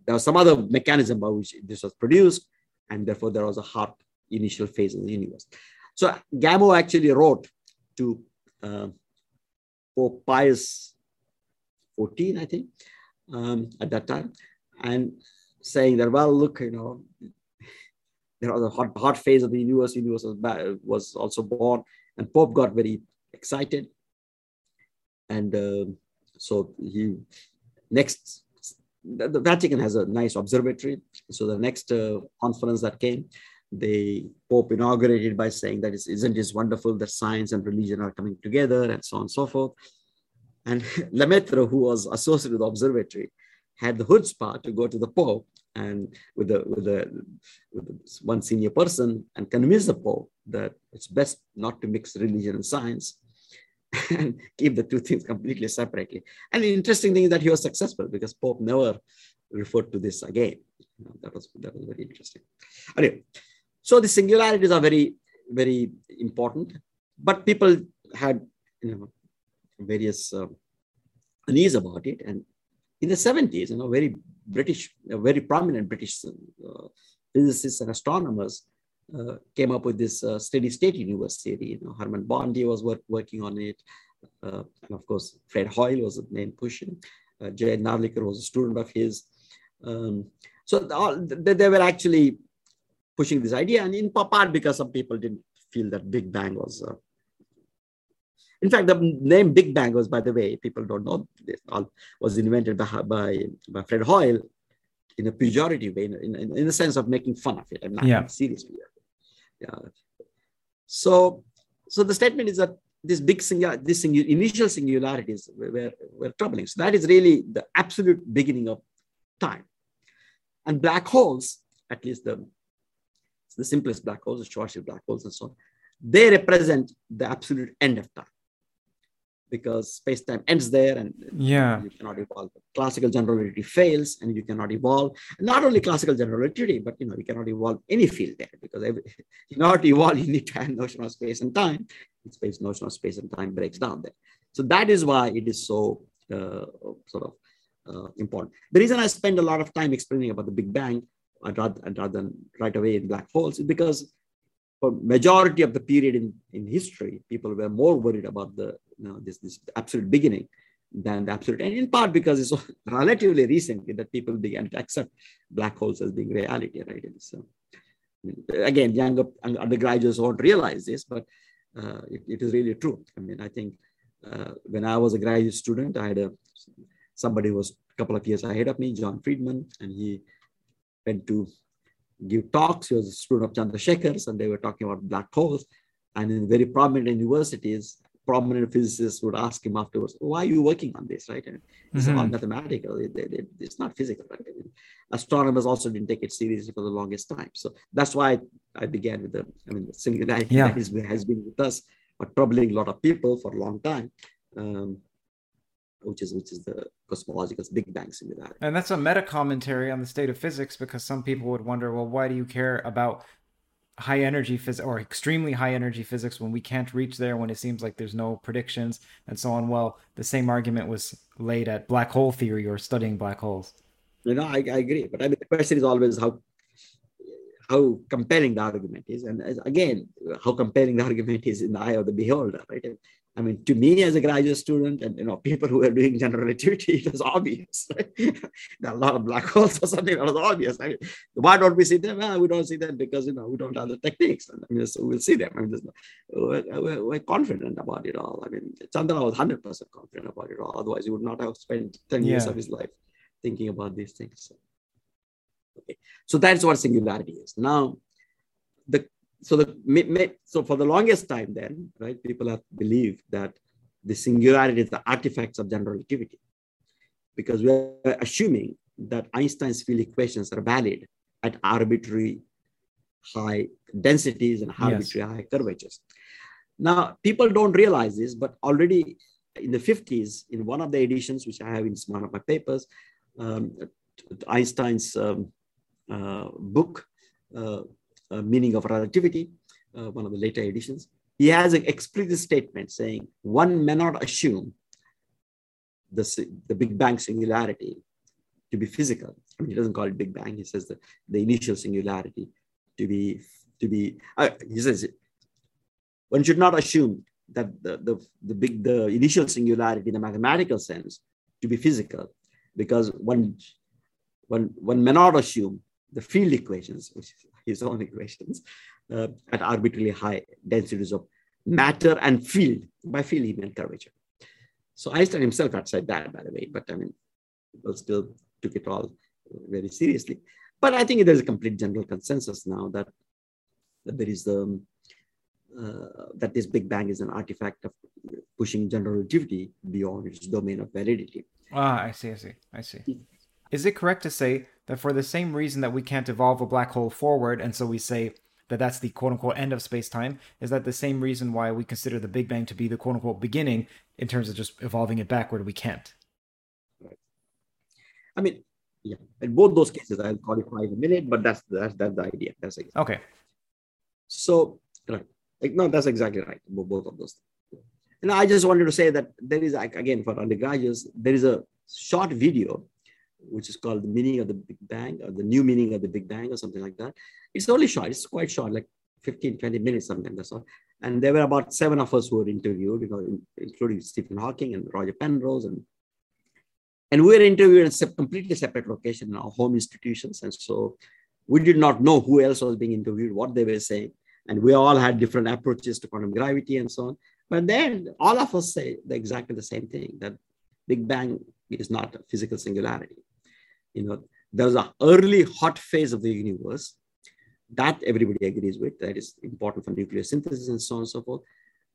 there was some other mechanism by which this was produced, and therefore there was a hot initial phase in the universe. So Gamow actually wrote to uh, Pope Pius XIV, I think, um, at that time, and saying that, well, look, you know, there was a hot, hot phase of the universe. Universe was, was also born, and Pope got very excited, and uh, so he next the Vatican has a nice observatory. So the next uh, conference that came, the Pope inaugurated by saying that that isn't it wonderful that science and religion are coming together and so on and so forth. And Lemaitre, who was associated with the observatory, had the chutzpah to go to the Pope and with the, with the with one senior person and convince the Pope that it's best not to mix religion and science and keep the two things completely separately. And the interesting thing is that he was successful because Pope never referred to this again. You know, that was that was very interesting. Anyway, so the singularities are very very important, but people had you know various uh, unease about it. And in the 70s, you know, very British, very prominent British uh, physicists and astronomers uh, came up with this uh, steady state universe theory. You know, Hermann Bondi was work, working on it. Uh, and of course, Fred Hoyle was the main pushing. Uh, Jay Narlikar was a student of his. Um, so all, they, they, were actually pushing this idea, and in part because some people didn't feel that Big Bang was. Uh, in fact, the name Big Bang was, by the way, people don't know, this all was invented by, by, by Fred Hoyle in a pejorative way, in, in, in the sense of making fun of it. I'm not yeah. seriously. Yeah. So, so the statement is that this big singular, this singular, initial singularities were, were troubling. So that is really the absolute beginning of time. And black holes, at least the, the simplest black holes, the Schwarzschild black holes and so on, they represent the absolute end of time because space-time ends there and yeah. you cannot evolve. Classical general relativity fails and you cannot evolve. Not only classical general relativity but you know you cannot evolve any field there because every, in order to evolve you need to have notion of space and time. Space notion of space and time breaks down there. So that is why it is so uh, sort of uh, important. The reason i spend a lot of time explaining about the big bang rather, rather than right away in black holes is because for majority of the period in, in history, people were more worried about the you know, this, this absolute beginning than the absolute end, in part because it's relatively recently that people began to accept black holes as being reality, right? And so, again, younger undergraduates won't realize this, but uh, it, it is really true. I mean, I think uh, when I was a graduate student, I had a somebody who was a couple of years ahead of me, John Friedman, and he went to give talks. He was a student of Chandrasekhar's, and they were talking about black holes. And in very prominent universities, prominent physicists would ask him afterwards, "Why are you working on this?" Right? And it's mm-hmm. all mathematical. It, it, it, it's not physical. Right? astronomers also didn't take it seriously for the longest time. So that's why I began with the. I mean, the singularity yeah. has, has been with us, but troubling a lot of people for a long time. Um, which is which is the cosmological Big Bang singularity. And that's a meta commentary on the state of physics because some people would wonder, well, why do you care about high energy physics or extremely high energy physics when we can't reach there when it seems like there's no predictions and so on? Well, the same argument was laid at black hole theory or studying black holes. You know, I, I agree, but I mean, the question is always how how compelling the argument is, and again, how compelling the argument is in the eye of the beholder, right? I mean, to me as a graduate student and you know people who are doing general relativity, it was obvious. Right? there are a lot of black holes or something that was obvious. I mean, why don't we see them? Well, we don't see them because you know we don't have the techniques. I mean, so we'll see them. I mean, we're, we're, we're, confident about it all. I mean, Chandra was hundred percent confident about it all. Otherwise, he would not have spent ten yeah. years of his life thinking about these things. So, okay, so that's what singularity is. Now, the so the so for the longest time then right people have believed that the singularity is the artifacts of general relativity because we're assuming that einstein's field equations are valid at arbitrary high densities and arbitrary yes. high curvatures now people don't realize this but already in the 50s in one of the editions which i have in one of my papers um, einstein's um, uh, book uh, meaning of relativity, uh, one of the later editions, he has an explicit statement saying one may not assume the, the Big Bang singularity to be physical. I mean, he doesn't call it Big Bang. He says that the initial singularity to be to be. Uh, he says one should not assume that the, the, the big the initial singularity in the mathematical sense to be physical, because one one one may not assume the field equations, which his own equations, uh, at arbitrarily high densities of matter and field. By field, he meant curvature. So Einstein himself had said that, by the way, but I mean, people still took it all very seriously. But I think there's a complete general consensus now that, that there is the um, uh, that this Big Bang is an artifact of pushing general relativity beyond its domain of validity. Ah, I see, I see, I see. Is it correct to say that for the same reason that we can't evolve a black hole forward, and so we say that that's the quote unquote end of space time, is that the same reason why we consider the Big Bang to be the quote unquote beginning in terms of just evolving it backward? We can't. I mean, yeah, in both those cases, I'll qualify in a minute, but that's that's, that's the idea. That's exactly. okay. So, right. Like, no, that's exactly right. Both of those. Things. And I just wanted to say that there is, again, for undergraduates, there is a short video which is called the meaning of the Big Bang or the new meaning of the Big Bang or something like that. It's only short. It's quite short, like 15, 20 minutes, something that's all. And there were about seven of us who were interviewed, you know, including Stephen Hawking and Roger Penrose and and we were interviewed in a completely separate location in our home institutions. And so we did not know who else was being interviewed, what they were saying. And we all had different approaches to quantum gravity and so on. But then all of us say exactly the same thing that Big Bang is not a physical singularity. You know, there's an early hot phase of the universe that everybody agrees with. That is important for nuclear synthesis and so on and so forth.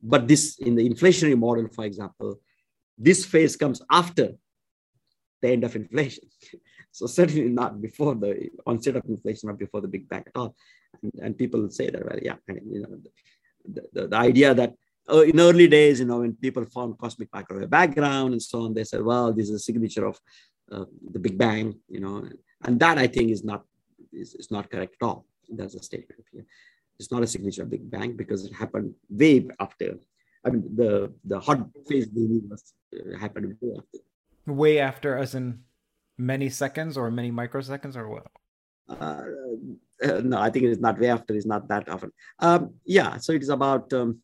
But this, in the inflationary model, for example, this phase comes after the end of inflation. so certainly not before the onset of inflation, not before the Big Bang at all. And, and people say that, well, yeah, you know, the, the, the idea that uh, in early days, you know, when people found cosmic microwave background and so on, they said, well, this is a signature of uh, the Big Bang, you know, and that I think is not is, is not correct at all. That's a statement here. It's not a signature of Big Bang because it happened way after. I mean, the the hot phase of the universe uh, happened way after way after as in many seconds or many microseconds or what uh, uh, no i think it is not way after it's not that often um, yeah so it is about um,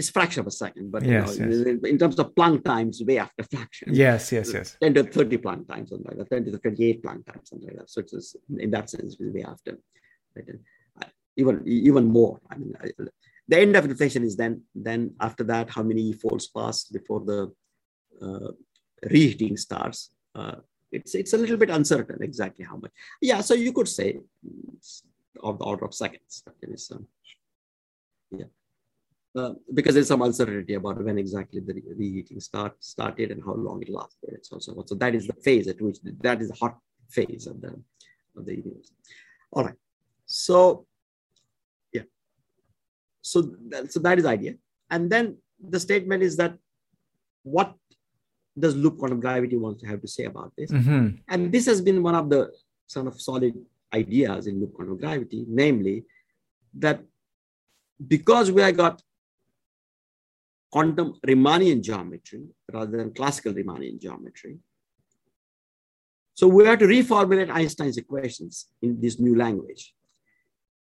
it's fraction of a second but yes, you know, yes. In, in, terms of Planck times way after fraction yes yes yes 10 to 30 Planck times something like that 10 to 28 Planck times something like that so it's in that sense it's way after? Uh, even even more i mean I, the end of inflation is then then after that how many folds pass before the uh, reheating starts, uh, it's it's a little bit uncertain exactly how much. Yeah, so you could say of the order of seconds. Um. Uh, because there's some uncertainty about when exactly the reheating start started and how long it lasted and so on so forth. So that is the phase at which that is the hot phase of the of the universe. All right. So yeah. So that, so that is idea. And then the statement is that what does loop quantum gravity want to have to say about this? Mm-hmm. And this has been one of the sort of solid ideas in loop quantum gravity, namely that because we have got quantum Riemannian geometry rather than classical Riemannian geometry, so we have to reformulate Einstein's equations in this new language.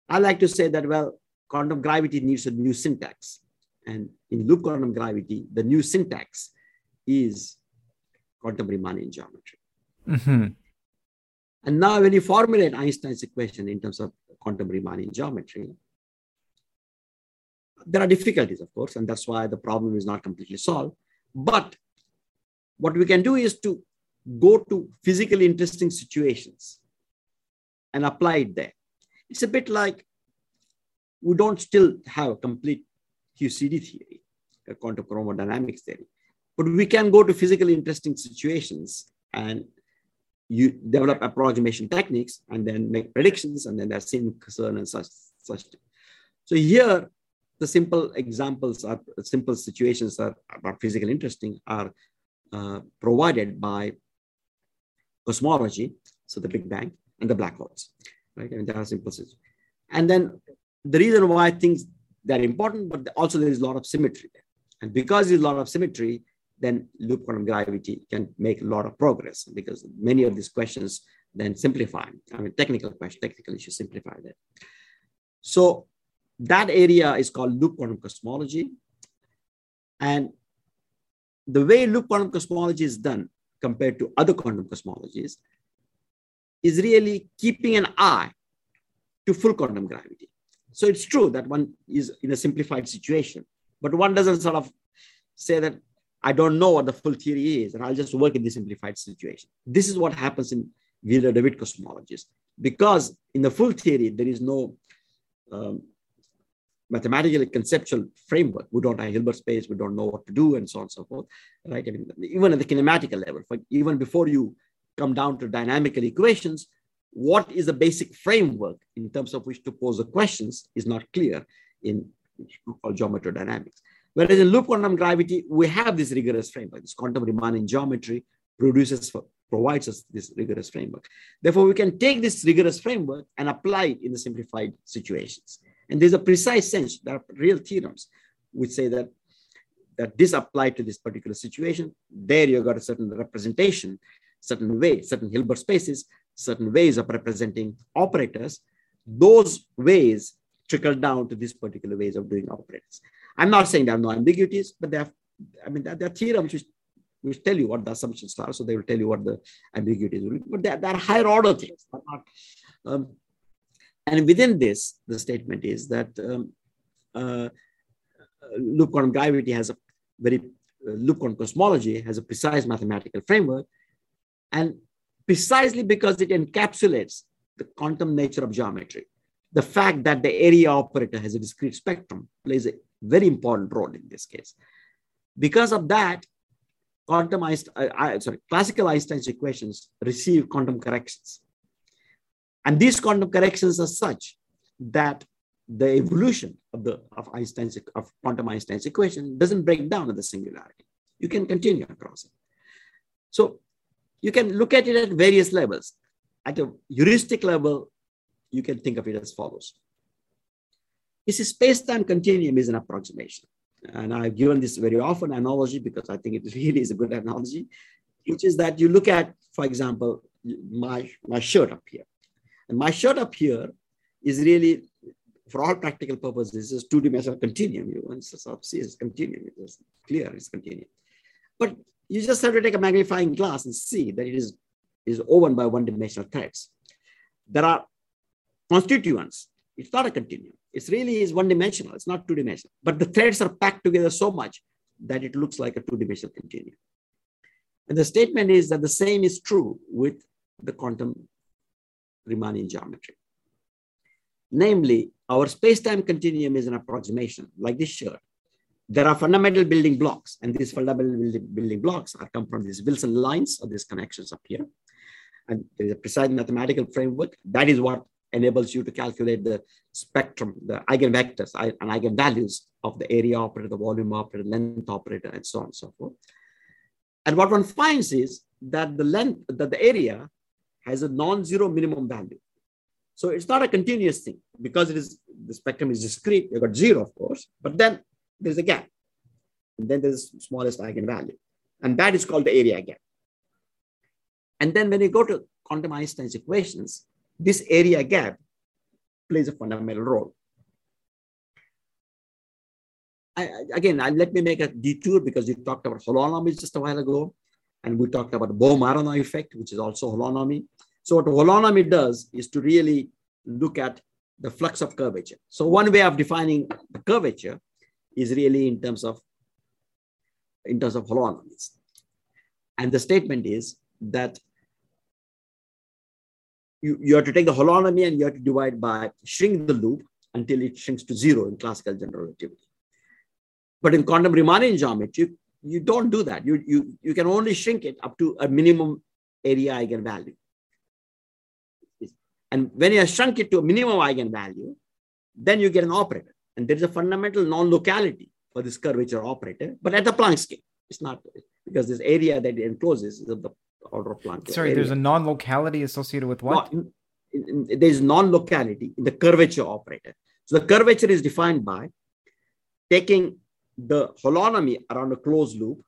I like to say that, well, quantum gravity needs a new syntax. And in loop quantum gravity, the new syntax is quantum Riemannian geometry. Mm-hmm. And now when you formulate Einstein's equation in terms of quantum Riemannian geometry, there are difficulties, of course, and that's why the problem is not completely solved. But what we can do is to go to physically interesting situations and apply it there. It's a bit like we don't still have a complete QCD theory, a quantum chromodynamics theory. But we can go to physically interesting situations and you develop approximation techniques and then make predictions and then there's sin concern and such such. So here, the simple examples are simple situations that are physically interesting are uh, provided by cosmology, so the Big Bang and the black holes, right? And there are simple situations. And then the reason why things that are important, but also there is a lot of symmetry. And because there's a lot of symmetry, then loop quantum gravity can make a lot of progress because many of these questions then simplify. I mean, technical question, technical issues simplify that. So that area is called loop quantum cosmology. And the way loop quantum cosmology is done compared to other quantum cosmologies is really keeping an eye to full quantum gravity. So it's true that one is in a simplified situation, but one doesn't sort of say that I don't know what the full theory is, and I'll just work in the simplified situation. This is what happens in Wheeler-DeWitt cosmologies. Because in the full theory, there is no um, mathematically conceptual framework. We don't have Hilbert space, we don't know what to do, and so on and so forth. Right? I mean, even at the kinematical level, even before you come down to dynamical equations, what is the basic framework in terms of which to pose the questions is not clear in geometrodynamics. Whereas in loop quantum gravity, we have this rigorous framework. This quantum Riemannian geometry produces for, provides us this rigorous framework. Therefore, we can take this rigorous framework and apply it in the simplified situations. And there's a precise sense, there are real theorems which say that, that this applied to this particular situation. There you've got a certain representation, certain way, certain Hilbert spaces, certain ways of representing operators. Those ways trickle down to these particular ways of doing operators. I'm not saying there are no ambiguities, but there are, I mean, there, are theorems which, which tell you what the assumptions are. So they will tell you what the ambiguities will be. But there, there are higher order things. Not, um, and within this, the statement is that um, uh, loop quantum gravity has a very, uh, loop quantum cosmology has a precise mathematical framework. And precisely because it encapsulates the quantum nature of geometry, the fact that the area operator has a discrete spectrum plays a very important role in this case. Because of that, quantum uh, sorry, classical Einstein's equations receive quantum corrections. And these quantum corrections are such that the evolution of the of Einstein's of quantum Einstein's equation doesn't break down at the singularity. You can continue across it. So you can look at it at various levels. At a heuristic level, you can think of it as follows. This space-time continuum is an approximation. And I've given this very often analogy because I think it really is a good analogy, which is that you look at, for example, my, my shirt up here. And my shirt up here is really, for all practical purposes, is two-dimensional continuum. You want to see it's continuum. It's clear it's continuum. But you just have to take a magnifying glass and see that it is, is woven by one-dimensional threads. There are constituents. It's not a continuum. It's really is one dimensional. It's not two dimensional. But the threads are packed together so much that it looks like a two dimensional continuum. And the statement is that the same is true with the quantum Riemannian geometry. Namely, our space-time continuum is an approximation, like this shirt. There are fundamental building blocks, and these fundamental building blocks are come from these Wilson lines or these connections up here. And there is a precise mathematical framework. That is what enables you to calculate the spectrum, the eigenvectors and eigenvalues of the area operator, the volume operator, length operator, and so on and so forth. And what one finds is that the length, that the area has a non-zero minimum value. So it's not a continuous thing because it is the spectrum is discrete. You've got zero, of course, but then there's a gap. And then there's the smallest eigenvalue. And that is called the area gap. And then when you go to quantum Einstein's equations, this area gap plays a fundamental role. I, again, I, let me make a detour because you talked about holonomy just a while ago, and we talked about the Bohm-Aharonov effect, which is also holonomy. So what holonomy does is to really look at the flux of curvature. So one way of defining the curvature is really in terms of in terms of holonomies. And the statement is that you, you have to take the holonomy and you have to divide by shrink the loop until it shrinks to zero in classical general relativity. But in quantum Riemannian geometry, you don't do that. You, you, you can only shrink it up to a minimum area eigenvalue. And when you have shrunk it to a minimum eigenvalue, then you get an operator. And there is a fundamental non-locality for this curvature operator, but at the Planck scale. It's not because this area that it encloses is of the order of Planck. Sorry, area. there's a non-locality associated with what? No, there's non-locality in the curvature operator. So the curvature is defined by taking the holonomy around a closed loop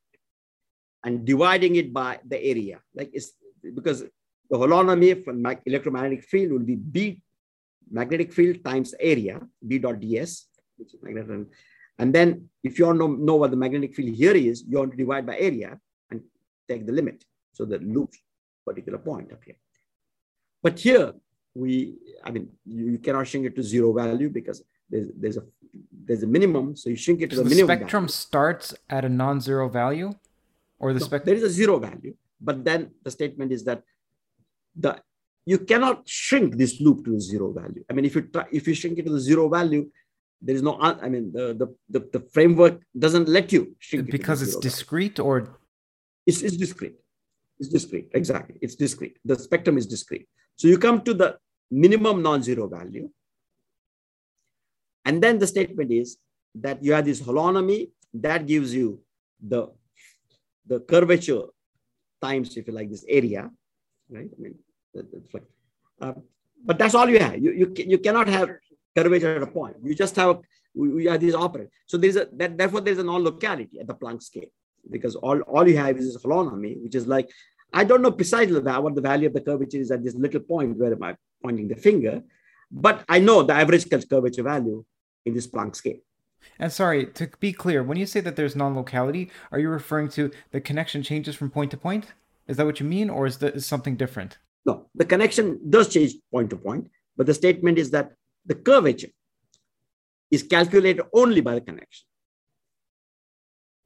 and dividing it by the area. Like it's because the holonomy from electromagnetic field will be B magnetic field times area, B dot ds, which is magnetic. And then if you to know, know what the magnetic field here is, you want to divide by area and take the limit. So the loop particular point up here. But here we, I mean, you, you cannot shrink it to zero value because there's, there's a there's a minimum. So you shrink it to So the, the minimum. spectrum value. starts at a non-zero value, or the No, spectrum. there is a zero value, but then the statement is that the you cannot shrink this loop to a zero value. I mean, if you try, if you shrink it to the zero value, there is no. Uh, I mean, the the the, the framework doesn't let you shrink it to because it's zero value. discrete, or It's, it's discrete. It's discrete. Exactly. It's discrete. The spectrum is discrete. So you come to the minimum non-zero value. And then the statement is that you have this holonomy that gives you the, the curvature times, if you like, this area, right? I mean, uh, but that's all you have. You, you, you cannot have curvature at a point. You just have, we, have these operand. So there's a, that, therefore there's a non-locality at the Planck scale because all, all you have is this holonomy, which is like, I don't know precisely va- what the value of the curvature is at this little point where am I pointing the finger, but I know the average curvature value in this Planck scale. and sorry to be clear, when you say that there's non-locality, are you referring to the connection changes from point to point? Is that what you mean, or is that is something different? No, the connection does change point to point, but the statement is that the curvature is calculated only by the connection,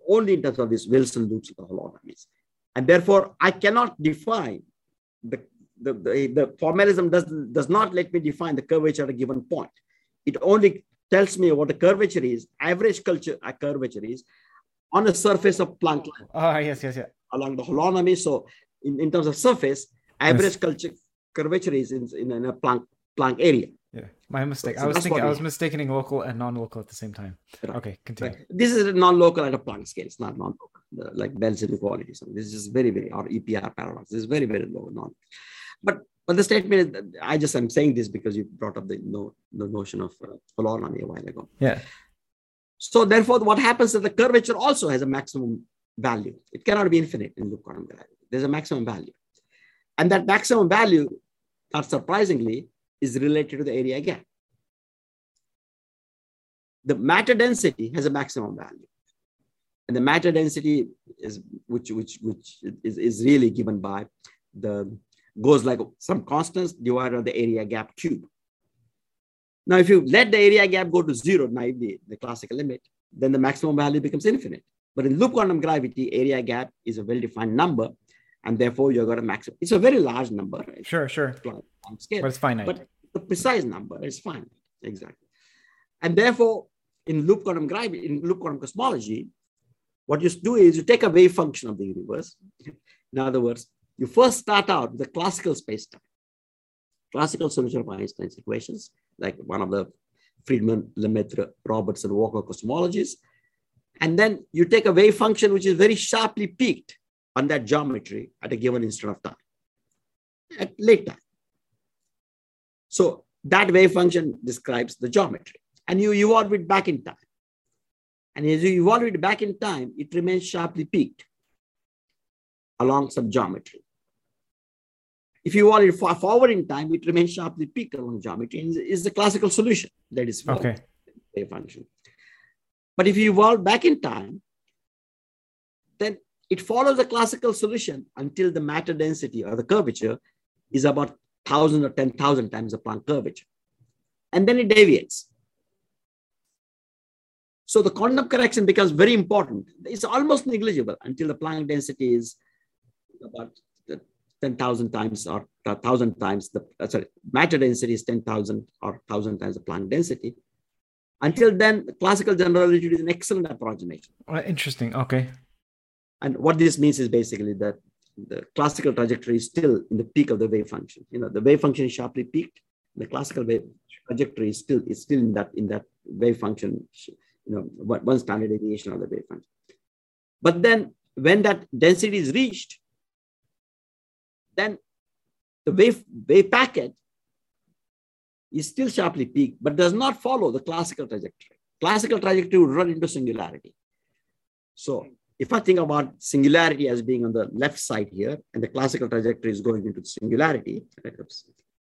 only in terms of these Wilson loops of the holonomies. And therefore, I cannot define the, the, the, the formalism does, does not let me define the curvature at a given point. It only tells me what the curvature is, average culture, uh, curvature is on a surface of Planck line Ah, yes, yes, yeah. along the holonomy. So in, in terms of surface, average culture curvature is in, in, in a Planck, Planck area. Yeah, my mistake. so I was thinking I was mistaking local and non-local at the same time. Right. Okay, continue. Right. This is a non-local at a Planck scale. It's not non-local, like Bell's inequality. So this is very, very, or EPR paradox. This is very, very low non. But but the statement is, that- I just am saying this because you brought up the no, the notion of uh, holonomy a while ago. Yeah. So therefore, what happens is the curvature also has a maximum value. It cannot be infinite in loop quantum gravity. There's a maximum value. And that maximum value, not surprisingly, is related to the area gap. The matter density has a maximum value. And the matter density is which which which is, is really given by the goes like some constants divided by the area gap cube. Now, if you let the area gap go to zero, naively, the classical limit, then the maximum value becomes infinite. But in loop quantum gravity, area gap is a well-defined number, and therefore you've got a maximum. It's a very large number. It's Sure, sure. scale, But it's finite. but the precise number is fine. Exactly. And therefore, in loop quantum gravity, in loop quantum cosmology, what you do is you take a wave function of the universe. In other words, you first start out with the classical spacetime, classical solution of Einstein's equations, like one of the Friedmann, Lemaitre, Robertson, Walker cosmologies. And then you take a wave function which is very sharply peaked on that geometry at a given instant of time, at late time. So that wave function describes the geometry, and you evolve it back in time. And as you evolve it back in time, it remains sharply peaked along some geometry. If you evolve it far forward in time, it remains sharply peaked along geometry and is the classical solution that is followed okay. wave function. But if you evolve back in time, then it follows the classical solution until the matter density or the curvature is about 1,000 or 10,000 times the Planck curvature. And then it deviates. So the quantum correction becomes very important. It's almost negligible until the Planck density is about 10,000 times or 1,000 times the, uh, sorry, matter density is 10,000 or 1,000 times the Planck density. Until then, classical general relativity is an excellent approximation. Uh, interesting. Okay. And what this means is basically that the classical trajectory is still in the peak of the wave function. You know, the wave function is sharply peaked. The classical wave trajectory is still is still in that in that wave function. You know, one standard deviation of the wave function. But then, when that density is reached, then the wave wave packet is still sharply peaked, but does not follow the classical trajectory. Classical trajectory would run into singularity. So if I think about singularity as being on the left side here, and the classical trajectory is going into the singularity, right?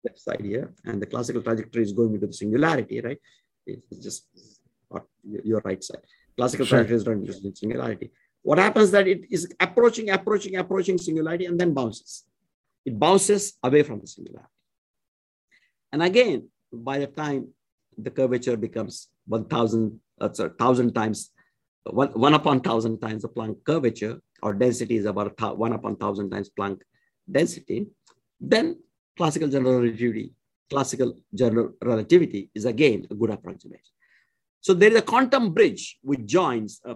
left side here, and the classical trajectory is going into the singularity, right? It's just your right side. Classical sure. trajectory is running into singularity. What happens that it is approaching, approaching, approaching singularity, and then bounces. It bounces away from the singularity. And again, by the time the curvature becomes 1,000, uh, sorry, 1,000 times, one, one upon 1,000 times the Planck curvature, or density is about one upon 1,000 times Planck density, then classical general relativity, classical general relativity is again a good approximation. So there is a quantum bridge which joins a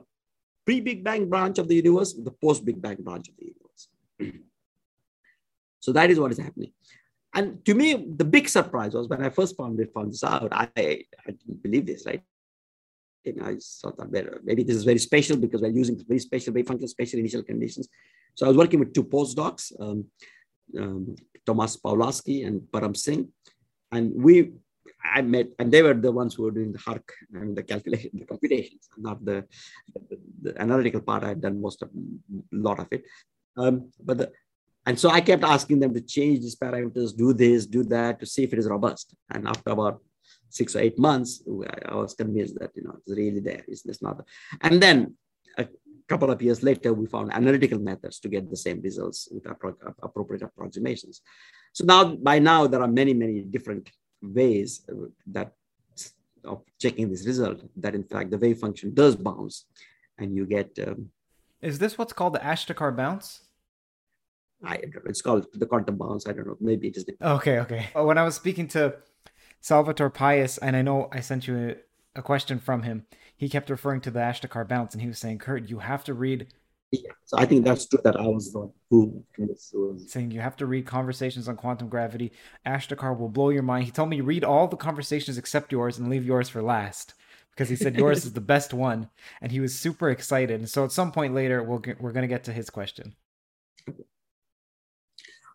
pre-Big Bang branch of the universe with the post-Big Bang branch of the universe. so that is what is happening. And to me, the big surprise was when I first found it, found this out. I, I didn't believe this, right? You know, I thought that better. Maybe this is very special because we're using very special wave function, special initial conditions. So I was working with two postdocs, um, um, Thomas Pawlowski and Param Singh. And we, I met, and they were the ones who were doing the HARC and the calculation, the computations, not the, the, the analytical part. I had done most of, a lot of it. Um, but the, and so I kept asking them to change these parameters, do this, do that, to see if it is robust. And after about six or eight months, I was convinced that you know it's really there. It's, it's not. And then a couple of years later, we found analytical methods to get the same results with appropriate approximations. So now, by now, there are many, many different ways that of checking this result. That in fact, the wave function does bounce, and you get. Um, Is this what's called the Ashtekar bounce? I don't know. It's called the quantum bounce. I don't know. Maybe it is. Okay, okay. When I was speaking to Salvatore Pais, and I know I sent you a, a question from him, he kept referring to the Ashtekar bounce, and he was saying, "Curt, you have to read." Yeah, so I think that's true. That I was the one who was saying you have to read conversations on quantum gravity. Ashtekar will blow your mind. He told me read all the conversations except yours and leave yours for last because he said yours is the best one, and he was super excited. And so at some point later, we'll get, we're going to get to his question.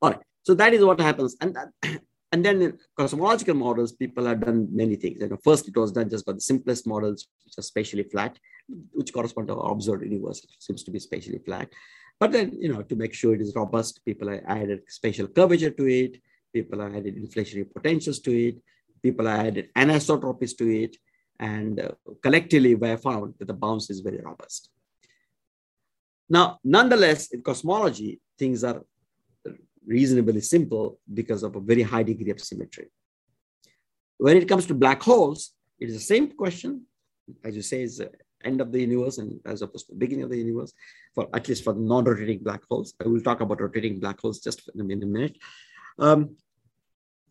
All right. So that is what happens. And that, and then in cosmological models, people have done many things. You know, first it was done just by the simplest models, which are spatially flat, which correspond to our observed universe. It seems to be spatially flat. But then, you know, to make sure it is robust, people have added spatial curvature to it. People have added inflationary potentials to it. People have added anisotropies to it. And uh, collectively, we have found that the bounce is very robust. Now, nonetheless, in cosmology, things are reasonably simple because of a very high degree of symmetry. When it comes to black holes, it is the same question, as you say, is the end of the universe and as opposed to the beginning of the universe, for at least for non-rotating black holes. I will talk about rotating black holes just in a minute. Um,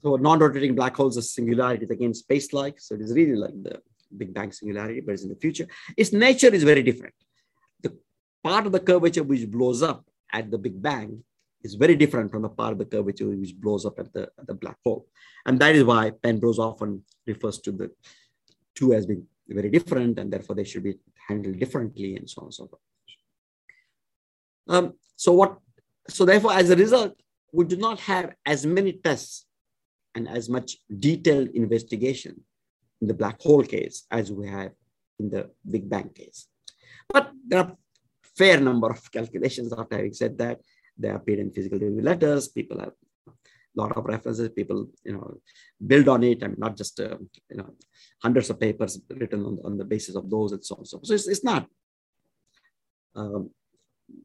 so non-rotating black holes, the singularity is again space-like. So it is really like the Big Bang singularity, but it's in the future. Its nature is very different. The part of the curvature which blows up at the Big Bang is very different from the part of the curvature which blows up at the, at the black hole. And that is why Penrose often refers to the two as being very different and therefore they should be handled differently and so on and so forth. Um, so what, so therefore as a result, we do not have as many tests and as much detailed investigation in the black hole case as we have in the Big Bang case. But there are fair number of calculations after having said that they appear in physical review letters. People have a lot of references. People, you know, build on it and not just, uh, you know, hundreds of papers written on, on the basis of those and so on. So, so it's, it's not, um,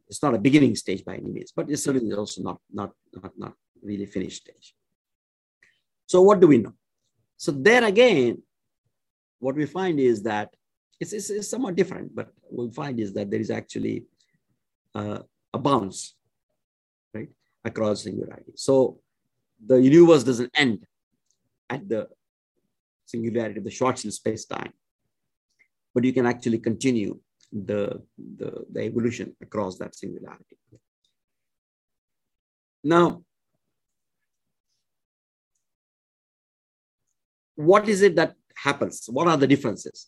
it's not a beginning stage by any means, but it's certainly also not, not, not, not really finished stage. So what do we know? So there again, what we find is that it's, it's, it's somewhat different, but what we find is that there is actually uh, a bounce across singularity. So the universe doesn't end at the singularity of the Schwarzschild space-time, but you can actually continue the, the, the evolution across that singularity. Now, what is it that happens? What are the differences?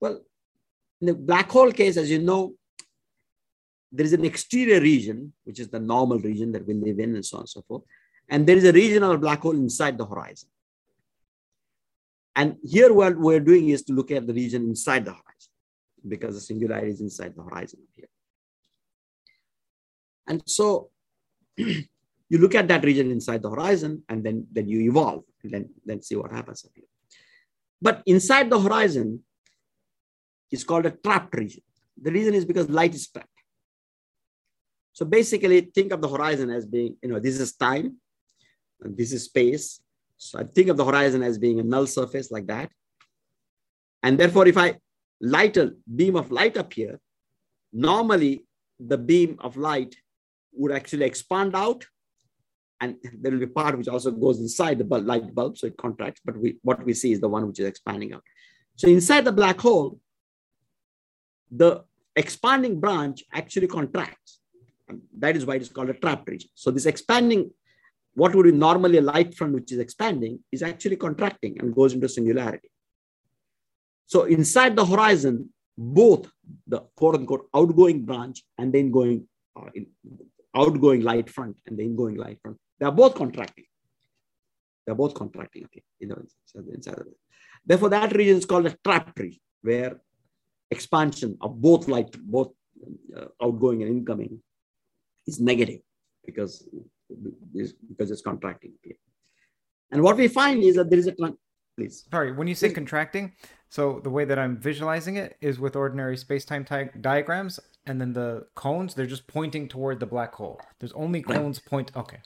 Well, in the black hole case, as you know, there is an exterior region, which is the normal region that we live in and so on and so forth. And there is a region of a black hole inside the horizon. And here what we're doing is to look at the region inside the horizon because the singularity is inside the horizon here. And so you look at that region inside the horizon and then, then you evolve and then, then see what happens up here. But inside the horizon is called a trapped region. The reason is because light is trapped. So basically, think of the horizon as being, you know, this is time, and this is space. So I think of the horizon as being a null surface like that. And therefore, if I light a beam of light up here, normally the beam of light would actually expand out and there will be part which also goes inside the bulb, light bulb, so it contracts, but we, what we see is the one which is expanding out. So inside the black hole, the expanding branch actually contracts. That is why it is called a trapped region. So this expanding, what would be normally a light front which is expanding, is actually contracting and goes into singularity. So inside the horizon, both the quote unquote outgoing branch and then going uh, in, outgoing light front and the ingoing light front, they are both contracting. They're both contracting okay, you know, inside of it. Therefore, that region is called a trap region, where expansion of both light, both uh, outgoing and incoming, is negative because because it's contracting. And what we find is that there is a please. Sorry, when you say contracting, so the way that I'm visualizing it is with ordinary space-time diagrams, and then the cones they're just pointing toward the black hole. There's only cones right. point. Okay.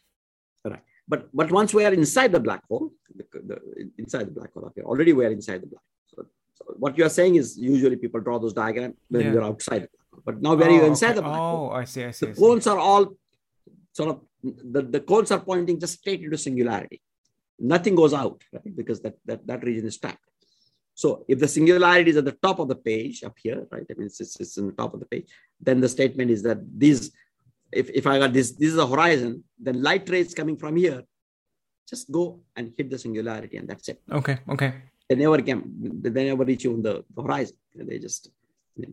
Right. But but once we are inside the black hole, the, the, inside the black hole, okay, already we are inside the black. So, so what you are saying is usually people draw those diagrams when yeah. you're outside. But now where oh, you're inside okay. the black oh, hole, I see, I see. The I see. cones are all sort of the, the cones are pointing just straight into singularity nothing goes out right? because that, that, that region is trapped. So if the singularity is at the top of the page up here, right? I mean, it's, it's, it's in the top of the page, then the statement is that these, if, if I got this, this is a horizon, then light rays coming from here, just go and hit the singularity and that's it. Okay, okay. They never came, they never reach you on the, the horizon. They just, you know.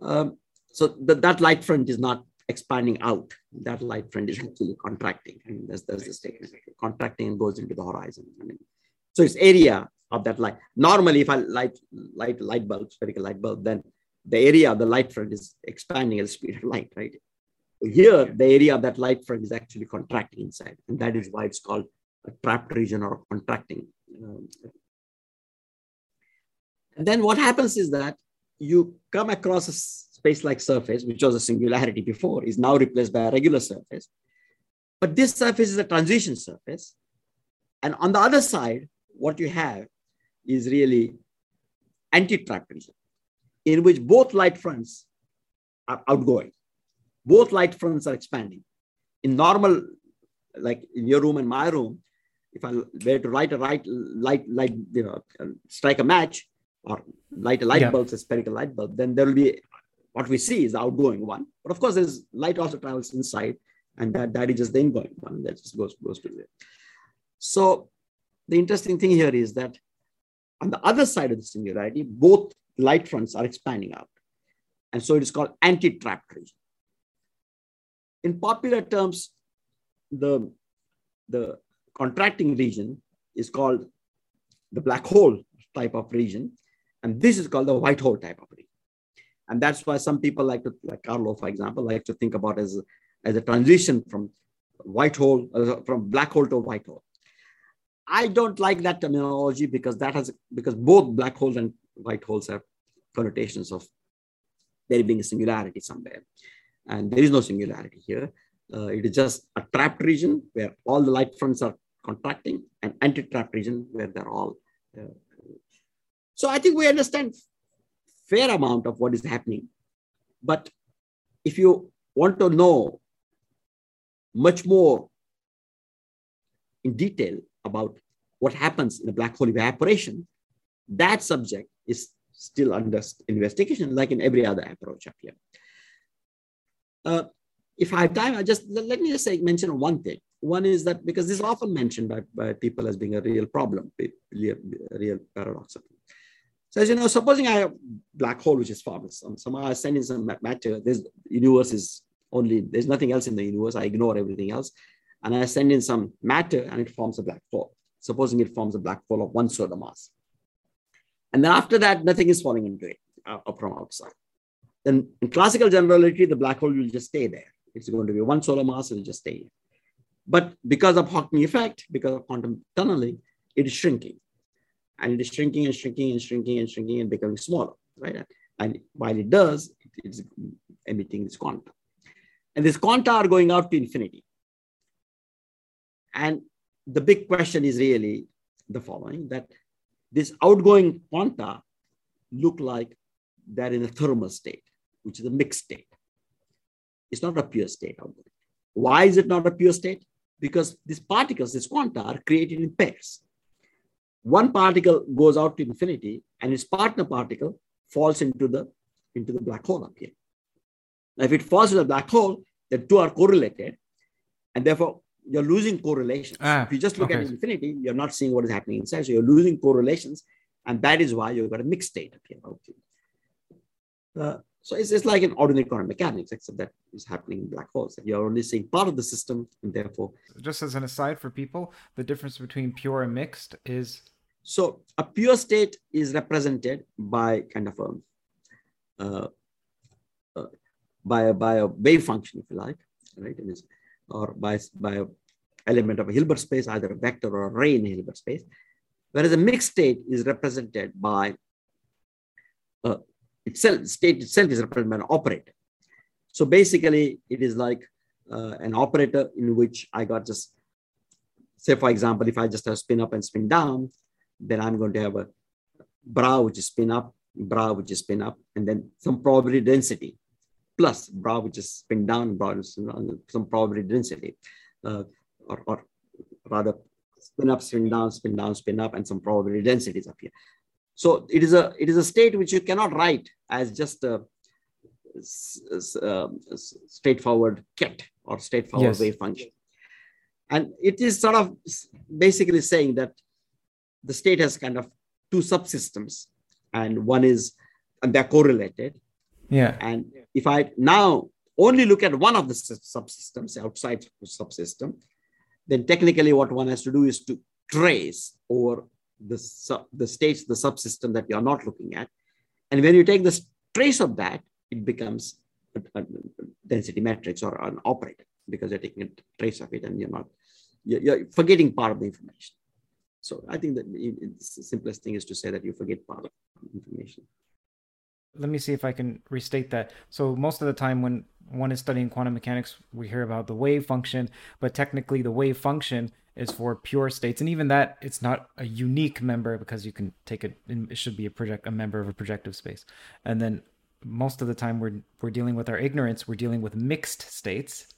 Um, so the, that light front is not expanding out. That light front is actually contracting. Mean, that's, that's the statement. Contracting and goes into the horizon. I mean, so it's area of that light. Normally, if I light light light bulb, spherical light bulb, then the area of the light front is expanding at the speed of light, right? Here, the area of that light front is actually contracting inside, and that is why it's called a trapped region or contracting. Um, and then what happens is that you come across a space-like surface, which was a singularity before, is now replaced by a regular surface. But this surface is a transition surface. And on the other side, what you have is really anti-trapped in which both light fronts are outgoing. Both light fronts are expanding. In normal, like in your room and my room, if I were to write a right light, light, you know, strike a match or light light yeah. bulb, a spherical light bulb, then there will be what we see is the outgoing one. But of course, there's light also travels inside, and that, that is just the ingoing one that just goes, goes to there. So the interesting thing here is that on the other side of the singularity, both light fronts are expanding out. And so it is called anti-trapped region. In popular terms, the, the contracting region is called the black hole type of region. And this is called the white hole type of region. And that's why some people like to, like Carlo, for example, like to think about as, as a transition from white hole, uh, from black hole to white hole. I don't like that terminology because that has, because both black holes and white holes have connotations of there being a singularity somewhere. And there is no singularity here. Uh, it is just a trapped region where all the light fronts are contracting, and anti-trapped region where they're all. Uh, so I think we understand fair amount of what is happening. But if you want to know much more in detail about what happens in a black hole evaporation, that subject is still under investigation, like in every other approach up here. Uh, if I have time, I just let me just say mention one thing. One is that because this is often mentioned by, by people as being a real problem, real, real paradox. So you know, supposing I have black hole which is formed, um, some, uh, somehow I send in some matter. This universe is only there's nothing else in the universe. I ignore everything else, and I send in some matter, and it forms a black hole. Supposing it forms a black hole of one solar mass, and then after that, nothing is falling into it uh, uh from outside. then in classical general relativity, the black hole will just stay there. It's going to be one solar mass, it will just stay. But because of Hawking effect, because of quantum tunneling, it is shrinking. And it is shrinking and shrinking and shrinking and shrinking and becoming smaller, right? And while it does, it's emitting this quanta. And this quanta are going out to infinity. And the big question is really the following, that this outgoing quanta look like they're in a thermal state, which is a mixed state. It's not a pure state. Why is it not a pure state? Because these particles, these quanta, are created in pairs. One particle goes out to infinity, and its partner particle falls into the into the black hole up here. Now, if it falls in the black hole, the two are correlated, and therefore you're losing correlations. Ah, if you just look okay. at infinity, you're not seeing what is happening inside. So you're losing correlations, and that is why you've got a mixed state up here. Uh, so it's, it's like an ordinary quantum mechanics, except that is happening in black holes. You're only seeing part of the system, and therefore. Just as an aside for people, the difference between pure and mixed is. So a pure state is represented by kind of a, uh, uh, by a by a wave function, if you like, right? or by by a element of a Hilbert space, either a vector or a ray in a Hilbert space. Whereas a mixed state is represented by uh, itself, state itself is represented by an operator. So basically, it is like uh, an operator in which I got just, say, for example, if I just have spin up and spin down, then I'm going to have a bra, which is spin up, bra, which is spin up, and then some probability density plus bra, which is spin down, bra, which is some probability density, uh, or, or rather spin up, spin down, spin down, spin up, and some probability densities up here. So it is a it is a state which you cannot write as just a, a, a um, straightforward ket or straightforward yes. wave function. And it is sort of basically saying that the state has kind of two subsystems, and one is and they're correlated. Yeah. And if I now only look at one of the subsystems outside the subsystem, then technically what one has to do is to trace over the, sub, the states, the subsystem that you're not looking at. And when you take the trace of that, it becomes a, a density matrix or an operator because you're taking a trace of it and you're not, you're, forgetting part of the information. So I think that the simplest thing is to say that you forget part of information. Let me see if I can restate that. So most of the time when one is studying quantum mechanics, we hear about the wave function, but technically the wave function is for pure states, and even that it's not a unique member because you can take it. It should be a project, a member of a projective space, and then most of the time we're we're dealing with our ignorance. We're dealing with mixed states,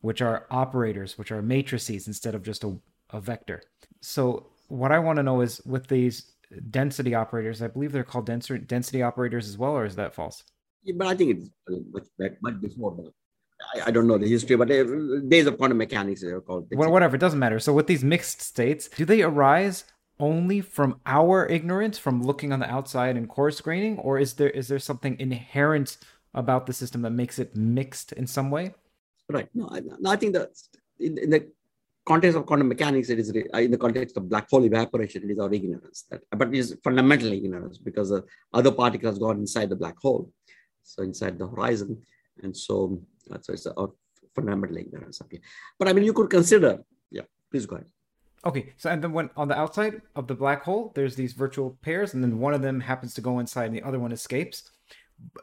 which are operators, which are matrices instead of just a, a vector. So what I want to know is with these density operators, I believe they're called density density operators as well, or is that false? Yeah, but I think it's uh, much, back, much before. I, I, don't know the history, but days of quantum mechanics they're called. Well, whatever, it doesn't matter. So with these mixed states, do they arise only from our ignorance from looking on the outside and coarse graining, or is there is there something inherent about the system that makes it mixed in some way? Right. No, I, no, I think that in, in, the context of quantum mechanics, it is uh, in the context of black hole evaporation, it is our ignorance. That, but it is fundamental ignorance because the other particles gone inside the black hole, so inside the horizon, and so uh, so it's uh, a, fundamental ignorance. Okay, but I mean, you could consider. Yeah, please go ahead. Okay, so and then when on the outside of the black hole, there's these virtual pairs, and then one of them happens to go inside, and the other one escapes.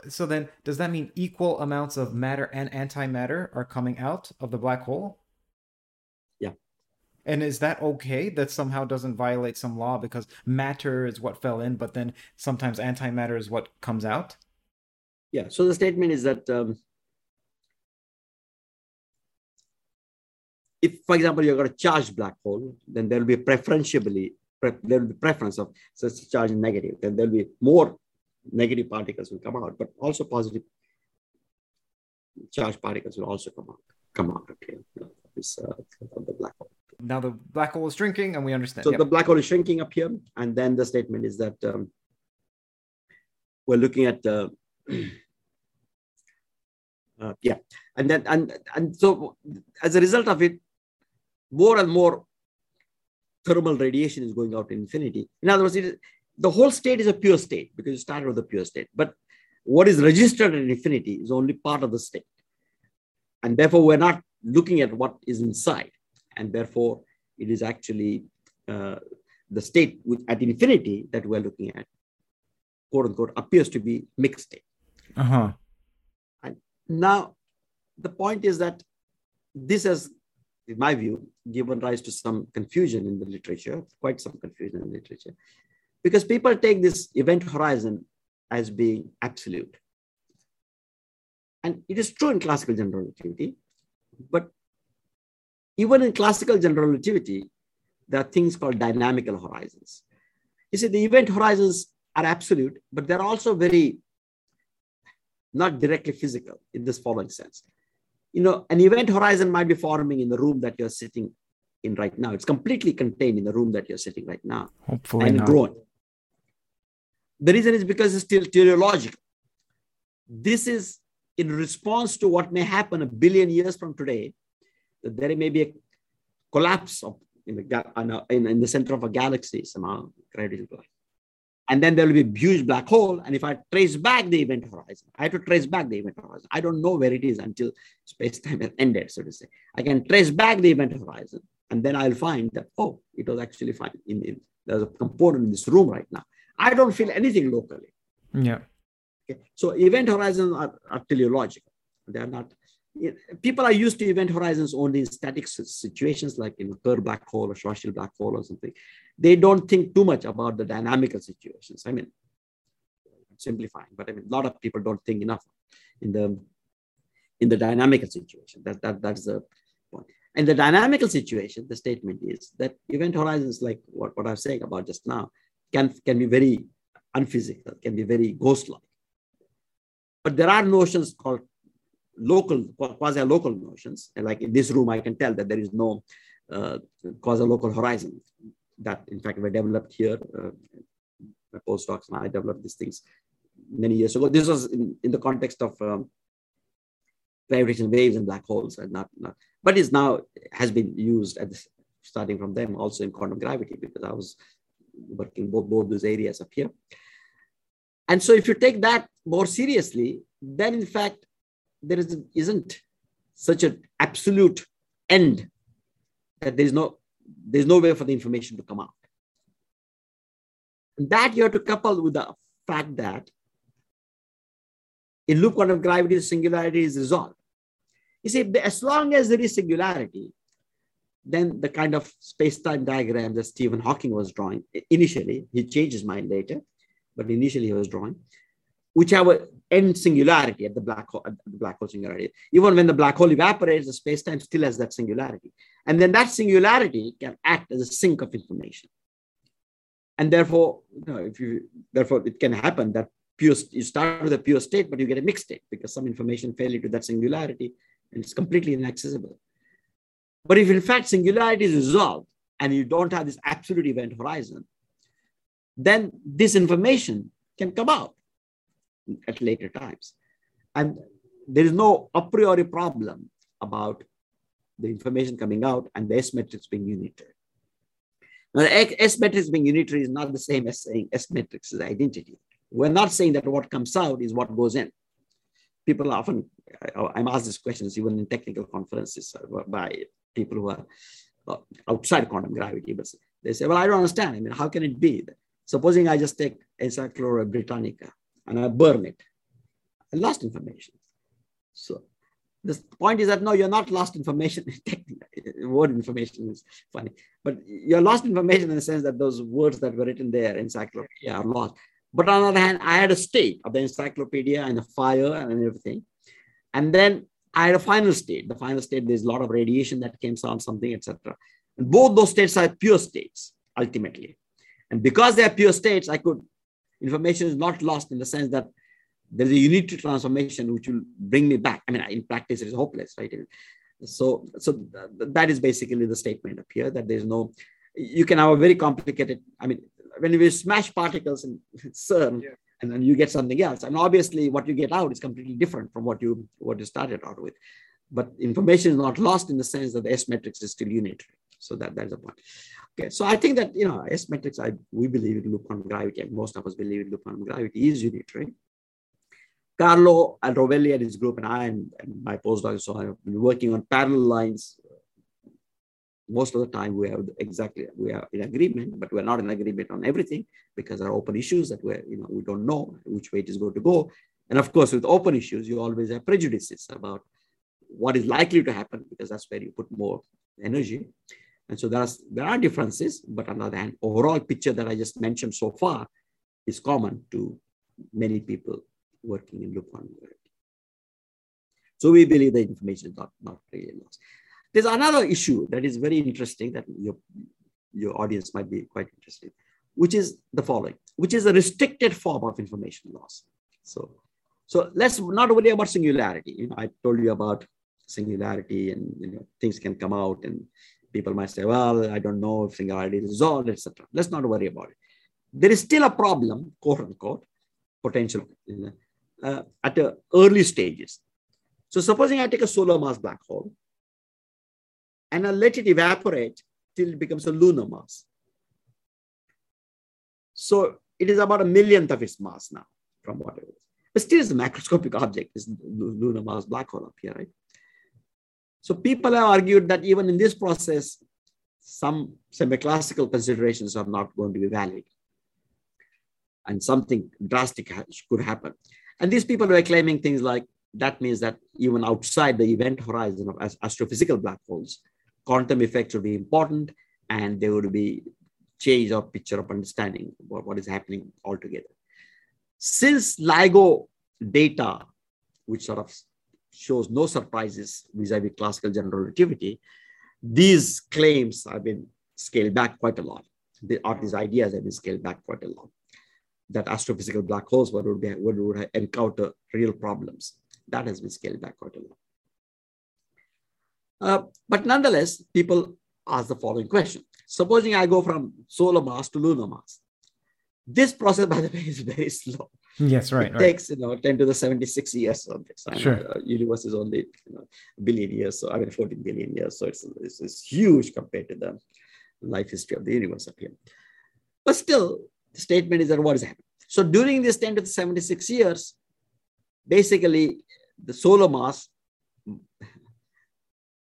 So then, does that mean equal amounts of matter and antimatter are coming out of the black hole? And is that okay? That somehow doesn't violate some law because matter is what fell in, but then sometimes antimatter is what comes out? Yeah. So the statement is that um, if, for example, you've got a charged black hole, then there will be preferentially, pre- there will be preference of such charge negative. Then there will be more negative particles will come out, but also positive charged particles will also come out. Come out. Okay, this uh, the black hole. Now the black hole is shrinking, and we understand. So yep. the black hole is shrinking up here, and then the statement is that um, we're looking at. Uh, uh, yeah, and then and and so as a result of it, more and more thermal radiation is going out in infinity. In other words, the whole state is a pure state because you started with a pure state. But what is registered at infinity is only part of the state. And therefore, we're not looking at what is inside. And therefore, it is actually uh, the state at infinity that we're looking at, quote unquote, appears to be mixed state. Uh-huh. And now, the point is that this has, in my view, given rise to some confusion in the literature, quite some confusion in the literature, because people take this event horizon as being absolute. And it is true in classical general relativity, but even in classical general relativity, there are things called dynamical horizons. You see, the event horizons are absolute, but they're also very not directly physical in this following sense. You know, an event horizon might be forming in the room that you're sitting in right now. It's completely contained in the room that you're sitting right now. Hopefully and not. growing. The reason is because it's still teleological. This is in response to what may happen a billion years from today, there may be a collapse of in the, in, in the center of a galaxy somehow, uh, gravitational and then there will be a huge black hole. And if I trace back the event horizon, I have to trace back the event horizon. I don't know where it is until space-time has ended, so to say. I can trace back the event horizon, and then I'll find that, oh, it was actually fine. In, in, there's a component in this room right now. I don't feel anything locally. Yeah. Okay. So event horizons are, are teleological. They're not, people are used to event horizons only in static situations like in Kerr black hole or Schwarzschild black hole or something. They don't think too much about the dynamical situations. I mean, I'm simplifying, but I mean, a lot of people don't think enough in the in the dynamical situation. That, that that's the point. In the dynamical situation, the statement is that event horizons, like what, what I was saying about just now, can, can be very unphysical, can be very ghost-like. But there are notions called local, quasi-local notions. And like in this room, I can tell that there is no uh, quasi-local horizon that in fact were developed here. Uh, my postdocs and I developed these things many years ago. This was in, in the context of um, gravitational waves and black holes and not, not but is now has been used at this, starting from them also in quantum gravity because I was working both, both those areas up here. And so if you take that more seriously, then in fact, there is, isn't such an absolute end that there is no, there's no way for the information to come out. And that you have to couple with the fact that in loop quantum gravity, the singularity is resolved. You see, as long as there is singularity, then the kind of space-time diagram that Stephen Hawking was drawing initially, he changed his mind later, but initially he was drawing, which have an end singularity at the black hole, at the black hole singularity. Even when the black hole evaporates, the space-time still has that singularity. And then that singularity can act as a sink of information. And therefore, you know, if you therefore it can happen that pure you start with a pure state, but you get a mixed state because some information fell into that singularity and it's completely inaccessible. But if in fact singularity is resolved and you don't have this absolute event horizon, then this information can come out at later times. And there is no a priori problem about the information coming out and the S matrix being unitary. Now, the S matrix being unitary is not the same as saying S matrix is identity. We're not saying that what comes out is what goes in. People often, I'm asked these questions even in technical conferences by people who are uh, outside quantum gravity, but they say, well, I don't understand. I mean, how can it be? Supposing I just take Encyclopedia Britannica and I burn it, I lost information. So the point is that no, you're not lost information. Word information is funny, but you're lost information in the sense that those words that were written there, encyclopedia, are lost. But on the other hand, I had a state of the encyclopedia and the fire and everything. And then I had a final state. The final state, there's a lot of radiation that came on something, etc. And both those states are pure states, ultimately. And because they are pure states, I could, information is not lost in the sense that there's a unitary transformation which will bring me back. I mean, in practice, it is hopeless, right? So, so that is basically the statement up here that there's no, you can have a very complicated, I mean, when you smash particles in CERN, yeah and then you get something else. And obviously, what you get out is completely different from what you what you started out with. But information is not lost in the sense that the S matrix is still unitary. So that that's the point. Okay, so I think that you know S matrix, I we believe in loop quantum gravity, and most of us believe in loop quantum gravity is unitary. Carlo and Rovelli and his group and I and, and my postdoc so I have been working on parallel lines. Most of the time we have exactly we are in agreement, but we're not in agreement on everything because there are open issues that we you know we don't know which way it is going to go. And of course, with open issues, you always have prejudices about what is likely to happen because that's where you put more energy. And so there's, there are differences, but on the other hand, overall picture that I just mentioned so far is common to many people working in loop modularity. So we believe the information is not, not really lost. There's another issue that is very interesting that your, your audience might be quite interested, which is the following, which is a restricted form of information loss. So, so let's not worry about singularity. You know, I told you about singularity and you know, things can come out and people might say, well, I don't know if singularity is resolved, etc. Let's not worry about it. There is still a problem, quote unquote, potential uh, at the early stages. So supposing I take a solar mass black hole and I let it evaporate till it becomes a lunar mass. So it is about a millionth of its mass now from what it is. But still it's a macroscopic object, is lunar mass black hole up here, right? So people have argued that even in this process, some semi-classical considerations are not going to be valid. And something drastic could happen. And these people were claiming things like that means that even outside the event horizon of astrophysical black holes, quantum effects would be important and there would be change of picture of understanding what, what is happening altogether. Since LIGO data, which sort of shows no surprises vis-a-vis classical general relativity, these claims have been scaled back quite a lot. The, or these ideas have been scaled back quite a lot that astrophysical black holes would, be, would, would encounter real problems. That has been scaled back quite a lot. Uh, but nonetheless, people ask the following question. Supposing I go from solar mass to lunar mass. This process, by the way, is very slow. Yes, right. It right. takes, you know, 10 to the 76 years of this. Sure. Uh, universe is only you know, a billion years, so I mean 14 billion years. So it's, it's, it's huge compared to the life history of the universe up here. But still, the statement is that what is happening? So during this 10 to the 76 years, basically the solar mass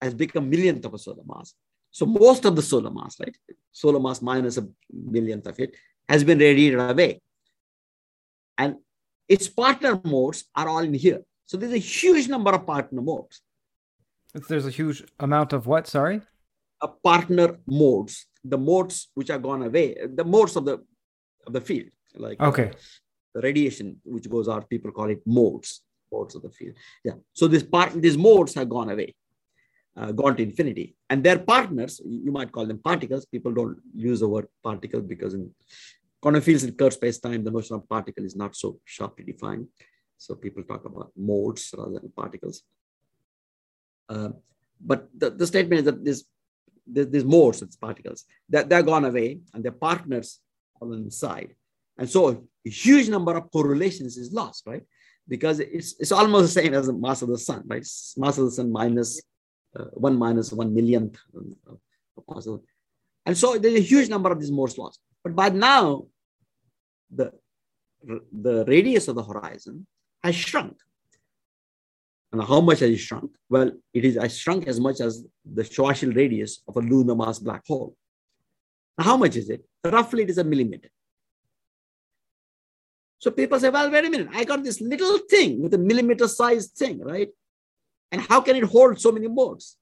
has become millionth of a solar mass. So most of the solar mass, right? Solar mass minus a millionth of it has been radiated away. And its partner modes are all in here. So there's a huge number of partner modes. There's a huge amount of what? Sorry? A partner modes, the modes which are gone away, the modes of the of the field, like okay, uh, the radiation which goes out. People call it modes, modes of the field. Yeah. So this part, these modes have gone away, uh, gone to infinity, and their partners, you might call them particles. People don't use the word particle because in quantum fields in curved space time, the notion of particle is not so sharply defined. So people talk about modes rather than particles. Uh, but the, the statement is that this there's modes, it's particles, that they're gone away and their partners on the side. And so a huge number of correlations is lost, right? Because it's, it's almost the same as the mass of the sun, right? It's mass of the sun minus uh, one minus one millionth of And so there's a huge number of these modes lost. But by now, the, the radius of the horizon has shrunk. And how much has it shrunk? Well, it is as shrunk as much as the Schwarzschild radius of a lunar mass black hole. Now, how much is it? Roughly, it is a millimeter. So people say, well, wait a minute, I got this little thing with a millimeter sized thing, right? And how can it hold so many modes?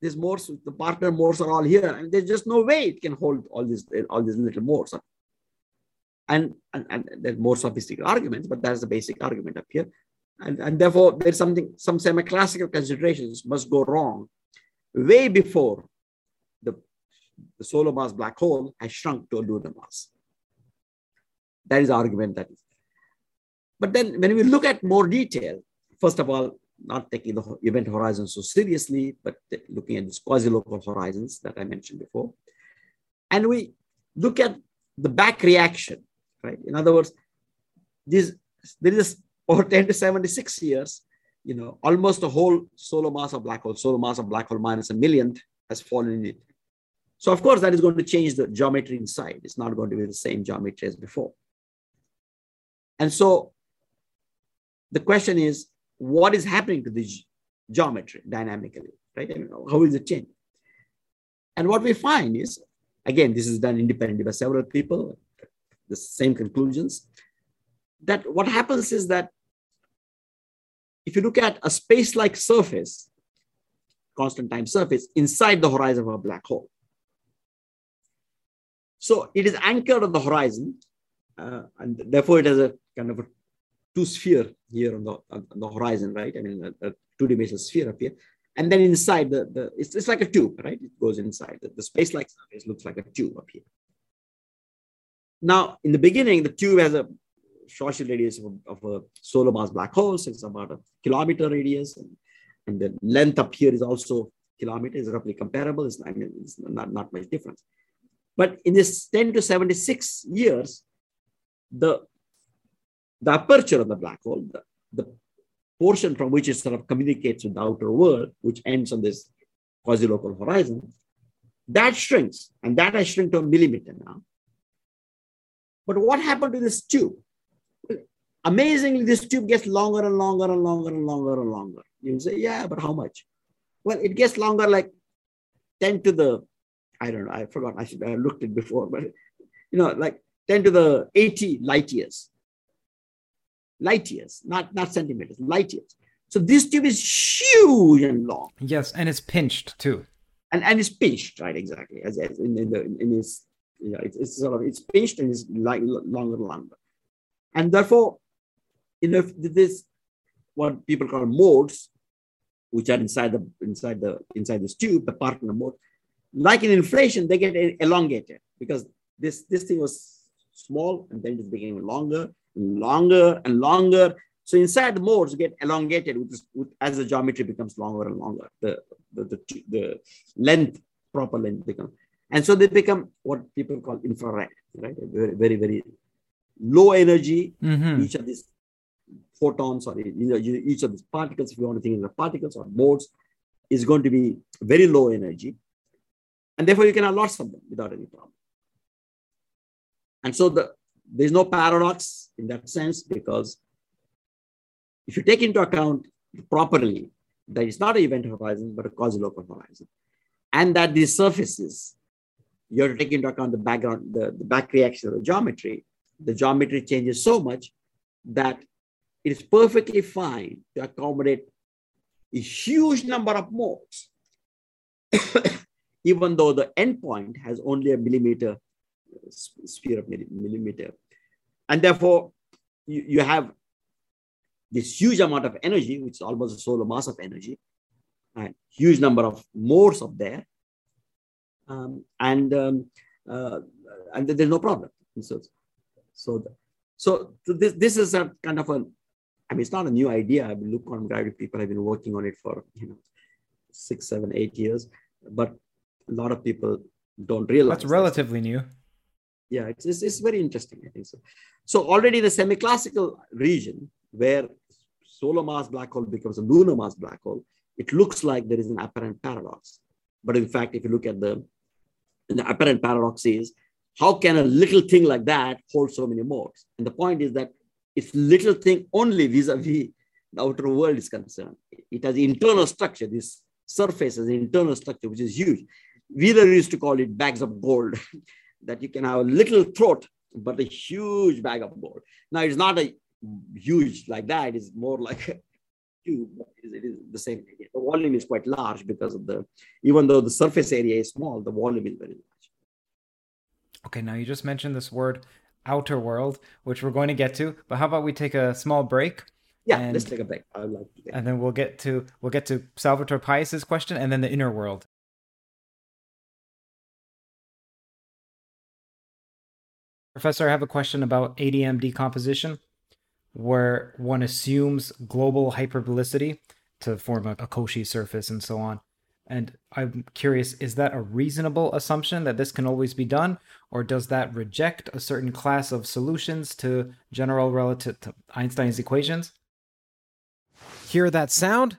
These modes, the partner modes are all here, and there's just no way it can hold all these all these little modes. And, and, and there's more sophisticated arguments, but that's the basic argument up here. And, and therefore, there's something, some semi-classical considerations must go wrong way before the, the solar mass black hole has shrunk to a lunar mass. That is the argument that is. But then when we look at more detail, first of all, not taking the event horizon so seriously, but looking at these quasi-local horizons that I mentioned before. And we look at the back reaction, right? In other words, this, there is over 10 to 76 years, you know, almost the whole solar mass of black hole, solar mass of black hole minus a millionth has fallen in it. So of course that is going to change the geometry inside. It's not going to be the same geometry as before. And so the question is, what is happening to the geometry dynamically, right? I mean, how is it changing? And what we find is, again, this is done independently by several people, the same conclusions, that what happens is that if you look at a space-like surface, constant time surface, inside the horizon of a black hole, so it is anchored on the horizon, uh, and therefore it has a kind of a two sphere here on the, on the horizon, right? I mean, a, a two-dimensional sphere up here. And then inside the, the it's, it's like a tube, right? It goes inside. The, the space-like surface looks like a tube up here. Now, in the beginning, the tube has a Schwarzschild radius of, of a solar mass black hole. So it's about a kilometer radius. And, and the length up here is also kilometer, kilometers, roughly comparable. It's, I mean, it's not, not much difference. But in this 10 to 76 years, the, the aperture of the black hole, the, the portion from which it sort of communicates with the outer world, which ends on this quasi-local horizon, that shrinks. And that has shrunk to a millimeter now. But what happened to this tube? Amazingly, this tube gets longer and longer and longer and longer and longer. You say, yeah, but how much? Well, it gets longer like 10 to the I don't know, I forgot, I should have looked it before, but you know, like 10 to the 80 light years. Light years, not, not centimeters, light years. So this tube is huge and long. Yes, and it's pinched too. And and it's pinched, right? Exactly. As, as in, in the in its you know, it's, it's sort of it's pinched and it's like longer longer. And therefore, you know, this what people call modes, which are inside the inside the inside this tube, the partner mode, like in inflation, they get elongated because this, this thing was small and then it became longer, longer and longer. So inside the modes get elongated with, this, with, as the geometry becomes longer and longer, the, the, the, the length, proper length becomes. And so they become what people call infrared, right? Very, very, very low energy. Mm-hmm. Each of these photons or you know, each of these particles, if you want to think of the particles or modes, is going to be very low energy. And therefore, you can have lots of them without any problem. And so the, there's no paradox in that sense because if you take into account properly that it's not an event horizon, but a quasi-local horizon, and that these surfaces, you have to take into account the background, the, the back reaction of the geometry. The geometry changes so much that it is perfectly fine to accommodate a huge number of modes even though the endpoint has only a millimeter sphere of millimeter. And therefore, you, you have this huge amount of energy, which is almost a solar mass of energy, and huge number of modes up there. Um, and um, uh, and there's no problem. So, so, so this, this is a kind of a, I mean, it's not a new idea. I've been look on gravity. People have been working on it for, you know, six, seven, eight years. But a lot of people don't realize. That's relatively new. Yeah, it's, it's, it's very interesting, I think so. So already the semi-classical region where solar mass black hole becomes a lunar mass black hole, it looks like there is an apparent paradox. But in fact, if you look at the, the apparent paradox is, how can a little thing like that hold so many modes? And the point is that it's little thing only vis-a-vis the outer world is concerned. It has internal structure. This surface has internal structure, which is huge. Wheeler used to call it bags of gold, that you can have a little throat, but a huge bag of gold. Now, it's not a huge like that, it's more like tube. It is the same idea. The volume is quite large because of the, even though the surface area is small, the volume is very large. Okay, now you just mentioned this word outer world, which we're going to get to, but how about we take a small break? Yeah, and, let's take a break. I would like to. And then we'll get to we'll get to Salvatore Pais' question and then the inner world. Professor, I have a question about ADM decomposition, where one assumes global hyperbolicity to form a, a Cauchy surface and so on. And I'm curious, is that a reasonable assumption that this can always be done, or does that reject a certain class of solutions to general relative to Einstein's equations? Hear that sound?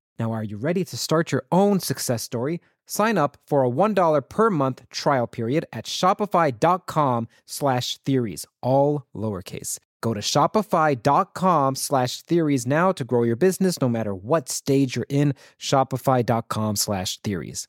Now, are you ready to start your own success story? Sign up for a $1 per month trial period at shopify.com slash theories, all lowercase. Go to shopify.com slash theories now to grow your business no matter what stage you're in. Shopify.com slash theories.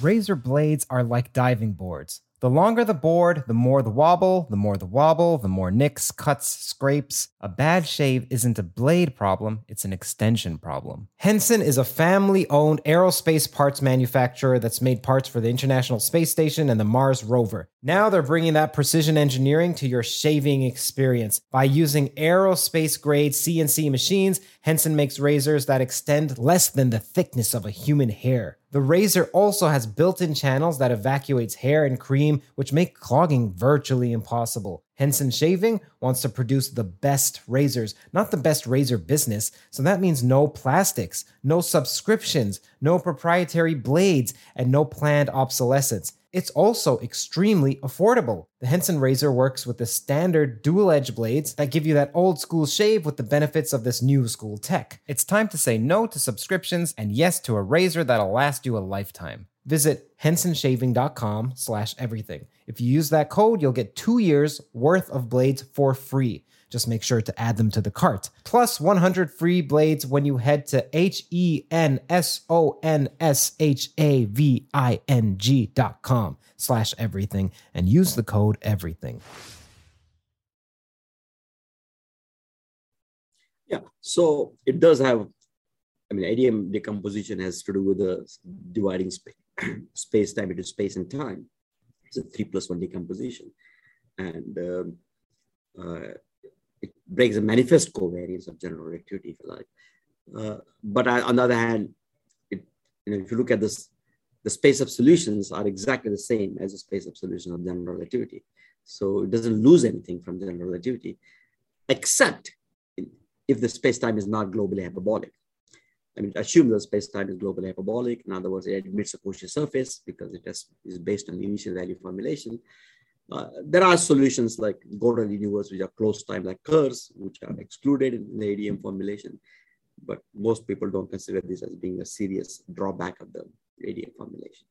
Razor blades are like diving boards. The longer the board, the more the wobble, the more the wobble, the more nicks, cuts, scrapes. A bad shave isn't a blade problem, it's an extension problem. Henson is a family owned aerospace parts manufacturer that's made parts for the International Space Station and the Mars rover. Now they're bringing that precision engineering to your shaving experience. By using aerospace grade CNC machines, Henson makes razors that extend less than the thickness of a human hair. The razor also has built in channels that evacuates hair and cream, which make clogging virtually impossible. Henson Shaving wants to produce the best razors, not the best razor business. So that means no plastics, no subscriptions, no proprietary blades, and no planned obsolescence. It's also extremely affordable. The Henson razor works with the standard dual edge blades that give you that old school shave with the benefits of this new school tech. It's time to say no to subscriptions and yes to a razor that'll last you a lifetime. Visit hensonshaving.com slash everything. If you use that code, you'll get two years worth of blades for free. Just make sure to add them to the cart. Plus 100 free blades when you head to H E N S O N S H A V I N G dot com slash everything and use the code everything. Yeah, so it does have, I mean, ADM decomposition has to do with the dividing space, space time into space and time. It's a three plus one decomposition. And um, uh, it breaks the manifest covariance of general relativity, if you like. Uh, but I, on the other hand, it, you know, if you look at this, the space of solutions are exactly the same as the space of solutions of general relativity. So it doesn't lose anything from general relativity, except if the space-time is not globally hyperbolic. I mean, assume the space-time is globally hyperbolic. In other words, it admits a Cauchy surface because it has, is based on the initial value formulation. Uh, there are solutions like Gödel universe, which are closed time like curves, which are excluded in the ADM formulation. But most people don't consider this as being a serious drawback of the ADM formulation.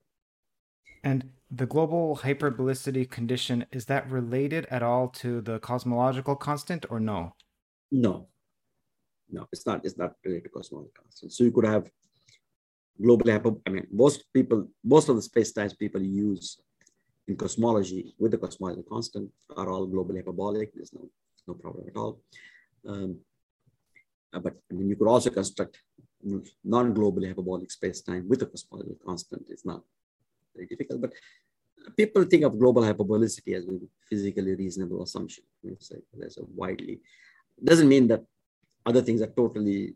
And the global hyperbolicity condition, is that related at all to the cosmological constant or no? No, no, it's not. It's not related to cosmological constant. So you could have global hyper. I mean, most people, most of the space times people use in cosmology with the cosmological constant are all globally hyperbolic. There's no no problem at all. Um, uh, but I mean, you could also construct non-globally hyperbolic space-time with a cosmological constant. It's not very difficult, but people think of global hyperbolicity as a physically reasonable assumption. It's like there's a widely doesn't mean that other things are totally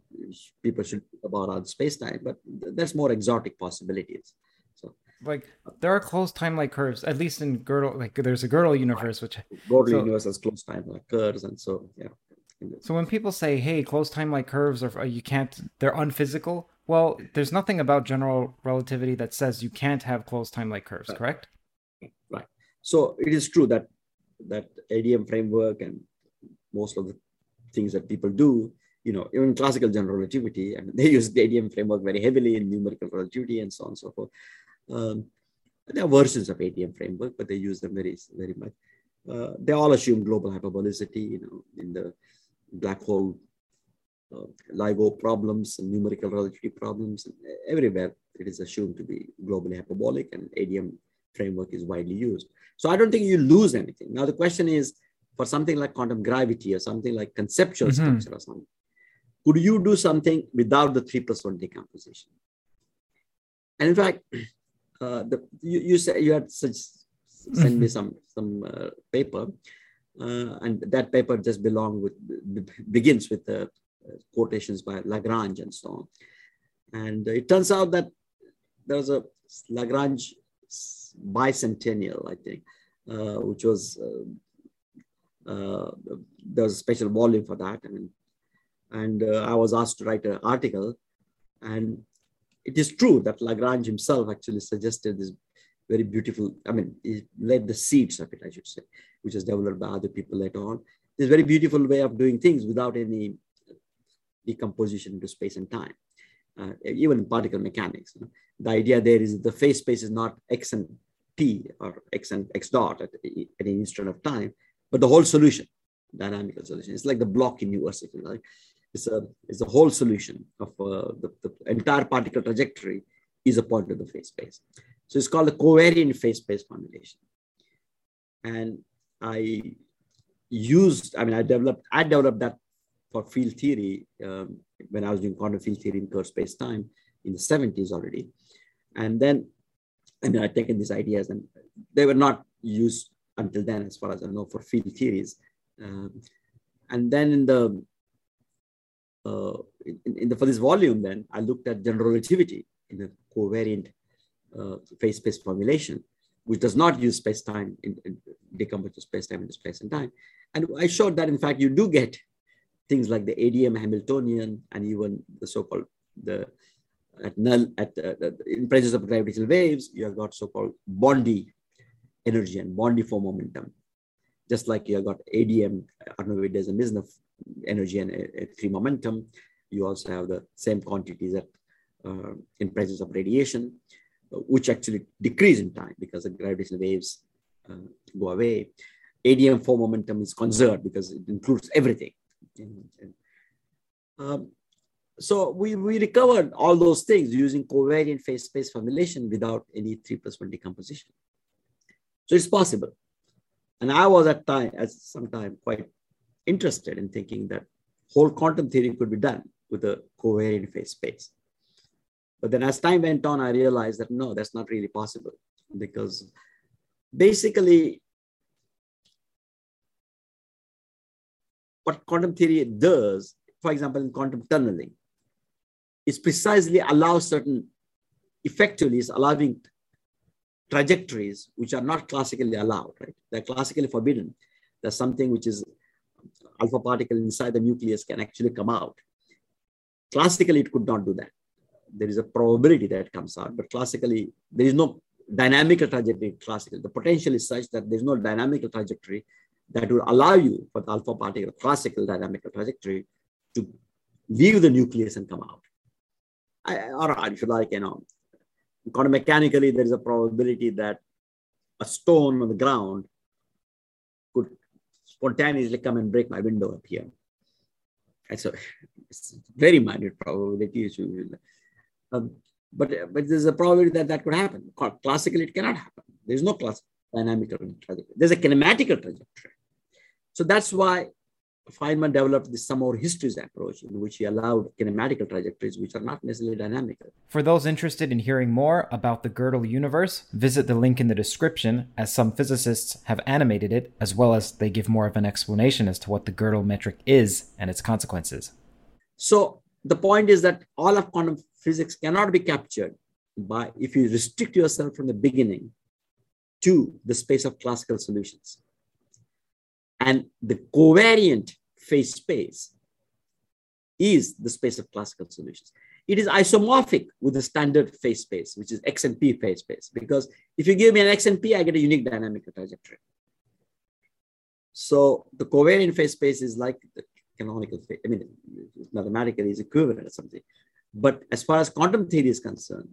people should think about our space-time, but there's more exotic possibilities. So like there are closed time-like curves, at least in Gödel Like there's a Gödel universe, which Gödel so, universe has closed time-like curves, and so yeah. So when people say, "Hey, closed time-like curves are you can't," they're unphysical. Well, there's nothing about general relativity that says you can't have closed time-like curves, right. correct? Right. So it is true that that ADM framework and most of the things that people do, you know, even classical general relativity, mean, they use the ADM framework very heavily in numerical relativity and so on and so forth. Um, There are versions of ADM framework, but they use them very, very much. Uh, they all assume global hyperbolicity, you know, in the black hole uh, LIGO problems and numerical relativity problems. Everywhere it is assumed to be globally hyperbolic and ADM framework is widely used. So I don't think you lose anything. Now the question is for something like quantum gravity or something like conceptual mm-hmm. structure or something, could you do something without the three plus one decomposition? And in fact, uh, the, you, you said you had such send me mm-hmm. some some uh, paper, uh, and that paper just belong with begins with the quotations by Lagrange and so on. And it turns out that there was a Lagrange bicentennial, I think, uh, which was uh, there was a special volume for that. Mean, and uh, I was asked to write an article, and it is true that Lagrange himself actually suggested this very beautiful. I mean, he laid the seeds of it, I should say, which was developed by other people later on. This very beautiful way of doing things without any decomposition into space and time, uh, even in particle mechanics. You know, the idea there is the phase space is not x and t or x and x dot at any instant of time, but the whole solution, dynamical solution. It's like the block universe, if you like. It's a, it's a whole solution of uh, the, the entire particle trajectory is a point of the phase space. So it's called a covariant phase space formulation. And I used, I mean, I developed, I developed that for field theory um, when I was doing quantum field theory in curved space time in the 70s already. And then, I mean, I'd taken these ideas and they were not used until then, as far as I know, for field theories. Um, and then in the, uh, in, in, the, for this volume, then I looked at general relativity in a covariant uh, phase space formulation, which does not use space time in, in decompose space time into space and time. And I showed that in fact you do get things like the ADM Hamiltonian and even the so-called the at null at uh, in presence of gravitational waves, you have got so-called Bondi energy and Bondi form momentum. Just like you have got ADM, Arnowitt and Misner energy and uh, three momentum, you also have the same quantities at uh, in presence of radiation, which actually decrease in time because the gravitational waves uh, go away. ADM four momentum is conserved because it includes everything. Um, so we, we recovered all those things using covariant phase space formulation without any 3 plus 1 decomposition. So it's possible. And I was at time, at some time quite interested in thinking that whole quantum theory could be done with a covariant phase space. But then as time went on, I realized that no, that's not really possible because basically what quantum theory does, for example, in quantum tunneling, is precisely allow certain, effectively is allowing trajectories which are not classically allowed, right? They're classically forbidden. There's something which is alpha particle inside the nucleus can actually come out. Classically, it could not do that. There is a probability that comes out, but classically, there is no dynamical trajectory classically. The potential is such that there's no dynamical trajectory that will allow you for the alpha particle classical dynamical trajectory to leave the nucleus and come out. I, or if you like, you know, quantum mechanically, there is a probability that a stone on the ground could spontaneously come and break my window up here. And so it's very minute probability. Um, but, but there's a probability that that could happen. Classically, it cannot happen. There's no class dynamical trajectory. There's a kinematical trajectory. So that's why Feynman developed the sum over histories approach, in which he allowed kinematical trajectories, which are not necessarily dynamical. For those interested in hearing more about the Gödel universe, visit the link in the description, as some physicists have animated it, as well as they give more of an explanation as to what the Gödel metric is and its consequences. So the point is that all of quantum physics cannot be captured by if you restrict yourself from the beginning to the space of classical solutions. And the covariant phase space is the space of classical solutions. It is isomorphic with the standard phase space, which is X and P phase space, because if you give me an X and P, I get a unique dynamical trajectory. So the covariant phase space is like the canonical phase. I mean, mathematically is equivalent or something. But as far as quantum theory is concerned,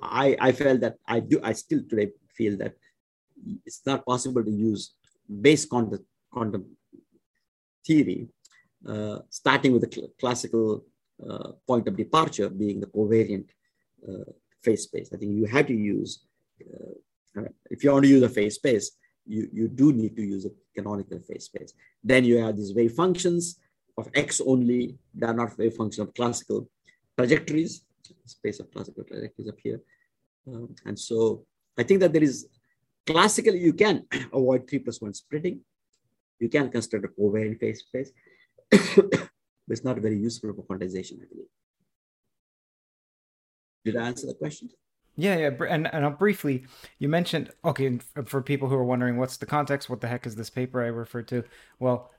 I, I felt that I do, I still today feel that it's not possible to use base quantum, quantum theory, uh, starting with the cl classical uh, point of departure being the covariant uh, phase space. I think you have to use, uh, if you want to use a phase space, you, you do need to use a canonical phase space. Then you have these wave functions of x only, they are not wave function of classical trajectories, space of classical trajectories up here. Um, and so I think that there is classically you can avoid three plus one splitting. You can construct a covariant phase space, but it's not very useful for quantization, I believe. Did I answer the question? Yeah, yeah, and and briefly, you mentioned okay for people who are wondering what's the context, what the heck is this paper I referred to? Well,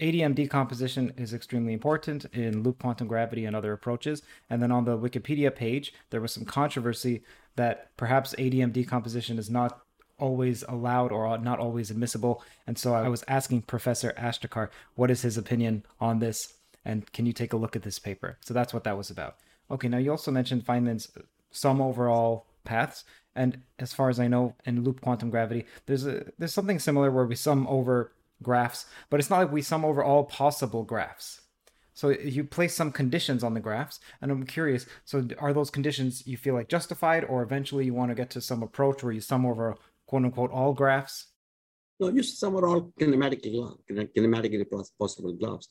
ADM decomposition is extremely important in loop quantum gravity and other approaches. And then on the Wikipedia page, there was some controversy that perhaps ADM decomposition is not always allowed or not always admissible. And so I was asking Professor Ashtekar, what is his opinion on this? And can you take a look at this paper? So that's what that was about. Okay, now you also mentioned Feynman's uh, sum overall paths. And as far as I know, in loop quantum gravity, there's a there's something similar where we sum over graphs, but it's not like we sum over all possible graphs. So you place some conditions on the graphs, and I'm curious. So are those conditions you feel like justified, or eventually you want to get to some approach where you sum over quote unquote all graphs? No, you sum over all kinematically kinematically possible graphs.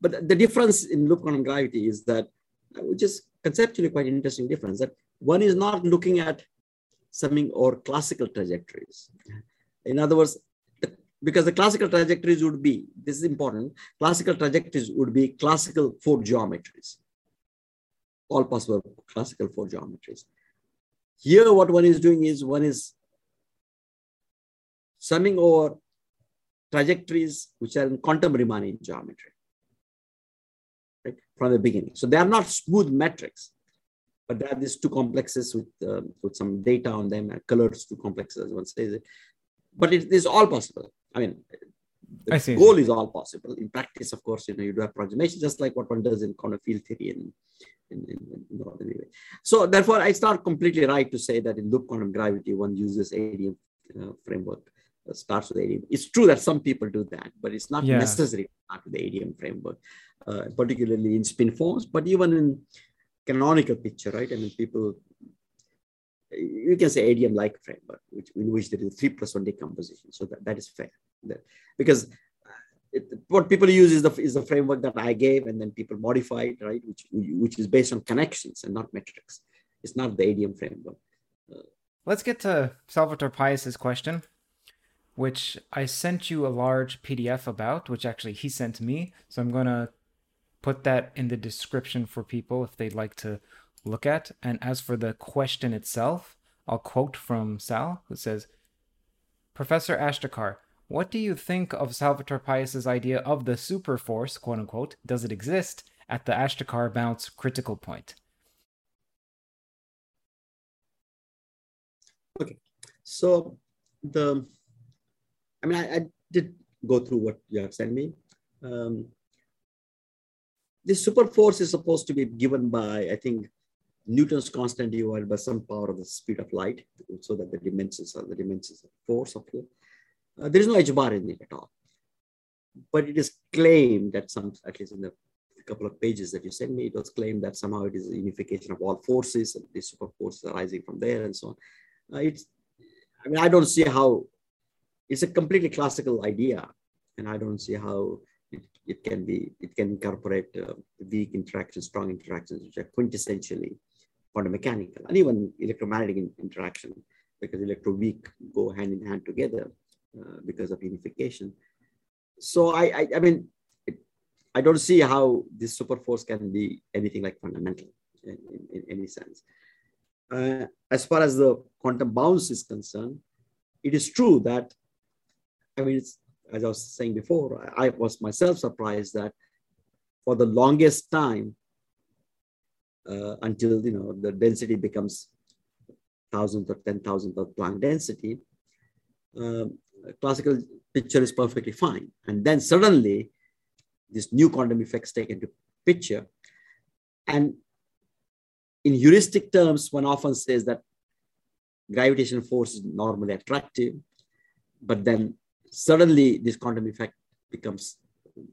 But the difference in loop quantum gravity is that, uh, which is conceptually quite interesting difference, that one is not looking at summing or classical trajectories. In other words, because the classical trajectories would be, this is important, classical trajectories would be classical four geometries, all possible classical four geometries. Here, what one is doing is one is summing over trajectories which are in quantum Riemannian geometry right, from the beginning. So they are not smooth metrics, but there are these two complexes with, uh, with some data on them, colors two complexes, as one says it. But it is all possible. I mean, the I see. goal is all possible. In practice, of course, you know, you do approximation just like what one does in quantum field theory and in, in, in ordinary way. So therefore, it's not completely right to say that in loop quantum gravity, one uses ADM uh, framework, starts with ADM. It's true that some people do that, but it's not yeah. necessary to start with the ADM framework, uh, particularly in spin foams, but even in canonical picture, right? I mean, people you can say ADM like framework, which, in which there is three plus one decomposition. So that, that is fair. That, because uh, it, what people use is the, is the framework that I gave, and then people modify it, right? Which, which is based on connections and not metrics. It's not the ADM framework. Uh, Let's get to Salvatore Pais' question, which I sent you a large PDF about, which actually he sent me. So I'm going to put that in the description for people if they'd like to look at. And as for the question itself, I'll quote from Sal, who says, Professor Ashtekar, what do you think of Salvatore Pais' idea of the superforce, quote unquote, does it exist at the Ashtekar bounce critical point? Okay, so the, I mean, I, I did go through what you have sent me. Um, the superforce is supposed to be given by, I think, Newton's constant divided by some power of the speed of light, so that the dimensions are the dimensions of force of here. Uh, there is no h bar in it at all. But it is claimed that some, at least in the couple of pages that you sent me, it was claimed that somehow it is a unification of all forces and the super forces arising from there and so on. Uh, it's, I mean, I don't see how, it's a completely classical idea. And I don't see how it, it can be, it can incorporate uh, weak interactions, strong interactions, which are quintessentially quantum mechanical and even electromagnetic interaction because electroweak go hand in hand together uh, because of unification. So I, I, I mean, I don't see how this superforce can be anything like fundamental in, in, in any sense. Uh, as far as the quantum bounce is concerned, it is true that, I mean, as I was saying before, I was myself surprised that for the longest time, uh, until you know the density becomes thousands or ten thousand of Planck density, um, classical picture is perfectly fine. And then suddenly, this new quantum effects take into picture. And in heuristic terms, one often says that gravitational force is normally attractive, but then suddenly this quantum effect becomes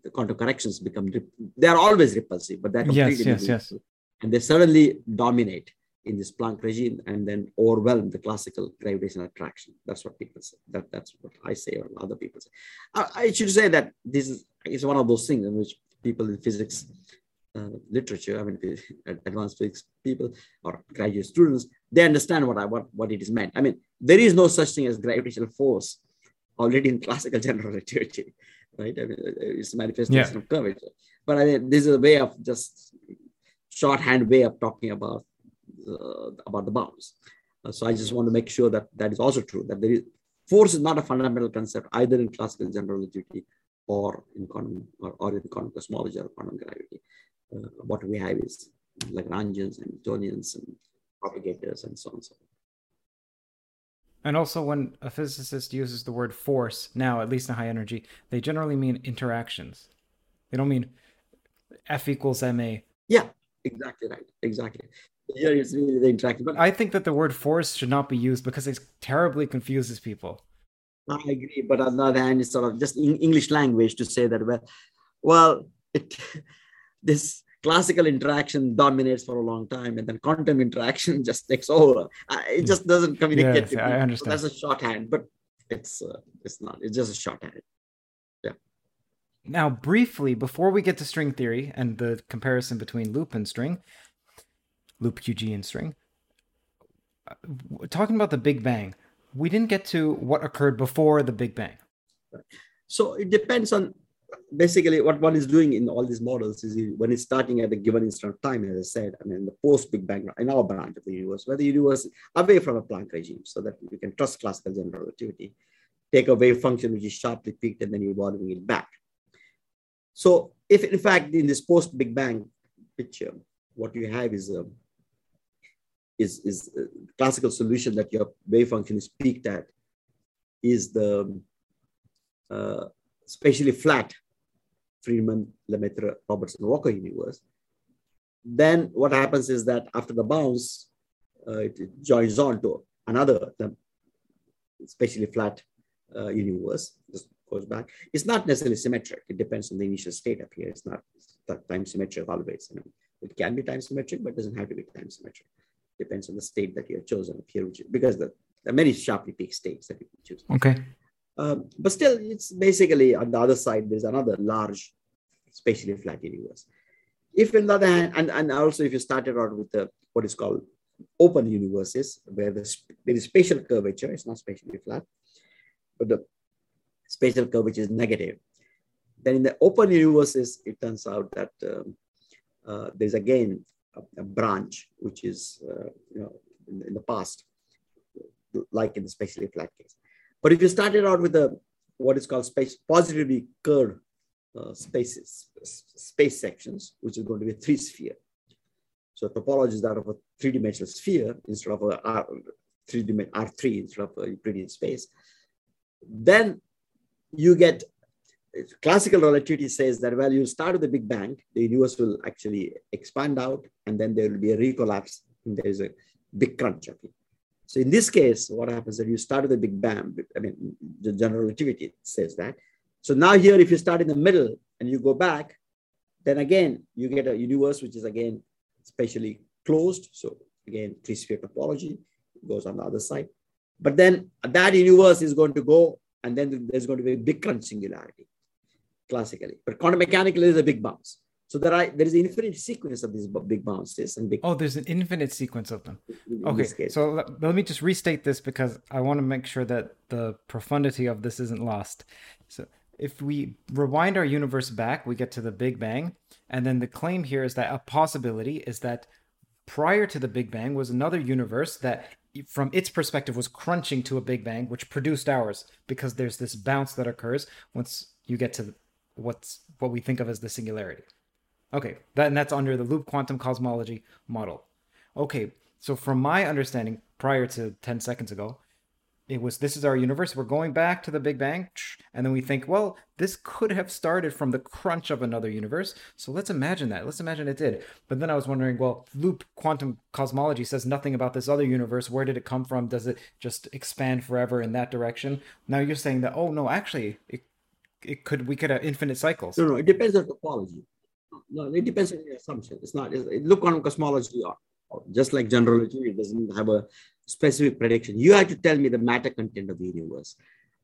the quantum corrections become they are always repulsive, but they're completely yes, yes, yes. and they suddenly dominate in this Planck regime and then overwhelm the classical gravitational attraction. That's what people say. That, that's what I say or other people say. I, I should say that this is, is one of those things in which people in physics uh, literature, I mean, advanced physics people or graduate students, they understand what I what, what it is meant. I mean, there is no such thing as gravitational force already in classical general relativity, right? I mean, it's a manifestation yeah. of curvature. But I mean, this is a way of just shorthand way of talking about uh, about the bounce. Uh, so I just want to make sure that that is also true. That there is force is not a fundamental concept either in classical general relativity or in quantum or, or in quantum cosmology or quantum gravity uh, what we have is Lagrangians and Newtonians and propagators and so on and so on. And also, when a physicist uses the word force, now at least in high energy, they generally mean interactions. They don't mean F equals ma. Yeah, exactly right. Exactly. Here it's really the interaction. But I think that the word force should not be used because it terribly confuses people. I agree, but on the other hand, it's sort of just English language to say that well, well, it this classical interaction dominates for a long time and then quantum interaction just takes over. It just doesn't communicate yes, i understand so that's a shorthand but it's uh, it's not it's just a shorthand. Yeah. Now briefly before we get to string theory and the comparison between loop and string loop qg and string uh, talking about the big bang we didn't get to what occurred before the big bang. So it depends on basically what one is doing in all these models is when it's starting at a given instant of time, as I said, I mean, the post Big Bang in our branch of the universe, where the universe away from a Planck regime so that you can trust classical general relativity, take a wave function which is sharply peaked and then you're evolving it back. So if in fact in this post Big Bang picture, what you have is a is, is a classical solution that your wave function is peaked at is the uh, spatially flat Friedmann, Lemaitre, Robertson, Walker universe. Then what happens is that after the bounce, uh, it, joins on to another spatially flat uh, universe, just goes back. It's not necessarily symmetric. It depends on the initial state up here. It's not time symmetric always. You know. It can be time symmetric, but doesn't have to be time symmetric. Depends on the state that you have chosen up here, which, because the, there are many sharply peaked states that you can choose. Okay. Um, but still, it's basically on the other side, there's another large spatially flat universe. If on the other hand, and, and also if you started out with the, what is called open universes, where the, there is spatial curvature, it's not spatially flat, but the spatial curvature is negative. Then in the open universes, it turns out that um, uh, there's again a, a, branch, which is, uh, you know, in, in the past, like in the spatially flat case. But if you started out with a what is called space positively curved uh, spaces, space sections, which is going to be a three sphere. So topology is that of a three-dimensional sphere instead of a R, three R3 instead of a Euclidean space. Then you get classical relativity says that well, you start with the Big Bang, the universe will actually expand out, and then there will be a recollapse, and there is a big crunch. Okay? So in this case, what happens is you start with a big bang. I mean, the general relativity says that. So now here, if you start in the middle and you go back, then again, you get a universe which is again spatially closed. So again, three-sphere topology goes on the other side. But then that universe is going to go, and then there's going to be a big crunch singularity, classically. But quantum mechanically, there's a big bounce. So there are there is an infinite sequence of these big bounces and big. Oh, there's an infinite sequence of them. Okay, so let, let me just restate this because I want to make sure that the profundity of this isn't lost. So if we rewind our universe back, we get to the Big Bang, and then the claim here is that a possibility is that prior to the Big Bang was another universe that from its perspective was crunching to a big bang which produced ours because there's this bounce that occurs once you get to what's what we think of as the singularity Okay, that, and that's under the loop quantum cosmology model. Okay, so from my understanding, prior to 10 seconds ago, it was this is our universe we're going back to the big bang and then we think well this could have started from the crunch of another universe so let's imagine that let's imagine it did. But then i was wondering well loop quantum cosmology says nothing about this other universe where did it come from does it just expand forever in that direction? Now you're saying that oh no actually it, it could we could have infinite cycles. No no it depends on topology no it depends on your assumption it's not it's, loop quantum cosmology just like general relativity it doesn't have a specific prediction. You have to tell me the matter content of the universe.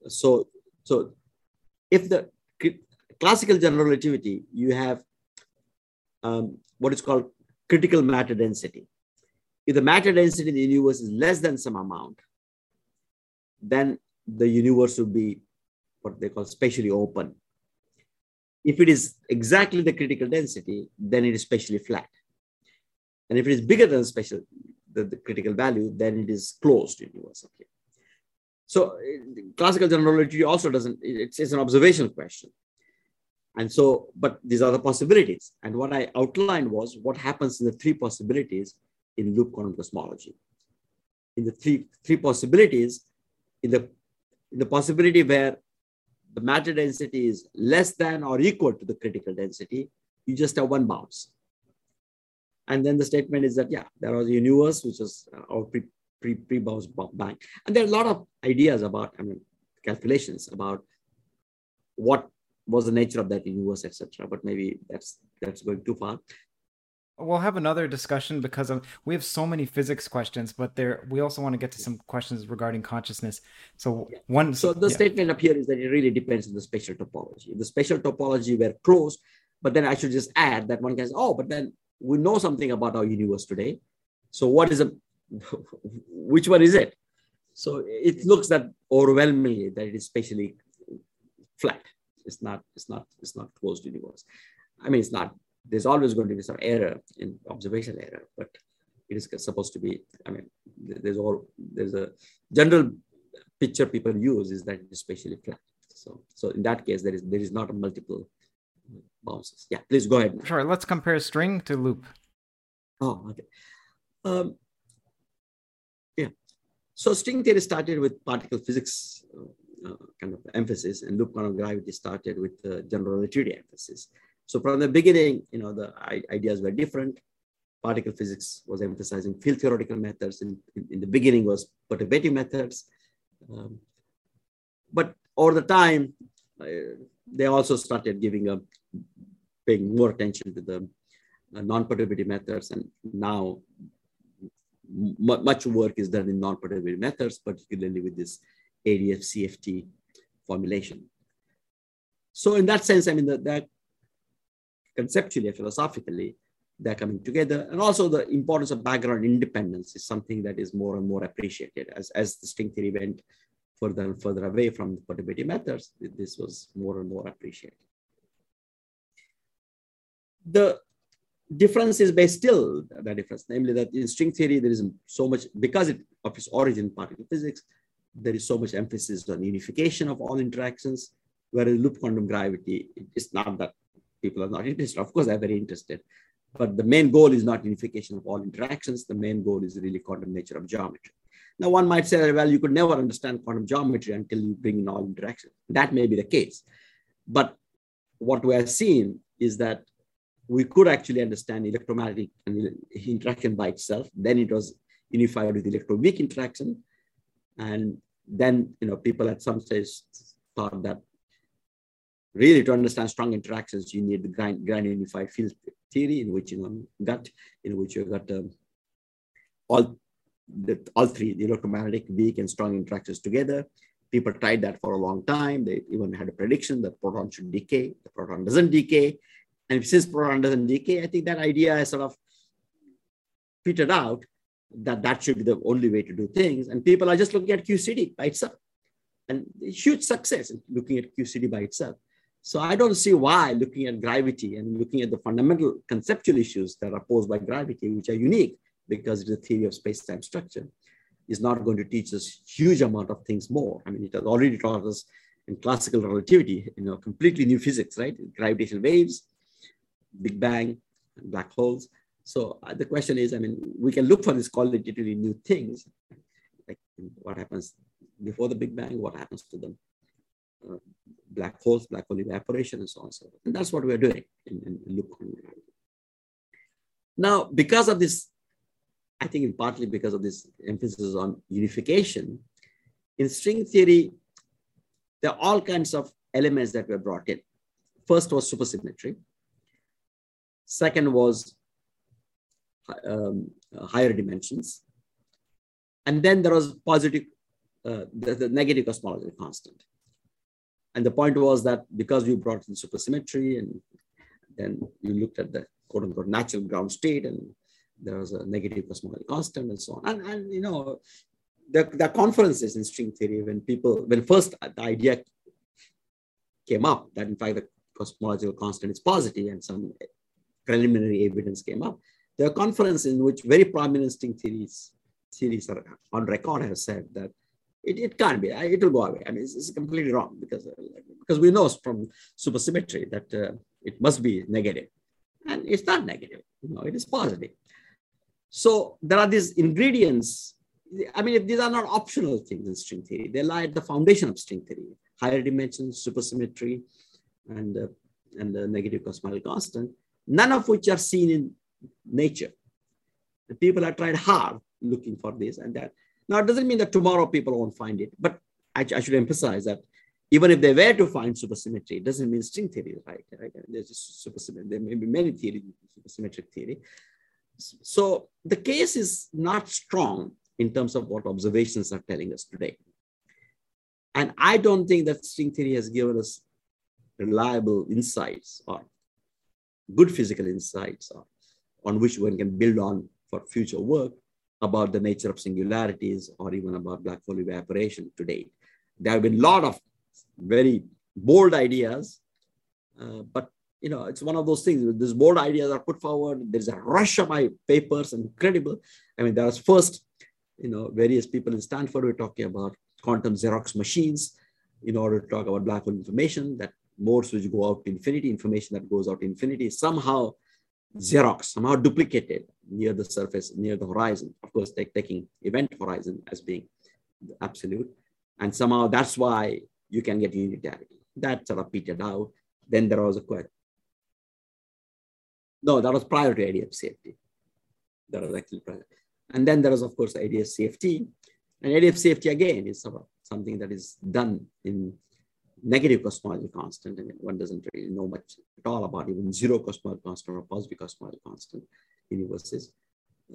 So, so if the classical general relativity, you have um, what is called critical matter density. If the matter density in the universe is less than some amount, then the universe will be what they call spatially open. If it is exactly the critical density, then it is spatially flat. And if it is bigger than special, the, the critical value, then it is closed universe. Okay. So classical general relativity also doesn't, it's, it's an observational question. And so, but these are the possibilities. And what I outlined was what happens in the three possibilities in loop quantum cosmology. In the three, three possibilities, in the, in the possibility where the matter density is less than or equal to the critical density, you just have one bounce. And then the statement is that, yeah, there was a universe, which was uh, our pre, pre, pre-bounce bang. And there are a lot of ideas about, I mean, calculations about what was the nature of that universe, etc. But maybe that's that's going too far. We'll have another discussion because of we have so many physics questions, but there we also want to get to some questions regarding consciousness. So yeah. one So the yeah. statement up here is that it really depends on the spatial topology. If the spatial topology were closed, but then I should just add that one can say, oh, but then we know something about our universe today. So what is a, which one is it? So it looks that overwhelmingly that it is spatially flat. It's not, it's not, it's not closed universe. I mean, it's not, there's always going to be some error in observation error, but it is supposed to be, I mean, there's all, there's a general picture people use is that it is spatially flat. So, so in that case, there is, there is not a multiple bounces. Yeah, please go ahead. Sure. Let's compare string to loop. Oh, okay. Um, yeah. So string theory started with particle physics uh, uh, kind of emphasis, and loop quantum gravity started with uh, general relativity emphasis. So from the beginning, you know, the ideas were different. Particle physics was emphasizing field theoretical methods. In, in, in the beginning was perturbative methods. Um, but over the time, uh, they also started giving a paying more attention to the uh, non-perturbative methods. And now much work is done in non-perturbative methods, particularly with this AdS CFT formulation. So in that sense, I mean, that conceptually and philosophically, they're coming together. And also the importance of background independence is something that is more and more appreciated as, as the string theory went further and further away from the perturbative methods, this was more and more appreciated the difference is by still the difference, namely that in string theory, there is so much, because it, of its origin particle physics, there is so much emphasis on unification of all interactions, whereas loop quantum gravity, it's not that people are not interested. Of course, they're very interested, but the main goal is not unification of all interactions. The main goal is really quantum nature of geometry. Now, one might say, well, you could never understand quantum geometry until you bring in all interactions. That may be the case. But what we are seeing is that we could actually understand electromagnetic interaction by itself. Then it was unified with electroweak interaction. And then, you know, people at some stage thought that really to understand strong interactions, you need the grand, grand unified field theory in which you know, got, in which you've got um, all, the, all three, the electromagnetic, weak, and strong interactions together. People tried that for a long time. They even had a prediction that proton should decay. The proton doesn't decay. And since proton doesn't decay, I think that idea has sort of petered out that that should be the only way to do things. And people are just looking at QCD by itself. And huge success in looking at QCD by itself. So I don't see why looking at gravity and looking at the fundamental conceptual issues that are posed by gravity, which are unique because it's a theory of space-time structure, is not going to teach us huge amount of things more. I mean, it has already taught us in classical relativity, you know, completely new physics, right? Gravitational waves, Big Bang, black holes. So uh, the question is, I mean, we can look for these qualitatively new things, like what happens before the Big Bang, what happens to them, uh, black holes, black hole evaporation, and so on and so forth. And that's what we're doing in, in, Now, because of this, I think partly because of this emphasis on unification, in string theory, there are all kinds of elements that were brought in. First was supersymmetry. Second was um, higher dimensions. And then there was positive, uh, the, the, negative cosmological constant. And the point was that because you brought in supersymmetry and then you looked at the quote unquote natural ground state and there was a negative cosmological constant and so on. And, and you know, the, the conferences in string theory when people, when first the idea came up that in fact the cosmological constant is positive and some preliminary evidence came up, there are conferences in which very prominent string theories series are on record have said that it, it can't be, it will go away. I mean, it's, it's completely wrong because, because we know from supersymmetry that uh, it must be. And it's not negative, you know, it is positive. So there are these ingredients. I mean, if these are not optional things in string theory. They lie at the foundation of string theory. Higher dimensions, supersymmetry, and, uh, and the negative cosmological constant, none of which are seen in nature. The people have tried hard looking for this and that. Now, it doesn't mean that tomorrow people won't find it, but I, I should emphasize that even if they were to find supersymmetry, it doesn't mean string theory is right. right? There's just supersymmetry. There may be many theories, supersymmetric theory. So the case is not strong in terms of what observations are telling us today. And I don't think that string theory has given us reliable insights or good physical insights or, on which one can build on for future work about the nature of singularities or even about black hole evaporation today. There have been a lot of very bold ideas, uh, but you know, it's one of those things. These bold ideas are put forward. There's a rush of my papers, incredible. I mean, there was first, you know, various people in Stanford were talking about quantum Xerox machines in order to talk about black hole information, that modes which go out to infinity, information that goes out to infinity, somehow Xerox, somehow duplicated near the surface, near the horizon. Of course, take, taking event horizon as being absolute. And somehow that's why you can get unitarity. That sort of petered out. Then there was a question. No, that was prior to of safety. That was actually prior. And then there was, of course, the idea safety. And of safety again is sort of something that is done in negative cosmological constant, and one doesn't really know much at all about even zero cosmological constant or positive cosmological constant universes.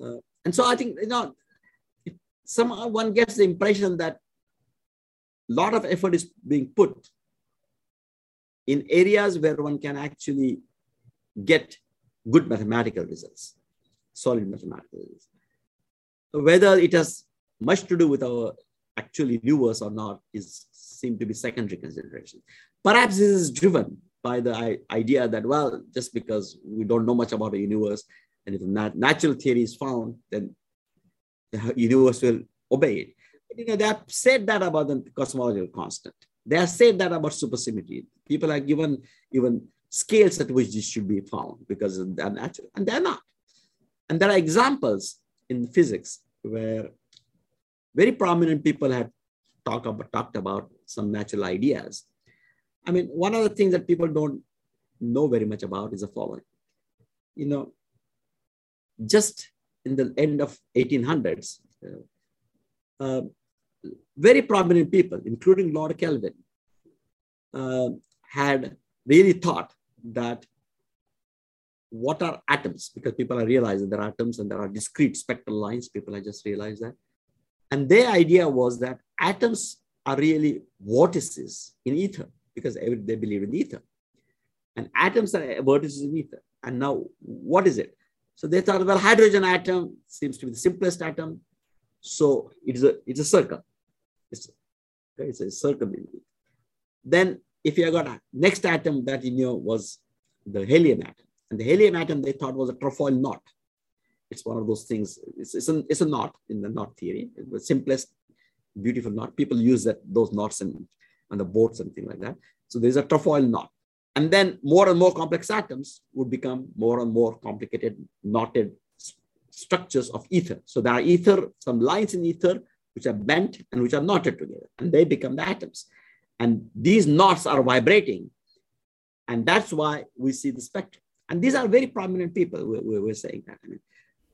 Uh, and so I think, you know, somehow one gets the impression that a lot of effort is being put in areas where one can actually get good mathematical results, solid mathematical results. Whether it has much to do with our actual universe or not is seem to be secondary considerations. Perhaps this is driven by the idea that, well, just because we don't know much about the universe, and if nat natural theory is found, then the universe will obey it. But, you know, they have said that about the cosmological constant. They have said that about supersymmetry. People are given even scales at which this should be found because they're natural, and they're not. And there are examples in physics where very prominent people have talk about, talked about some natural ideas. I mean, one of the things that people don't know very much about is the following. You know, just in the end of 1800s, uh, uh, very prominent people, including Lord Kelvin, uh, had really thought that what are atoms? Because people are realizing there are atoms and there are discrete spectral lines. People have just realized that. And their idea was that atoms are really vortices in ether because they believe in ether. And atoms are vortices in ether. And now, what is it? So they thought, well, hydrogen atom seems to be the simplest atom. So it is a, it's a circle. It's, it's a circle. Then if you got a next atom that you knew was the helium atom. And the helium atom they thought was a trefoil knot. It's one of those things. It's, it's, a, it's a knot in the knot theory. The simplest, beautiful knot. People use that those knots and on the boats and things like that. So there's a trefoil knot. And then more and more complex atoms would become more and more complicated, knotted structures of ether. So there are ether, some lines in ether, which are bent and which are knotted together. and they become the atoms. And these knots are vibrating. And that's why we see the spectrum. And these are very prominent people. We're, we're saying that. I mean,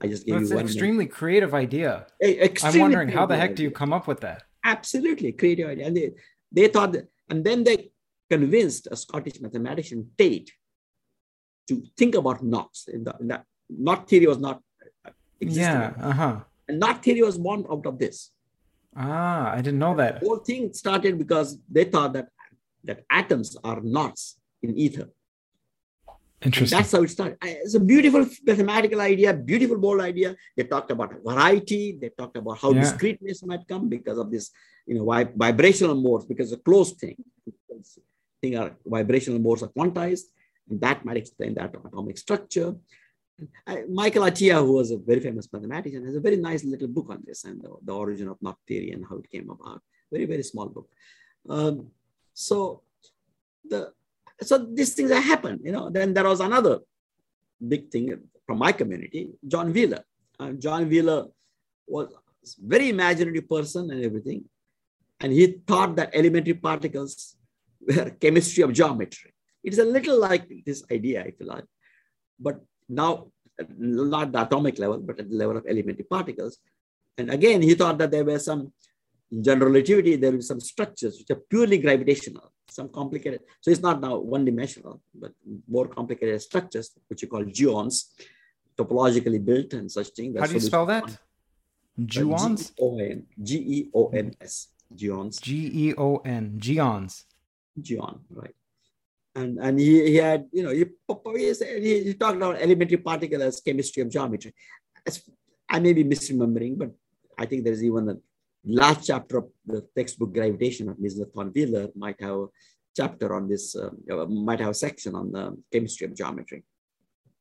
I just gave That's you an one. extremely creative idea. name. I'm wondering how the Extremely heck do you come up with that? absolutely creative idea. And they, they thought, that, and then they convinced a Scottish mathematician, Tait, to think about knots. In, the, in that knot theory was not existing. Yeah. Uh huh. And knot theory was born out of this. Ah, I didn't know that. The whole thing started because they thought that, that atoms are knots in ether. And Interesting. that's how it started. It's a beautiful mathematical idea, beautiful bold idea. They talked about variety. They talked about how Yeah. discreteness might come because of this, you know, vi- vibrational modes, because a closed thing. Thing are vibrational modes are quantized, and that might explain that atomic structure. Uh, Michael Atiyah, who was a very famous mathematician, has a very nice little book on this and the, the origin of knot theory and how it came about. Very, very small book. Um, so the so these things have happened, you know. Then there was another big thing from my community, John Wheeler. Uh, John Wheeler was very imaginative person and everything. And he thought that elementary particles were chemistry of geometry. It's a little like this idea, if you like. But now, not the atomic level, but at the level of elementary particles. And again, he thought that there were some, in general relativity, there were some structures which are purely gravitational, some complicated. So it's not now one dimensional, but more complicated structures, which you call geons, topologically built and such things. How do you spell that? Geons? G-E-O-N, G-E-O-N-S, geons, G E O N. Geons. geon, right? And and he, he had, you know, he, he, said- he, he talked about elementary particle as chemistry of geometry. As, I may be misremembering, but I think there's even a last chapter of the textbook Gravitation of Misner Thorne Wheeler might have a chapter on this, uh, uh, might have a section on the chemistry of geometry,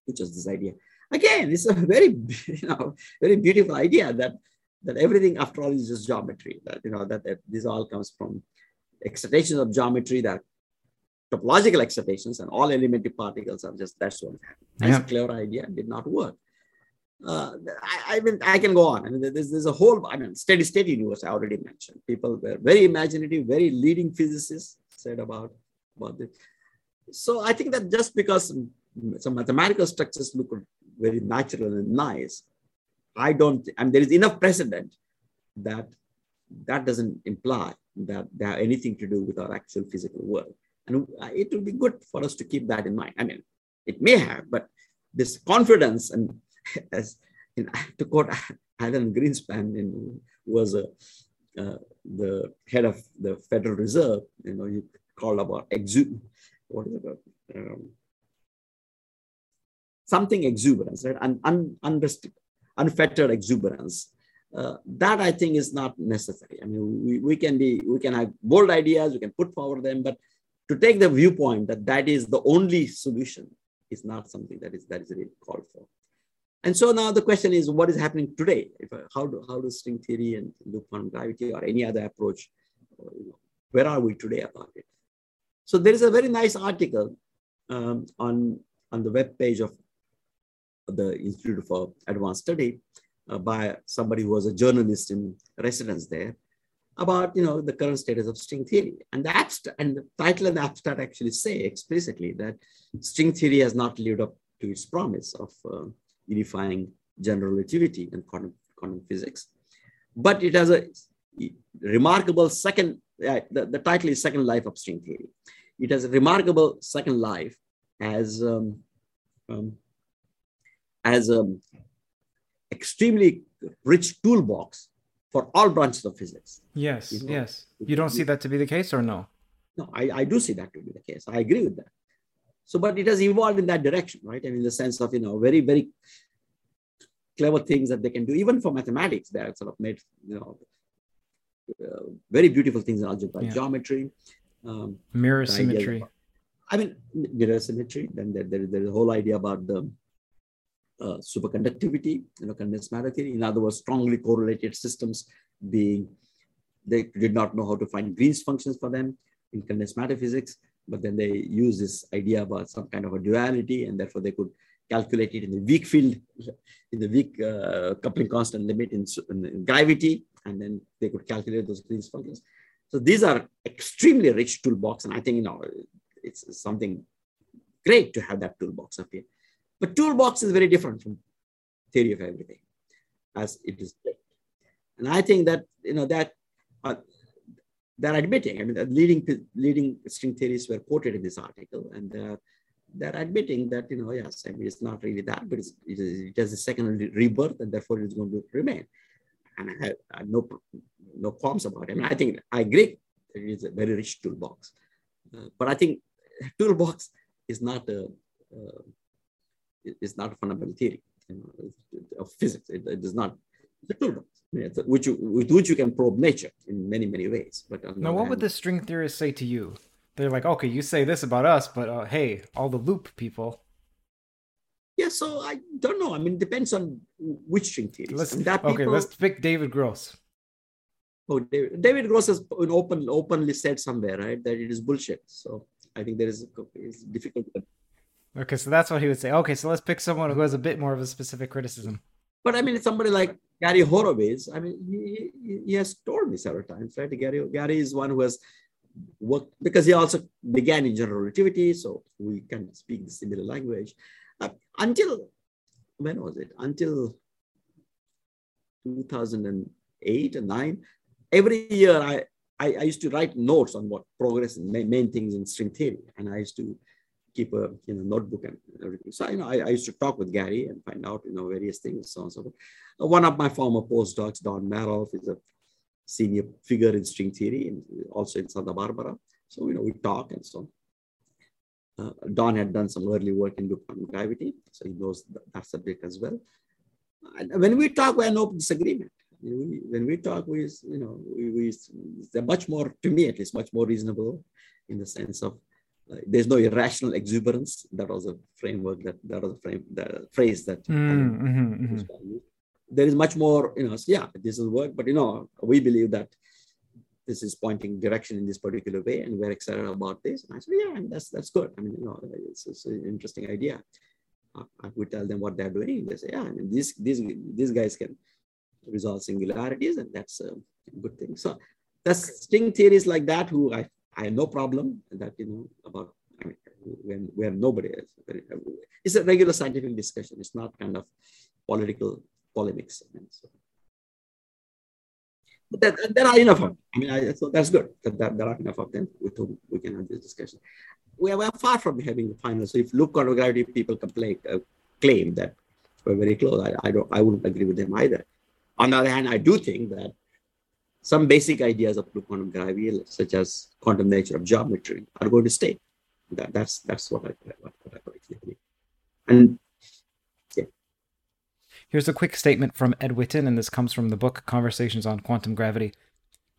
which is this idea. Again, it's a very, you know, very beautiful idea that that everything after all is just geometry. That you know that, that this all comes from excitations of geometry that topological excitations and all elementary particles are just that's what happened. That's Yeah. a clever idea, did not work. Uh, I, I mean, I can go on. I mean, there's, there's a whole, I mean, steady state universe I already mentioned. People were very imaginative, very leading physicists said about, about this. So I think that just because some, mathematical structures look very natural and nice, I don't, I and there is enough precedent that that doesn't imply that they have anything to do with our actual physical world. And it will be good for us to keep that in mind. I mean, it may have, but this confidence and as in, to quote Alan Greenspan, in, who was a, uh, the head of the Federal Reserve, you know, he called about exu- what is it? Um, something exuberance, right? Un, un, unfettered exuberance. Uh, that I think is not necessary. I mean, we, we can be, we can have bold ideas, we can put forward them, but to take the viewpoint that that is the only solution is not something that is that is really called for. And so now the question is, what is happening today? If, how do how does string theory and loop quantum gravity or any other approach, uh, you know, where are we today about it? So there is a very nice article um, on on the web page of the Institute for Advanced Study uh, by somebody who was a journalist in residence there about you know the current status of string theory and the abstract and the title and the abstract actually say explicitly that string theory has not lived up to its promise of uh, unifying general relativity and quantum, quantum physics but it has a remarkable second uh, the, the title is second life of string theory it has a remarkable second life as um, um, as an extremely rich toolbox for all branches of physics. Yes, You know, yes. You don't see that to be the case or no? No, I, I do see that to be the case. I agree with that. So, but it has evolved in that direction, right? Mean, in the sense of, you know, very, very clever things that they can do, even for mathematics, they have sort of made, you know, uh, very beautiful things in algebra, Yeah. geometry. Um, Mirror symmetry. I mean, mirror symmetry. Then there, there, there's a whole idea about the uh, superconductivity, you know, condensed matter theory. In other words, strongly correlated systems being, they did not know how to find Green's functions for them in condensed matter physics, but then they use this idea about some kind of a duality, and therefore they could calculate it in the weak field, in the weak uh, coupling constant limit in, in gravity, and then they could calculate those Green's functions. So these are extremely rich toolbox, and I think you know it's something great to have that toolbox up here. But toolbox is very different from theory of everything, as it is. And I think that you know that uh, they're admitting. I mean, the leading leading string theories were quoted in this article, and they're they're admitting that you know yes, I mean it's not really that, but it's, it has a second rebirth, and therefore it's going to remain. And I have, I have no no qualms about it. I mean, I think I agree. It is a very rich toolbox, uh, but I think toolbox is not a uh, is not a fundamental theory you know, of physics. It, it is not the toolbox which you, with which you can probe nature in many many ways. But now, what hand, would the string theorists say to you? They're like, okay, you say this about us, but uh, hey, all the loop people. Yeah, so I don't know. I mean, it depends on which string theories. Let's, people, okay, let's pick David Gross. Oh, David, David Gross has open, openly said somewhere, right, that it is bullshit. So I think there is it's difficult. Okay, so that's what he would say. Okay, so let's pick someone who has a bit more of a specific criticism. But I mean, somebody like Gary Horowitz, I mean, he, he has told me several times, right? Gary, Gary is one who has worked because he also began in general relativity, so we can speak the similar language. Uh, until when was it? Until 2008 and nine. Every year, I, I, I used to write notes on what progress and main things in string theory, and I used to keep a you know notebook and everything. So you know, I, I, used to talk with Gary and find out you know various things, so on and so forth. Uh, one of my former postdocs, Don Marolf, is a senior figure in string theory and also in Santa Barbara. So you know, we talk and so. Uh, Don had done some early work in loop quantum gravity, so he knows that, subject as well. And when we talk, we have no disagreement. We, when we talk, we, you know, we, we, they're much more, to me at least, much more reasonable in the sense of uh, there's no irrational exuberance. That was a framework that that was a frame the phrase that mm, mm-hmm, mm-hmm. there is much more. You know, yeah, this will work, but you know, we believe that this is pointing direction in this particular way, and we're excited about this. And I said, yeah, and that's that's good. I mean, you know, it's, it's an interesting idea. I would tell them what they're doing. They say, yeah, I mean, these these these guys can resolve singularities, and that's a good thing. So that's string theories like that who I I have no problem that, you know, about, I mean, when, where nobody is. It's a regular scientific discussion. It's not kind of political polemics. I mean, so. But that, there are enough of them. I mean, I, so that's good that, that there are enough of them with whom we can have this discussion. We are, we far from having the final. So if loop gravity people complain, uh, claim that we're very close, I, I, don't, I wouldn't agree with them either. On the other hand, I do think that some basic ideas of quantum gravity, such as quantum nature of geometry, are going to stay. That, that's that's what I what, what I believe. And. Here's a quick statement from Ed Witten, and this comes from the book Conversations on Quantum Gravity.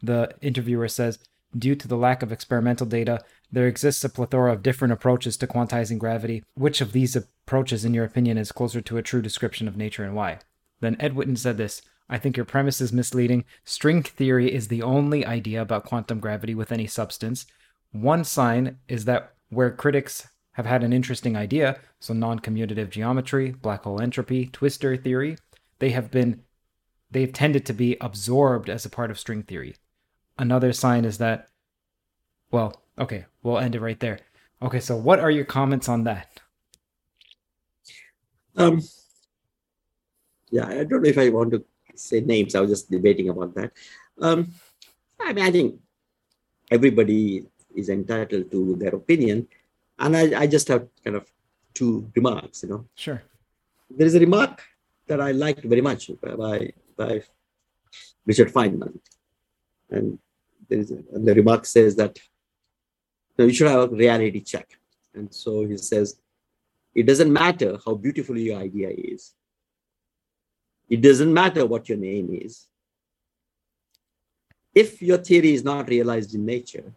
The interviewer says, Due to the lack of experimental data, there exists a plethora of different approaches to quantizing gravity. Which of these approaches, in your opinion, is closer to a true description of nature and why? Then Ed Witten said this I think your premise is misleading. String theory is the only idea about quantum gravity with any substance. One sign is that where critics have had an interesting idea, so non commutative geometry, black hole entropy, twistor theory, they have been they've tended to be absorbed as a part of string theory. Another sign is that well, okay, we'll end it right there. Okay, so what are your comments on that? Um yeah, I don't know if I want to say names. I was just debating about that. Um, I mean, I think everybody is entitled to their opinion, and I, I just have kind of two remarks. You know, sure. There is a remark that I liked very much by by Richard Feynman, and there is a, and the remark says that you, know, you should have a reality check, and so he says it doesn't matter how beautiful your idea is it doesn't matter what your name is. If your theory is not realized in nature,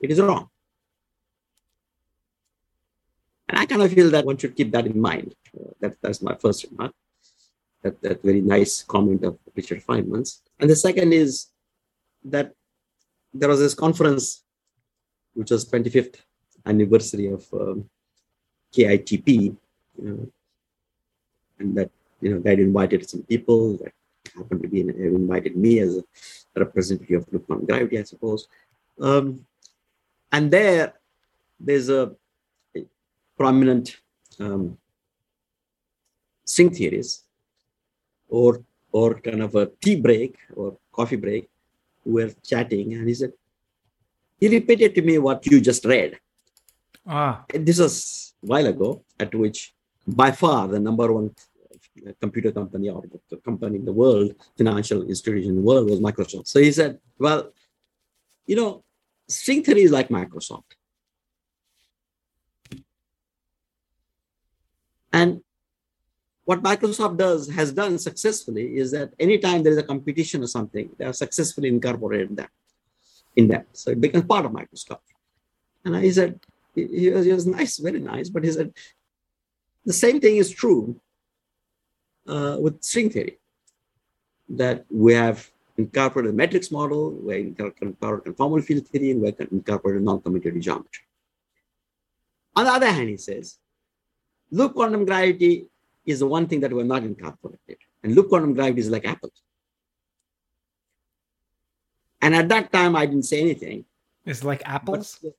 it is wrong. And I kind of feel that one should keep that in mind. Uh, that, that's my first remark. That, that very nice comment of Richard Feynman's. And the second is that there was this conference, which was 25th anniversary of um, KITP, you know, and that you know, they'd invited some people. That happened to be in, invited me as a representative of quantum gravity, I suppose. Um, and there, there's a, prominent um, string theories or or kind of a tea break or coffee break. We're chatting, and he said, he repeated to me what you just read. Ah. This was a while ago, at which by far the number one computer company or the company in the world, financial institution in the world was Microsoft. So he said, well, you know, string theory is like Microsoft. And what Microsoft does has done successfully is that anytime there is a competition or something, they have successfully incorporated that in that. So it becomes part of Microsoft. And I said, he was, he was nice, very nice, but he said, the same thing is true uh, with string theory, that we have incorporated a matrix model, we incorporated conformal field theory, and we incorporated non-commutative geometry. On the other hand, he says, loop quantum gravity is the one thing that we're not incorporated. And loop quantum gravity is like apples. And at that time, I didn't say anything. It's like apples? But,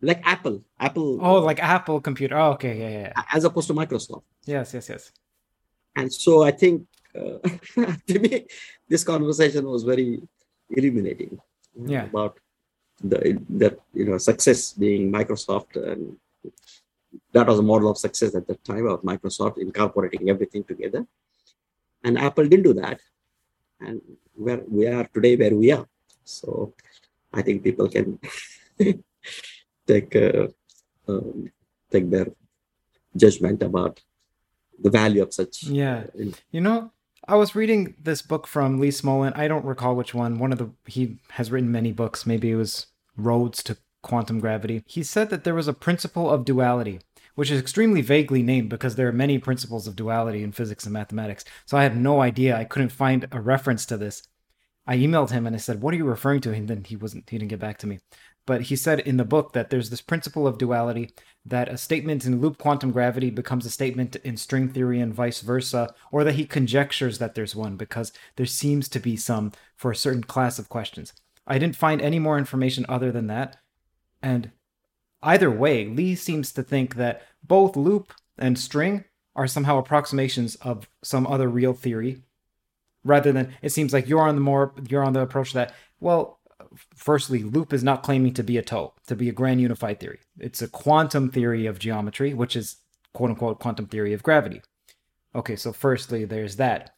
like Apple. Apple. Oh, like Apple computer. Oh, okay. Yeah, yeah. As opposed to Microsoft. Yes, yes, yes. And so I think uh, to me, this conversation was very illuminating. Yeah. About the that you know success being Microsoft and that was a model of success at that time of Microsoft incorporating everything together. And Apple didn't do that. And where we are today, where we are. So I think people can take uh, um, take their judgment about the value of such. Yeah, uh, you know, I was reading this book from Lee Smolin. I don't recall which one. One of the he has written many books. Maybe it was Roads to quantum gravity, he said that there was a principle of duality, which is extremely vaguely named because there are many principles of duality in physics and mathematics. So I had no idea. I couldn't find a reference to this. I emailed him and I said, "What are you referring to?" And then he wasn't. He didn't get back to me. But he said in the book that there's this principle of duality that a statement in loop quantum gravity becomes a statement in string theory and vice versa, or that he conjectures that there's one because there seems to be some for a certain class of questions. I didn't find any more information other than that, and either way, Lee seems to think that both loop and string are somehow approximations of some other real theory, rather than it seems like you're on the more you're on the approach that well, firstly, loop is not claiming to be a toe, to be a grand unified theory. It's a quantum theory of geometry, which is quote unquote quantum theory of gravity. Okay, so firstly, there's that.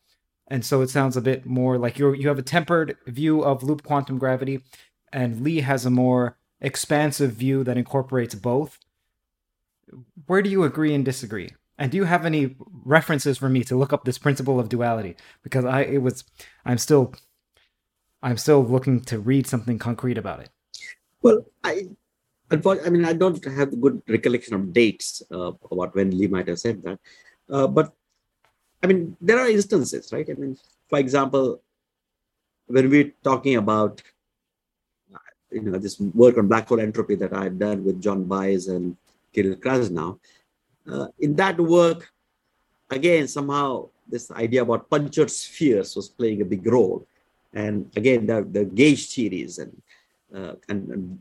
And so it sounds a bit more like you you have a tempered view of loop quantum gravity, and Lee has a more expansive view that incorporates both. Where do you agree and disagree? And do you have any references for me to look up this principle of duality? Because I it was I'm still I'm still looking to read something concrete about it. Well, I I mean I don't have good recollection of dates uh, about when Lee might have said that, uh, but I mean there are instances, right? I mean, for example, when we're talking about you know this work on black hole entropy that I had done with John Baez and Kirill Krasnov. Uh, in that work, again, somehow this idea about punctured spheres was playing a big role. And again, the, the gauge theories and, uh, and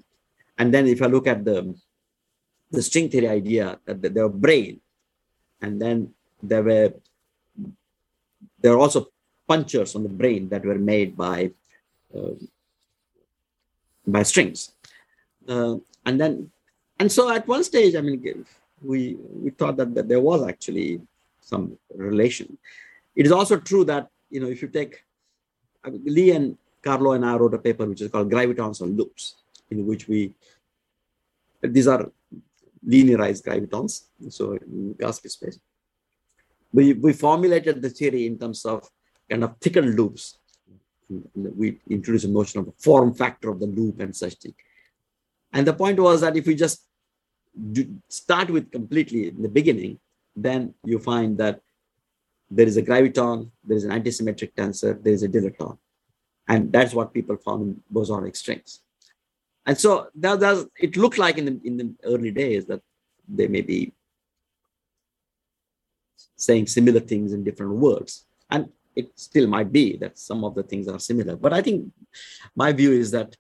and then if I look at the the string theory idea that there were brane, and then there were there are also punctures on the brane that were made by uh, by strings. Uh, and then, and so at one stage, I mean, we we thought that, that there was actually some relation. It is also true that you know if you take Lee and Carlo and I wrote a paper which is called Gravitons on Loops, in which we these are linearized gravitons, so Minkowski space. We we formulated the theory in terms of kind of thickened loops we introduced a notion of the form factor of the loop and such thing. And the point was that if we just start with completely in the beginning, then you find that there is a graviton, there is an antisymmetric tensor, there is a dilaton. And that's what people found in bosonic strings. And so that, that, it looked like in the, in the early days that they may be saying similar things in different words. And it still might be that some of the things are similar. But I think my view is that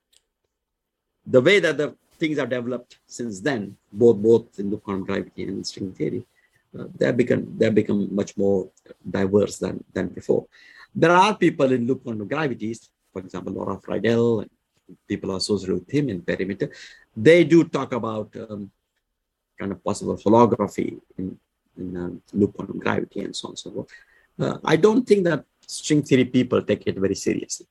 the way that the things are developed since then, both both in loop quantum gravity and string theory, uh, they become they become much more diverse than than before. There are people in loop quantum gravities, for example, Laurent Freidel, and people associated with him in perimeter. They do talk about um, kind of possible holography in, in um, loop quantum gravity and so on and so forth. Uh, I don't think that string theory people take it very seriously.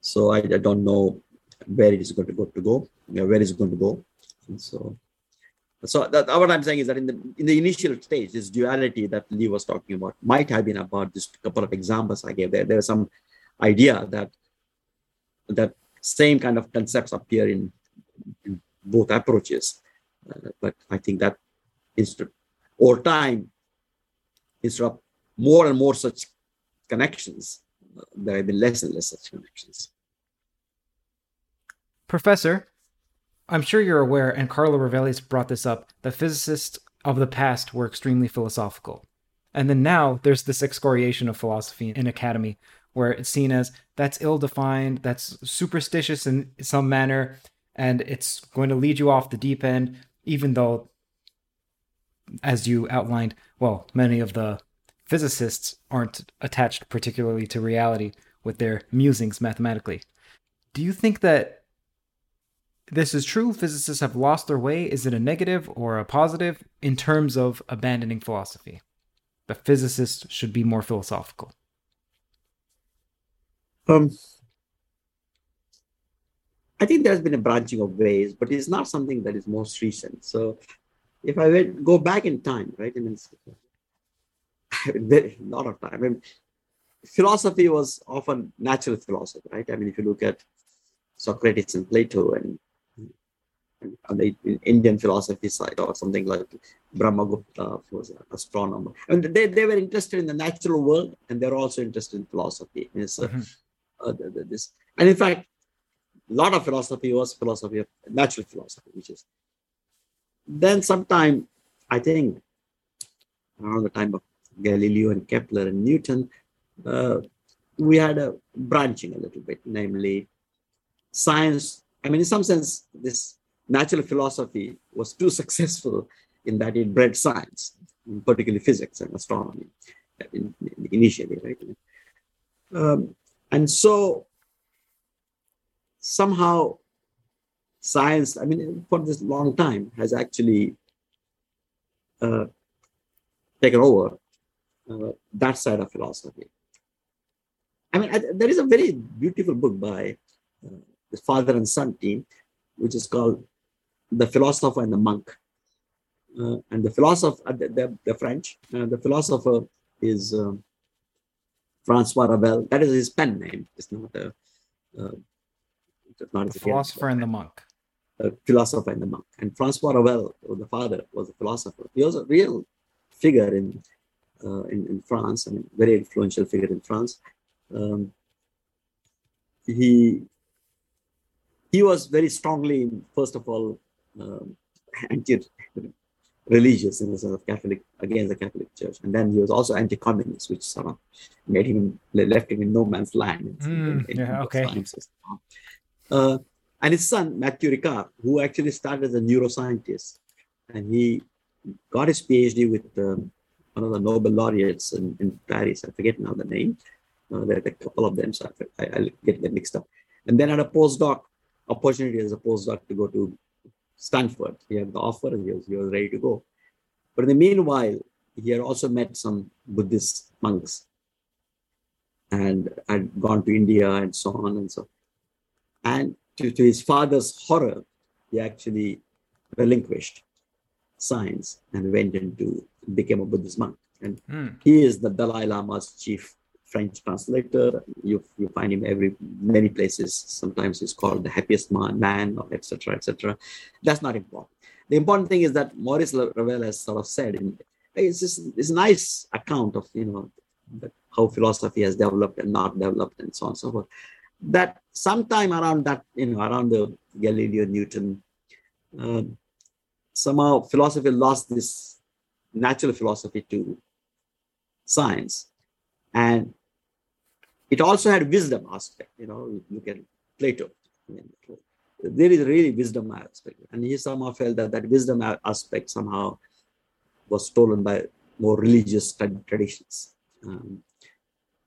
So I, I don't know where it is going to go to go, where is it going to go. And so so that, what I'm saying is that in the in the initial stage, this duality that Lee was talking about might have been about this couple of examples I gave there. There was some idea that that same kind of concepts appear in, in both approaches, uh, but I think that over time, instead of more and more such connections, uh, there have been less and less such connections. Professor, I'm sure you're aware, and Carlo Rovelli's brought this up, that physicists of the past were extremely philosophical. And then now there's this excoriation of philosophy in academy, where it's seen as that's ill defined, that's superstitious in some manner, and it's going to lead you off the deep end, even though, as you outlined, well, many of the physicists aren't attached particularly to reality with their musings mathematically. Do you think that this is true. Physicists have lost their way. Is it a negative or a positive in terms of abandoning philosophy? The physicists should be more philosophical. Um, I think there's been a branching of ways, but it's not something that is most recent. So, if I go back in time, right? I mean, a lot of time. I mean, philosophy was often natural philosophy, right? I mean, if you look at Socrates and Plato and on the Indian philosophy side or something like Brahmagupta was an astronomer. And they, they were interested in the natural world and they're also interested in philosophy. It's, uh, mm-hmm. uh, this. And in fact, a lot of philosophy was philosophy of natural philosophy, which is then sometime, I think, around the time of Galileo and Kepler and Newton, uh, we had a branching a little bit, namely science. I mean, in some sense, this natural philosophy was too successful in that it bred science, particularly physics and astronomy, in, in, initially, right? Um, and so somehow science, I mean, for this long time, has actually uh, taken over uh, that side of philosophy. I mean, I, there is a very beautiful book by uh, the father and son team, which is called the philosopher and the monk. Uh, and the philosopher, uh, the, the, French, uh, the philosopher is uh, Francois Revel. That is his pen name. It's not a. Uh, it's not the philosopher and the monk. A philosopher and the monk. And Francois Revel, the father, was a philosopher. He was a real figure in uh, in, in, France. I mean, very influential figure in France. Um, he he was very strongly, first of all, um, anti-religious in the sense of Catholic against the Catholic Church, and then he was also anti-communist, which sort of made him left him in no man's land. In, mm, in, yeah, okay. Uh, and his son Matthieu Ricard, who actually started as a neuroscientist, and he got his PhD with um, one of the Nobel laureates in, in, Paris. I forget now the name. Uh, there are a couple of them, so I, will get them mixed up. And then had a postdoc opportunity as a postdoc to go to Stanford. He had the offer and he was, he was ready to go. But in the meanwhile, he had also met some Buddhist monks and had gone to India and so on and so. And to, to his father's horror, he actually relinquished science and went into became a Buddhist monk. And mm. he is the Dalai Lama's chief French translator. You, you find him every many places. Sometimes he's called the happiest man, man or etc. etc. That's not important. The important thing is that Maurice Ravel has sort of said, in, it's just a nice account of you know how philosophy has developed and not developed and so on and so forth. That sometime around that you know around the Galileo Newton, uh, somehow philosophy lost this natural philosophy to science. And it also had wisdom aspect, you know, look at Plato. I mean, there is really wisdom aspect. And he somehow felt that that wisdom aspect somehow was stolen by more religious traditions. Um,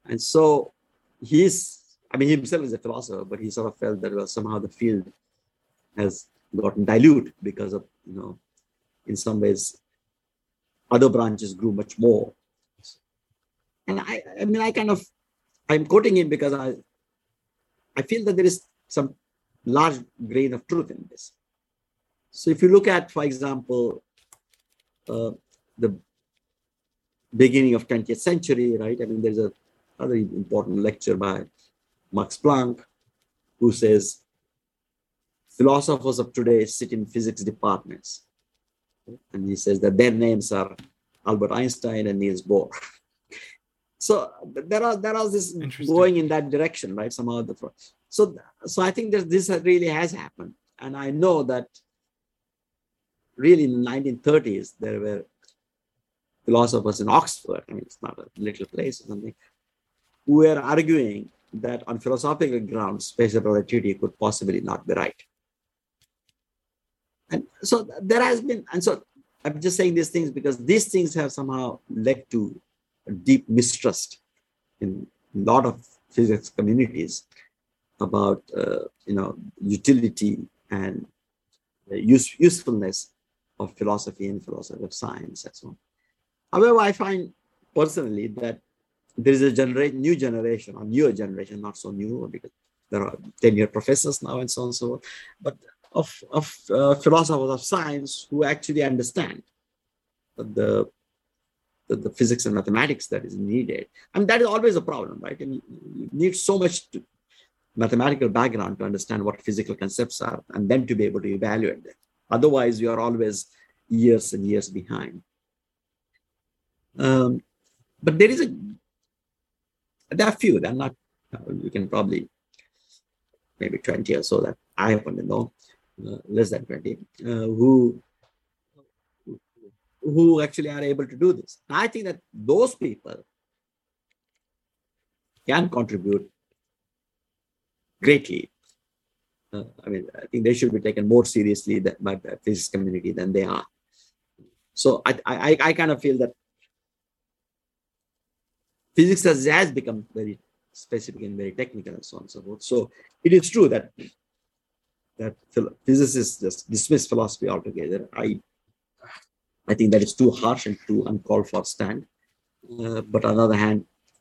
and so he's, I mean, himself is a philosopher, but he sort of felt that well, somehow the field has gotten dilute because of, you know, in some ways, other branches grew much more. And I, I mean, I kind of, I'm quoting him because I, I feel that there is some large grain of truth in this. So if you look at, for example, uh, the beginning of 20th century, right? I mean, there's a other important lecture by Max Planck, who says philosophers of today sit in physics departments. And he says that their names are Albert Einstein and Niels Bohr. so there are there are this going in that direction, right? Somehow the so so I think that this really has happened, and I know that really in the 1930s there were philosophers in Oxford. I mean, it's not a little place or something, who were arguing that on philosophical grounds, special relativity could possibly not be right. And so there has been, and so I'm just saying these things because these things have somehow led to deep mistrust in a lot of physics communities about uh, you know utility and use, usefulness of philosophy and philosophy of science and so on. However, I find personally that there is a generation, new generation, or newer generation, not so new because there are 10 year professors now and so on and so on, but of, of uh, philosophers of science who actually understand the, the, the, physics and mathematics that is needed. And that is always a problem, right? And you, need so much to, mathematical background to understand what physical concepts are and then to be able to evaluate them. Otherwise, you are always years and years behind. Um, but there is a, there are few, they're not, you can probably maybe 20 or so that I happen to know, uh, less than 20, uh, who who actually are able to do this. I think that those people can contribute greatly. Uh, I mean, I think they should be taken more seriously by the physics community than they are. So I, I, I kind of feel that physics has, has become very specific and very technical and so on and so forth. So it is true that that physicists just dismiss philosophy altogether. I I think that is too harsh and too uncalled for stand. Uh, but on the other hand,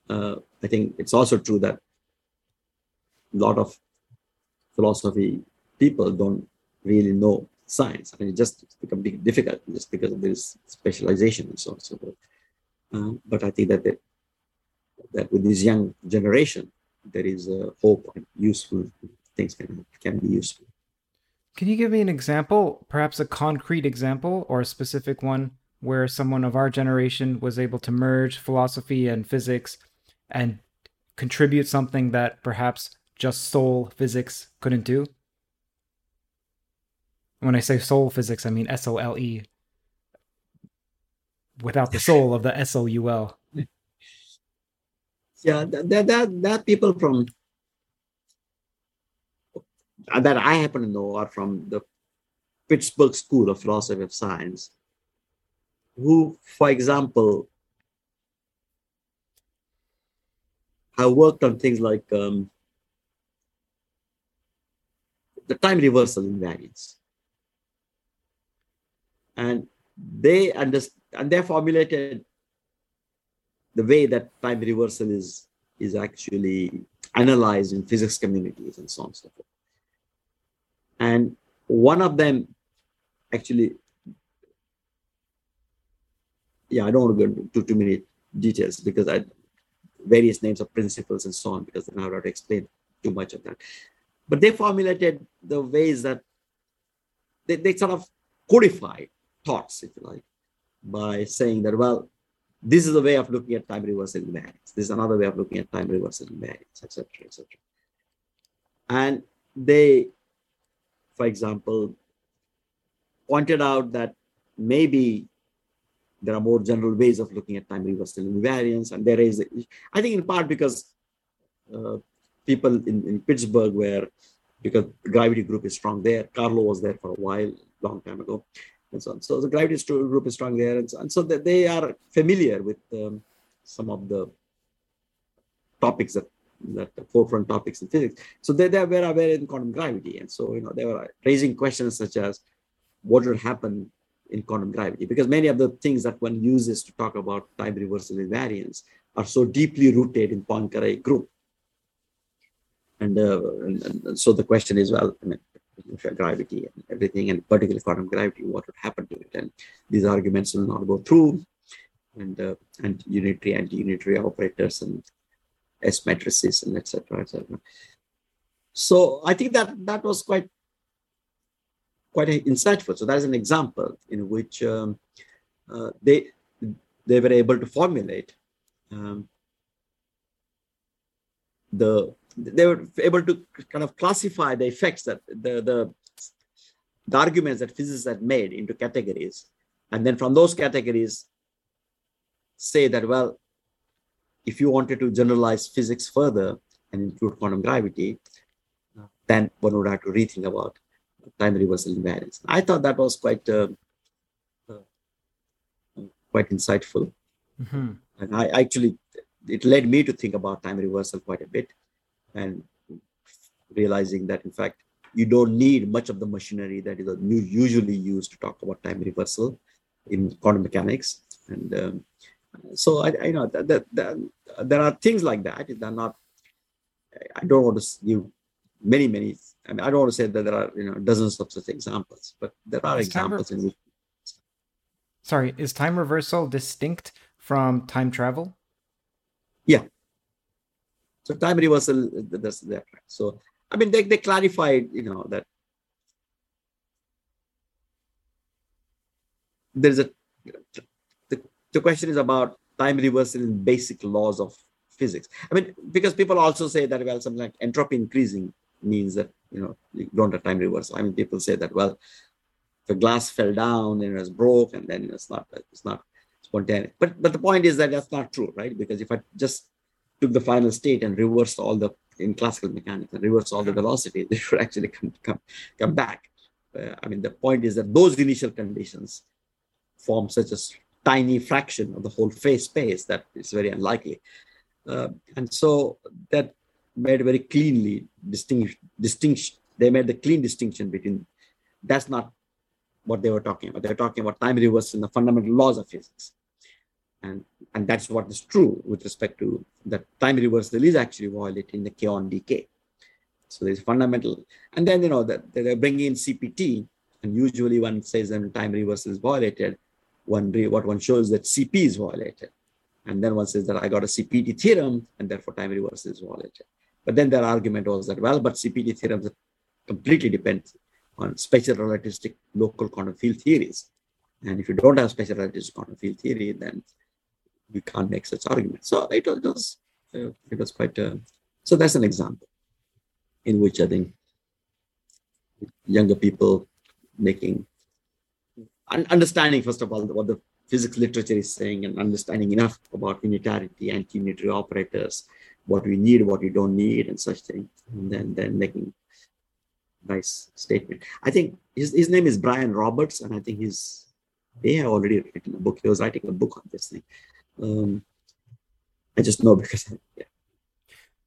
uh, I think it's also true that a lot of philosophy people don't really know science. I mean, it just become difficult just because of this specialization and so on and so forth. Uh, but I think that the, that with this young generation, there is a hope and useful things can can be useful. Can you give me an example, perhaps a concrete example or a specific one where someone of our generation was able to merge philosophy and physics and contribute something that perhaps just soul physics couldn't do? When I say soul physics, I mean S O L E without the soul of the S O U L. Yeah, that, that, that people from that I happen to know are from the Pittsburgh School of Philosophy of Science, who, for example, have worked on things like um, the time reversal invariance. And they understand and they formulated the way that time reversal is, is actually analyzed in physics communities and so on and so forth. And one of them actually, yeah, I don't want to go into too many details because I various names of principles and so on, because then I have to explain too much of that. But they formulated the ways that they, they sort of codified thoughts, if you like, by saying that, well, this is a way of looking at time reversal invariance. This is another way of looking at time reversal invariance, etc., etc. And they for example, pointed out that maybe there are more general ways of looking at time reversal invariance. And there is, I think in part because uh, people in, in Pittsburgh were, because the gravity group is strong there. Carlo was there for a while, long time ago. And so on. So the gravity group is strong there. And so, and so they are familiar with um, some of the topics that that the forefront topics in physics. So they, they were aware in quantum gravity. And so, you know, they were raising questions such as what would happen in quantum gravity? Because many of the things that one uses to talk about time reversal invariance are so deeply rooted in Poincare group. And, uh, and, and, so the question is, well, I mean, gravity and everything, and particularly quantum gravity, what would happen to it? And these arguments will not go through, and uh, and unitary anti-unitary operators and S matrices and etc. etc. So I think that that was quite quite insightful. So that is an example in which um, uh, they they were able to formulate um, the they were able to kind of classify the effects that the the, the arguments that physicists had made into categories, and then from those categories say that well if you wanted to generalize physics further and include quantum gravity, then one would have to rethink about time reversal invariance. I thought that was quite uh, uh, quite insightful, mm-hmm. and I actually it led me to think about time reversal quite a bit, and realizing that in fact you don't need much of the machinery that is usually used to talk about time reversal in quantum mechanics, and um, so I, I know that, that, that, there are things like that. They're not. I don't want to give many, many. I mean, I don't want to say that there are you know dozens of such examples, but there are is examples re- in which. Sorry, is time reversal distinct from time travel? Yeah. So time reversal, that's that. So I mean, they they clarified, you know, that there is a the question is about time reversal in basic laws of physics. I mean, because people also say that, well, something like entropy increasing means that, you know, you don't have time reversal. I mean, people say that, well, the glass fell down and it was broke and then it's not, it's not spontaneous. But, but the point is that that's not true, right? Because if I just took the final state and reversed all the, in classical mechanics, and reversed all the velocity, they should actually come, come, come back. Uh, I mean, the point is that those initial conditions form such a tiny fraction of the whole phase space that is very unlikely. Uh, and so that made very cleanly distinguish distinction. They made the clean distinction between that's not what they were talking about. They were talking about time reversal and the fundamental laws of physics. And, and that's what is true with respect to that time reversal is actually violating the kaon decay. So there's fundamental, and then you know that they're bringing in CPT, and usually one says that time reversal is violated, one what one shows that CP is violated. And then one says that I got a CPT theorem and therefore time reversal is violated. But then their argument was that, well, but CPT theorems completely depend on special relativistic local quantum field theories. And if you don't have special relativistic quantum field theory, then you can't make such arguments. So it was, uh, it was quite, uh, so that's an example in which I think younger people making understanding, first of all, what the physics literature is saying and understanding enough about unitarity, and unitary operators, what we need, what we don't need, and such things, and then then making nice statement. I think his, his name is Brian Roberts, and I think he's they have already written a book. He was writing a book on this thing. Um, I just know because yeah.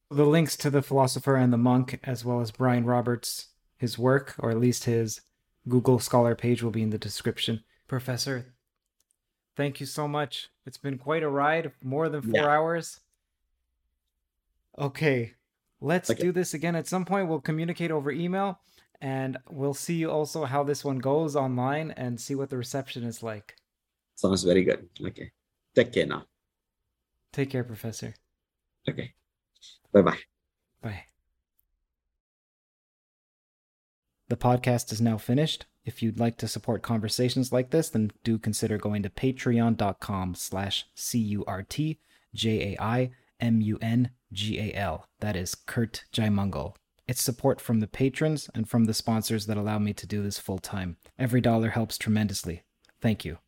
The links to the philosopher and the monk, as well as Brian Roberts, his work, or at least his Google Scholar page will be in the description. Professor, thank you so much. It's been quite a ride, more than four yeah. hours. Okay, let's okay. do this again at some point. We'll communicate over email and we'll see also how this one goes online and see what the reception is like. Sounds very good. Okay. Take care now. Take care, Professor. Okay. Bye bye. Bye. The podcast is now finished. If you'd like to support conversations like this, then do consider going to patreon.com slash C-U-R-T-J-A-I-M-U-N-G-A-L. That is Curt Jaimungal. It's support from the patrons and from the sponsors that allow me to do this full time. Every dollar helps tremendously. Thank you.